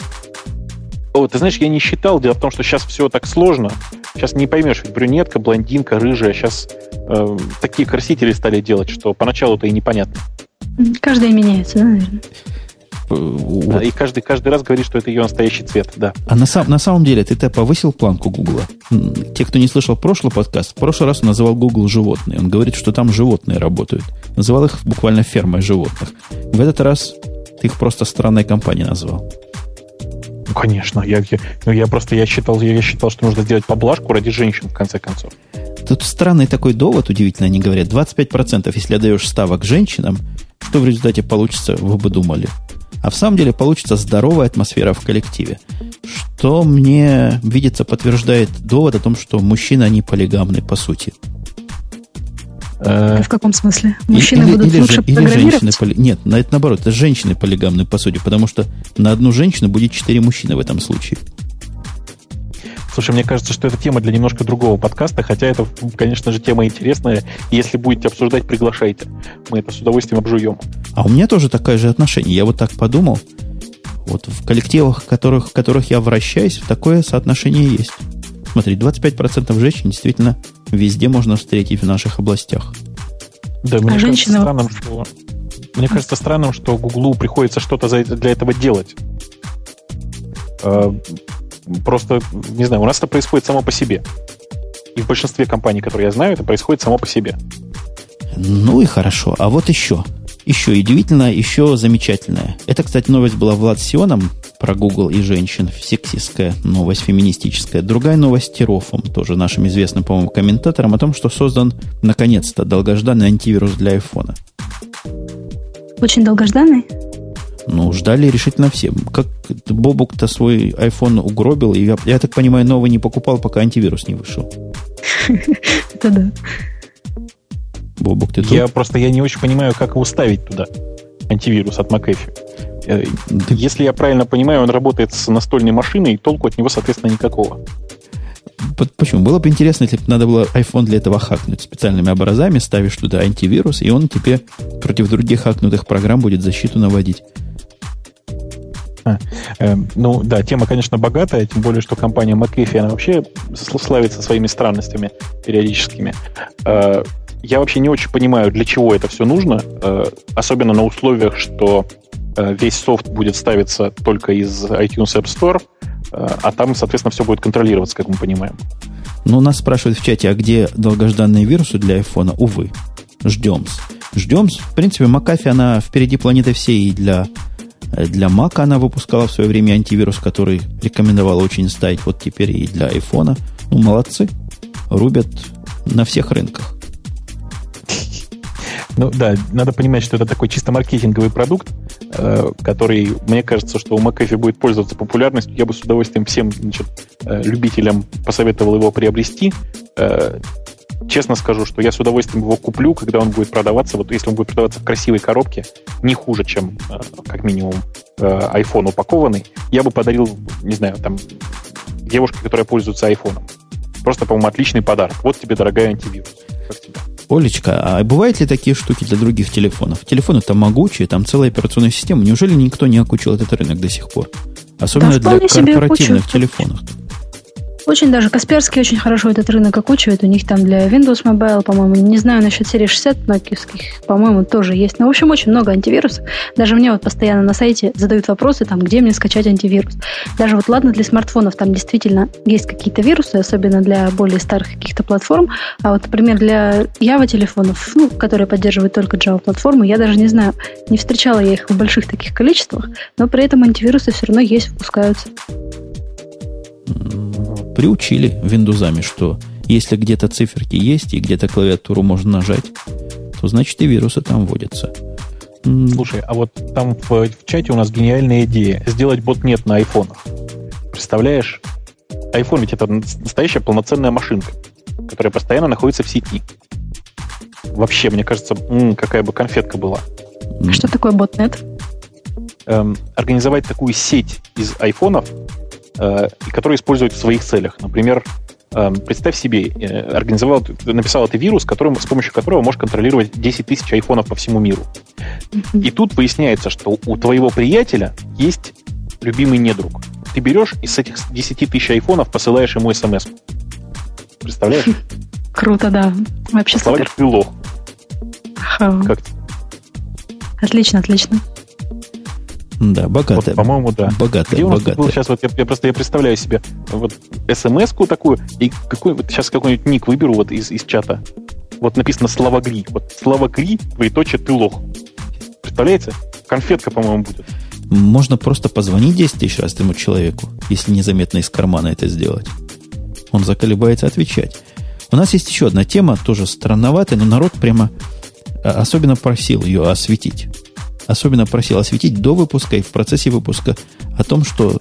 О, ты знаешь, я не считал. Дело в том, что сейчас все так сложно. Сейчас не поймешь, ведь брюнетка, блондинка, рыжая. Сейчас э, такие красители стали делать, что поначалу-то и непонятно. Каждая меняется, да, наверное? Вот. Да, и каждый, каждый раз говорит, что это ее настоящий цвет, да. А на, сам, на самом деле ты-то повысил планку Гугла. Те, кто не слышал прошлый подкаст, в прошлый раз он называл Google животные. Он говорит, что там животные работают. Называл их буквально фермой животных. В этот раз ты их просто странной компанией назвал. Ну, конечно. Я, я, ну, я просто я считал, я считал, что нужно сделать поблажку ради женщин, в конце концов. Тут странный такой довод, удивительно, они говорят. 25%, если отдаешь ставок женщинам, что в результате получится, вы бы думали. А в самом деле получится здоровая атмосфера в коллективе. Что мне видится, подтверждает довод о том, что мужчины, они полигамны по сути. Э, в каком смысле? Мужчины или, будут или, лучше или женщины поли... Нет, на это наоборот, это женщины полигамны, по сути, потому что на одну женщину будет четыре мужчины в этом случае. Слушай, мне кажется, что это тема для немножко другого подкаста, хотя это, конечно же, тема интересная. Если будете обсуждать, приглашайте. Мы это с удовольствием обжуем. А у меня тоже такое же отношение. Я вот так подумал. Вот в коллективах, в которых, в которых я вращаюсь, такое соотношение есть. Смотри, 25% женщин действительно везде можно встретить в наших областях. Да, мне а кажется женщина... странным, что мне кажется странным, что Гуглу приходится что-то для этого делать. Просто, не знаю, у нас это происходит само по себе. И в большинстве компаний, которые я знаю, это происходит само по себе. Ну и хорошо. А вот еще. Еще удивительно, еще замечательное. Это, кстати, новость была Влад Сионом про Google и женщин, сексистская новость, феминистическая. Другая новость Терофом, тоже нашим известным, по-моему, комментатором, о том, что создан, наконец-то, долгожданный антивирус для айфона. Очень долгожданный? Ну, ждали решительно все. Как Бобук-то свой iPhone угробил, и я, я так понимаю, новый не покупал, пока антивирус не вышел. Это да. Бобук, ты тут? Я просто я не очень понимаю, как его ставить туда, антивирус от McAfee. Э, если я правильно понимаю, он работает с настольной машиной, и толку от него, соответственно, никакого. Почему? Было бы интересно, если бы надо было iPhone для этого хакнуть специальными образами, ставишь туда антивирус, и он тебе против других хакнутых программ будет защиту наводить. А, э, ну да, тема, конечно, богатая, тем более, что компания McAfee, она вообще славится своими странностями периодическими. Э, я вообще не очень понимаю, для чего это все нужно, э, особенно на условиях, что весь софт будет ставиться только из iTunes App Store, а там, соответственно, все будет контролироваться, как мы понимаем. Ну, нас спрашивают в чате, а где долгожданные вирусы для iPhone? Увы, ждем. Ждем. В принципе, McAfee, она впереди планеты всей и для, для Mac она выпускала в свое время антивирус, который рекомендовала очень ставить вот теперь и для iPhone. Ну, молодцы. Рубят на всех рынках. Ну да, надо понимать, что это такой чисто маркетинговый продукт, э, который, мне кажется, что у McAfee будет пользоваться популярностью. Я бы с удовольствием всем значит, э, любителям посоветовал его приобрести. Э, честно скажу, что я с удовольствием его куплю, когда он будет продаваться. Вот если он будет продаваться в красивой коробке, не хуже, чем как минимум iPhone упакованный, я бы подарил, не знаю, там девушке, которая пользуется iPhone. Просто, по-моему, отличный подарок. Вот тебе, дорогая антивирус. Как тебе? Олечка, а бывают ли такие штуки для других телефонов? Телефоны там могучие, там целая операционная система. Неужели никто не окучил этот рынок до сих пор? Особенно да, для корпоративных телефонов. Очень даже Касперский очень хорошо этот рынок окучивает. У них там для Windows Mobile, по-моему, не знаю насчет серии 60 нокиевских, по-моему, тоже есть. Но, в общем, очень много антивирусов. Даже мне вот постоянно на сайте задают вопросы, там, где мне скачать антивирус. Даже вот ладно для смартфонов, там действительно есть какие-то вирусы, особенно для более старых каких-то платформ. А вот, например, для Java телефонов, ну, которые поддерживают только Java платформы, я даже не знаю, не встречала я их в больших таких количествах, но при этом антивирусы все равно есть, выпускаются приучили виндузами, что если где-то циферки есть и где-то клавиатуру можно нажать, то значит и вирусы там вводятся. Слушай, а вот там в, в чате у нас гениальная идея. Сделать ботнет на айфонах. Представляешь? iPhone ведь это настоящая полноценная машинка, которая постоянно находится в сети. Вообще, мне кажется, м, какая бы конфетка была. Что такое ботнет? Эм, организовать такую сеть из айфонов, э, который используют в своих целях. Например, э, представь себе, э, организовал, написал это вирус, которым, с помощью которого можешь контролировать 10 тысяч айфонов по всему миру. И тут выясняется, что у твоего приятеля есть любимый недруг. Ты берешь и с этих 10 тысяч айфонов посылаешь ему смс. Представляешь? Круто, да. Вообще супер. ты лох. Как Отлично, отлично. Да, богатая. Вот, по-моему, да. Богатая, Где у нас богатая. был сейчас вот я, я просто я представляю себе вот смс-ку такую и какой вот сейчас какой-нибудь ник выберу вот из, из чата. Вот написано Слава Гри. Вот Слава Гри, двоеточие, ты лох. Представляете? Конфетка, по-моему, будет. Можно просто позвонить 10 тысяч раз этому человеку, если незаметно из кармана это сделать. Он заколебается отвечать. У нас есть еще одна тема, тоже странноватая, но народ прямо а, особенно просил ее осветить особенно просил осветить до выпуска и в процессе выпуска о том, что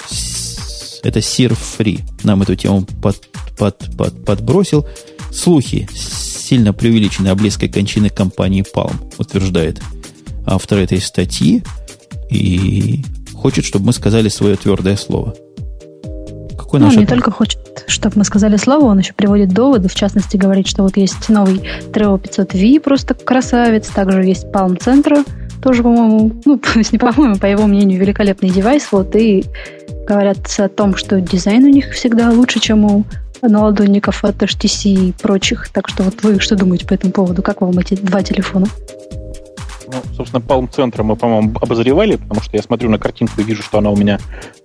это Sir Free нам эту тему под, под, под, подбросил. Слухи. сильно преувеличены о близкой кончины компании Palm, утверждает автор этой статьи, и хочет, чтобы мы сказали свое твердое слово. Какой ну, наш не только хочет, чтобы мы сказали слово, он еще приводит доводы, в частности говорит, что вот есть новый Treo 500V, просто красавец, также есть Palm Centro, тоже, по-моему, ну, не по-моему, по его мнению, великолепный девайс, вот, и говорят о том, что дизайн у них всегда лучше, чем у наладонников от HTC и прочих. Так что вот вы что думаете по этому поводу? Как вам эти два телефона? Ну, собственно, Palm Center мы, по-моему, обозревали, потому что я смотрю на картинку и вижу, что она у меня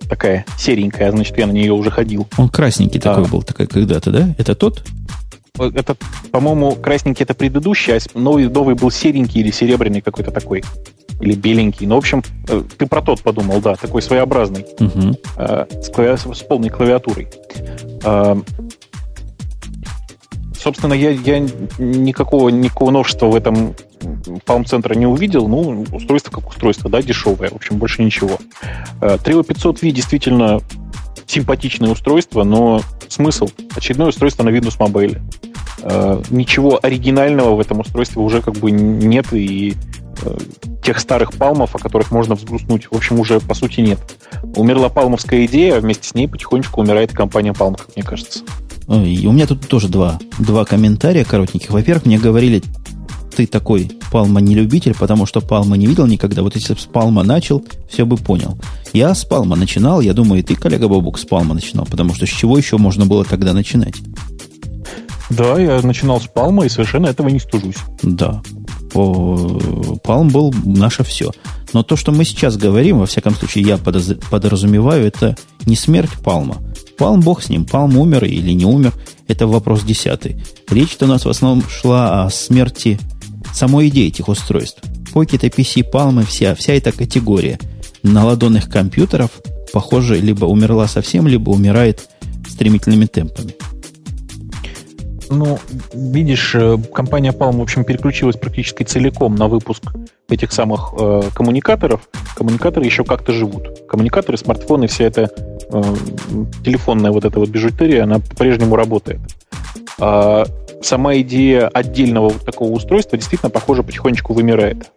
такая серенькая, значит, я на нее уже ходил. Он красненький а. такой был, такой когда-то, да? Это тот? Это, по-моему, красненький это предыдущий, а новый, новый был серенький или серебряный какой-то такой. Или беленький. Ну, в общем, э, ты про тот подумал, да, такой своеобразный. Угу. С, клави... с полной клавиатурой. А, собственно, я, я никакого, никакого новшества в этом Palm-центра не увидел. Ну, устройство как устройство, да, дешевое. В общем, больше ничего. Trio 500V действительно симпатичное устройство, но смысл? Очередное устройство на Windows Mobile. Ничего оригинального в этом устройстве уже как бы нет, и э, тех старых палмов, о которых можно взгрустнуть, в общем, уже по сути нет. Умерла палмовская идея, а вместе с ней потихонечку умирает компания Palm, как мне кажется. И у меня тут тоже два, два комментария коротеньких. Во-первых, мне говорили, ты такой Палма не любитель, потому что Палма не видел никогда. Вот если бы с Палма начал, все бы понял. Я с Палма начинал, я думаю, и ты, коллега Бабук, с Палма начинал, потому что с чего еще можно было тогда начинать? Да, я начинал с Палма и совершенно этого не стужусь. Да. Палм был наше все. Но то, что мы сейчас говорим, во всяком случае, я подразумеваю, это не смерть Палма – Палм, бог с ним. Палм умер или не умер, это вопрос десятый. Речь-то у нас в основном шла о смерти самой идеи этих устройств. Pocket, PC, Palm вся, вся эта категория наладонных компьютеров, похоже, либо умерла совсем, либо умирает стремительными темпами. Ну, видишь, э, компания Palm, в общем, переключилась практически целиком на выпуск этих самых э, коммуникаторов. Коммуникаторы еще как-то живут. Коммуникаторы, смартфоны, вся эта э, телефонная вот эта вот бижутерия, она по-прежнему работает. А сама идея отдельного такого устройства действительно, похоже, потихонечку вымирает.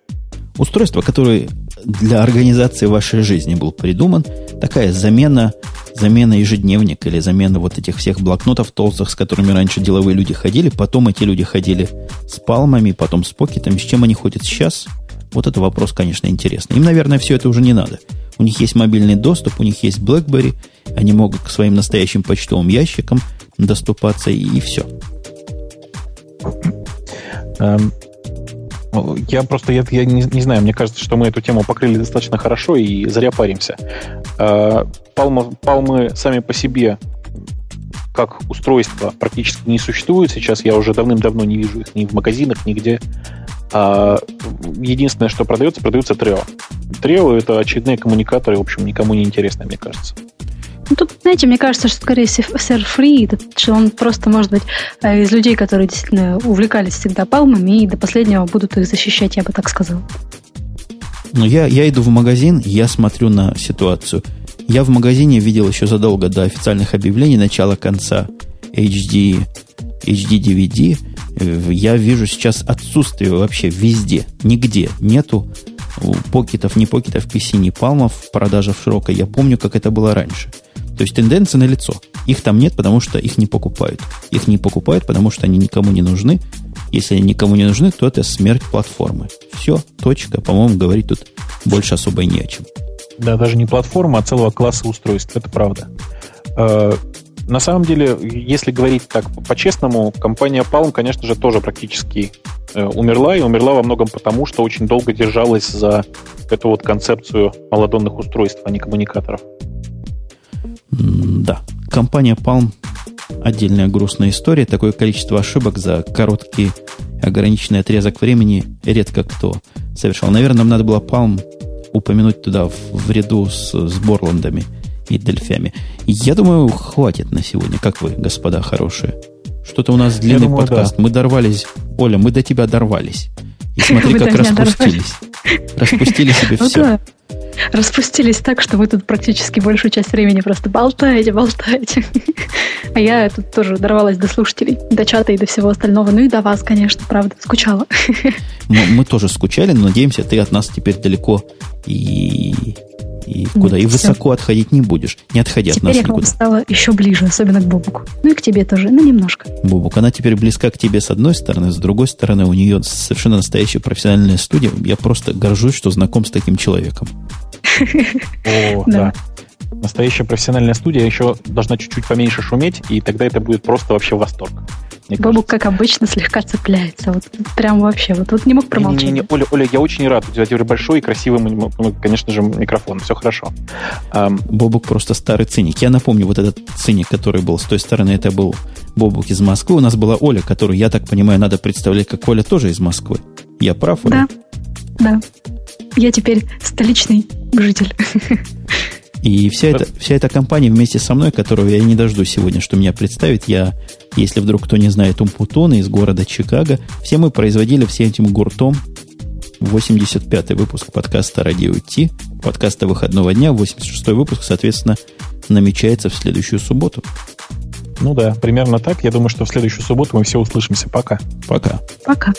Устройство, которое для организации вашей жизни был придуман, такая замена, замена ежедневника или замена вот этих всех блокнотов толстых, с которыми раньше деловые люди ходили, потом эти люди ходили с палмами, потом с покетами, с чем они ходят сейчас, вот это вопрос, конечно, интересный. Им, наверное, все это уже не надо. У них есть мобильный доступ, у них есть BlackBerry, они могут к своим настоящим почтовым ящикам доступаться, и, и все. Эм, я просто, я, я не, не знаю, мне кажется, что мы эту тему покрыли достаточно хорошо и зря паримся. Э, палмы, палмы сами по себе как устройство практически не существуют. Сейчас я уже давным-давно не вижу их ни в магазинах, нигде. А единственное, что продается, продается Трео. Трео — это очередные коммуникаторы, в общем, никому не интересные, мне кажется. Ну, тут, знаете, мне кажется, что скорее сэр Фри, что он просто, может быть, э, из людей, которые действительно увлекались всегда палмами и до последнего будут их защищать, я бы так сказал. Ну, я, я иду в магазин, я смотрю на ситуацию. Я в магазине видел еще задолго до официальных объявлений начала-конца HD, HD DVD. Я вижу сейчас отсутствие вообще везде, нигде нету покетов, не покетов PC, не палмов в продаже в широкой. Я помню, как это было раньше. То есть тенденция на лицо. Их там нет, потому что их не покупают. Их не покупают, потому что они никому не нужны. Если они никому не нужны, то это смерть платформы. Все, точка. По-моему, говорить тут больше особо и не о чем. Да, даже не платформа, а целого класса устройств. Это правда. Э, на самом деле, если говорить так по-честному, компания Palm, конечно же, тоже практически э, умерла, и умерла во многом потому, что очень долго держалась за эту вот концепцию молодонных устройств, а не коммуникаторов. Да, компания Palm отдельная грустная история. Такое количество ошибок за короткий ограниченный отрезок времени редко кто совершал. Наверное, нам надо было Palm упомянуть туда в, в ряду с, с Борландами и Дельфями. Я думаю, хватит на сегодня. Как вы, господа хорошие? Что-то у нас длинный думаю, подкаст. Да. Мы дорвались. Оля, мы до тебя дорвались. И смотри, как распустились. Распустили себе ну все. распустились так, что вы тут практически большую часть времени просто болтаете, болтаете. А я тут тоже дорвалась до слушателей, до чата и до всего остального. Ну и до вас, конечно, правда, скучала. Мы, мы тоже скучали, но надеемся, ты от нас теперь далеко и и куда? Нет, и высоко все. отходить не будешь. Не отходи теперь от нас я никуда. стала еще ближе, особенно к Бобуку. Ну и к тебе тоже, ну немножко. Бобук, она теперь близка к тебе с одной стороны, с другой стороны у нее совершенно настоящая профессиональная студия. Я просто горжусь, что знаком с таким человеком. О, да. Настоящая профессиональная студия еще должна чуть-чуть поменьше шуметь, и тогда это будет просто вообще восторг. Бобук, как обычно, слегка цепляется. Вот прям вообще, вот, вот не мог промолчать. Не, не, не, Оля, Оля, я очень рад. У тебя теперь большой и красивый, конечно же, микрофон. Все хорошо. Um, Бобук просто старый циник. Я напомню, вот этот циник, который был с той стороны, это был Бобук из Москвы. У нас была Оля, которую, я так понимаю, надо представлять как Оля тоже из Москвы. Я прав, Оля? Да, да. Я теперь столичный житель. И вся эта, вся эта компания вместе со мной, которую я не дожду сегодня, что меня представит, я, если вдруг кто не знает, Умпутона из города Чикаго, все мы производили всем этим гуртом 85-й выпуск подкаста «Радио Ти», подкаста выходного дня, 86-й выпуск, соответственно, намечается в следующую субботу. Ну да, примерно так. Я думаю, что в следующую субботу мы все услышимся. Пока. Пока. Пока.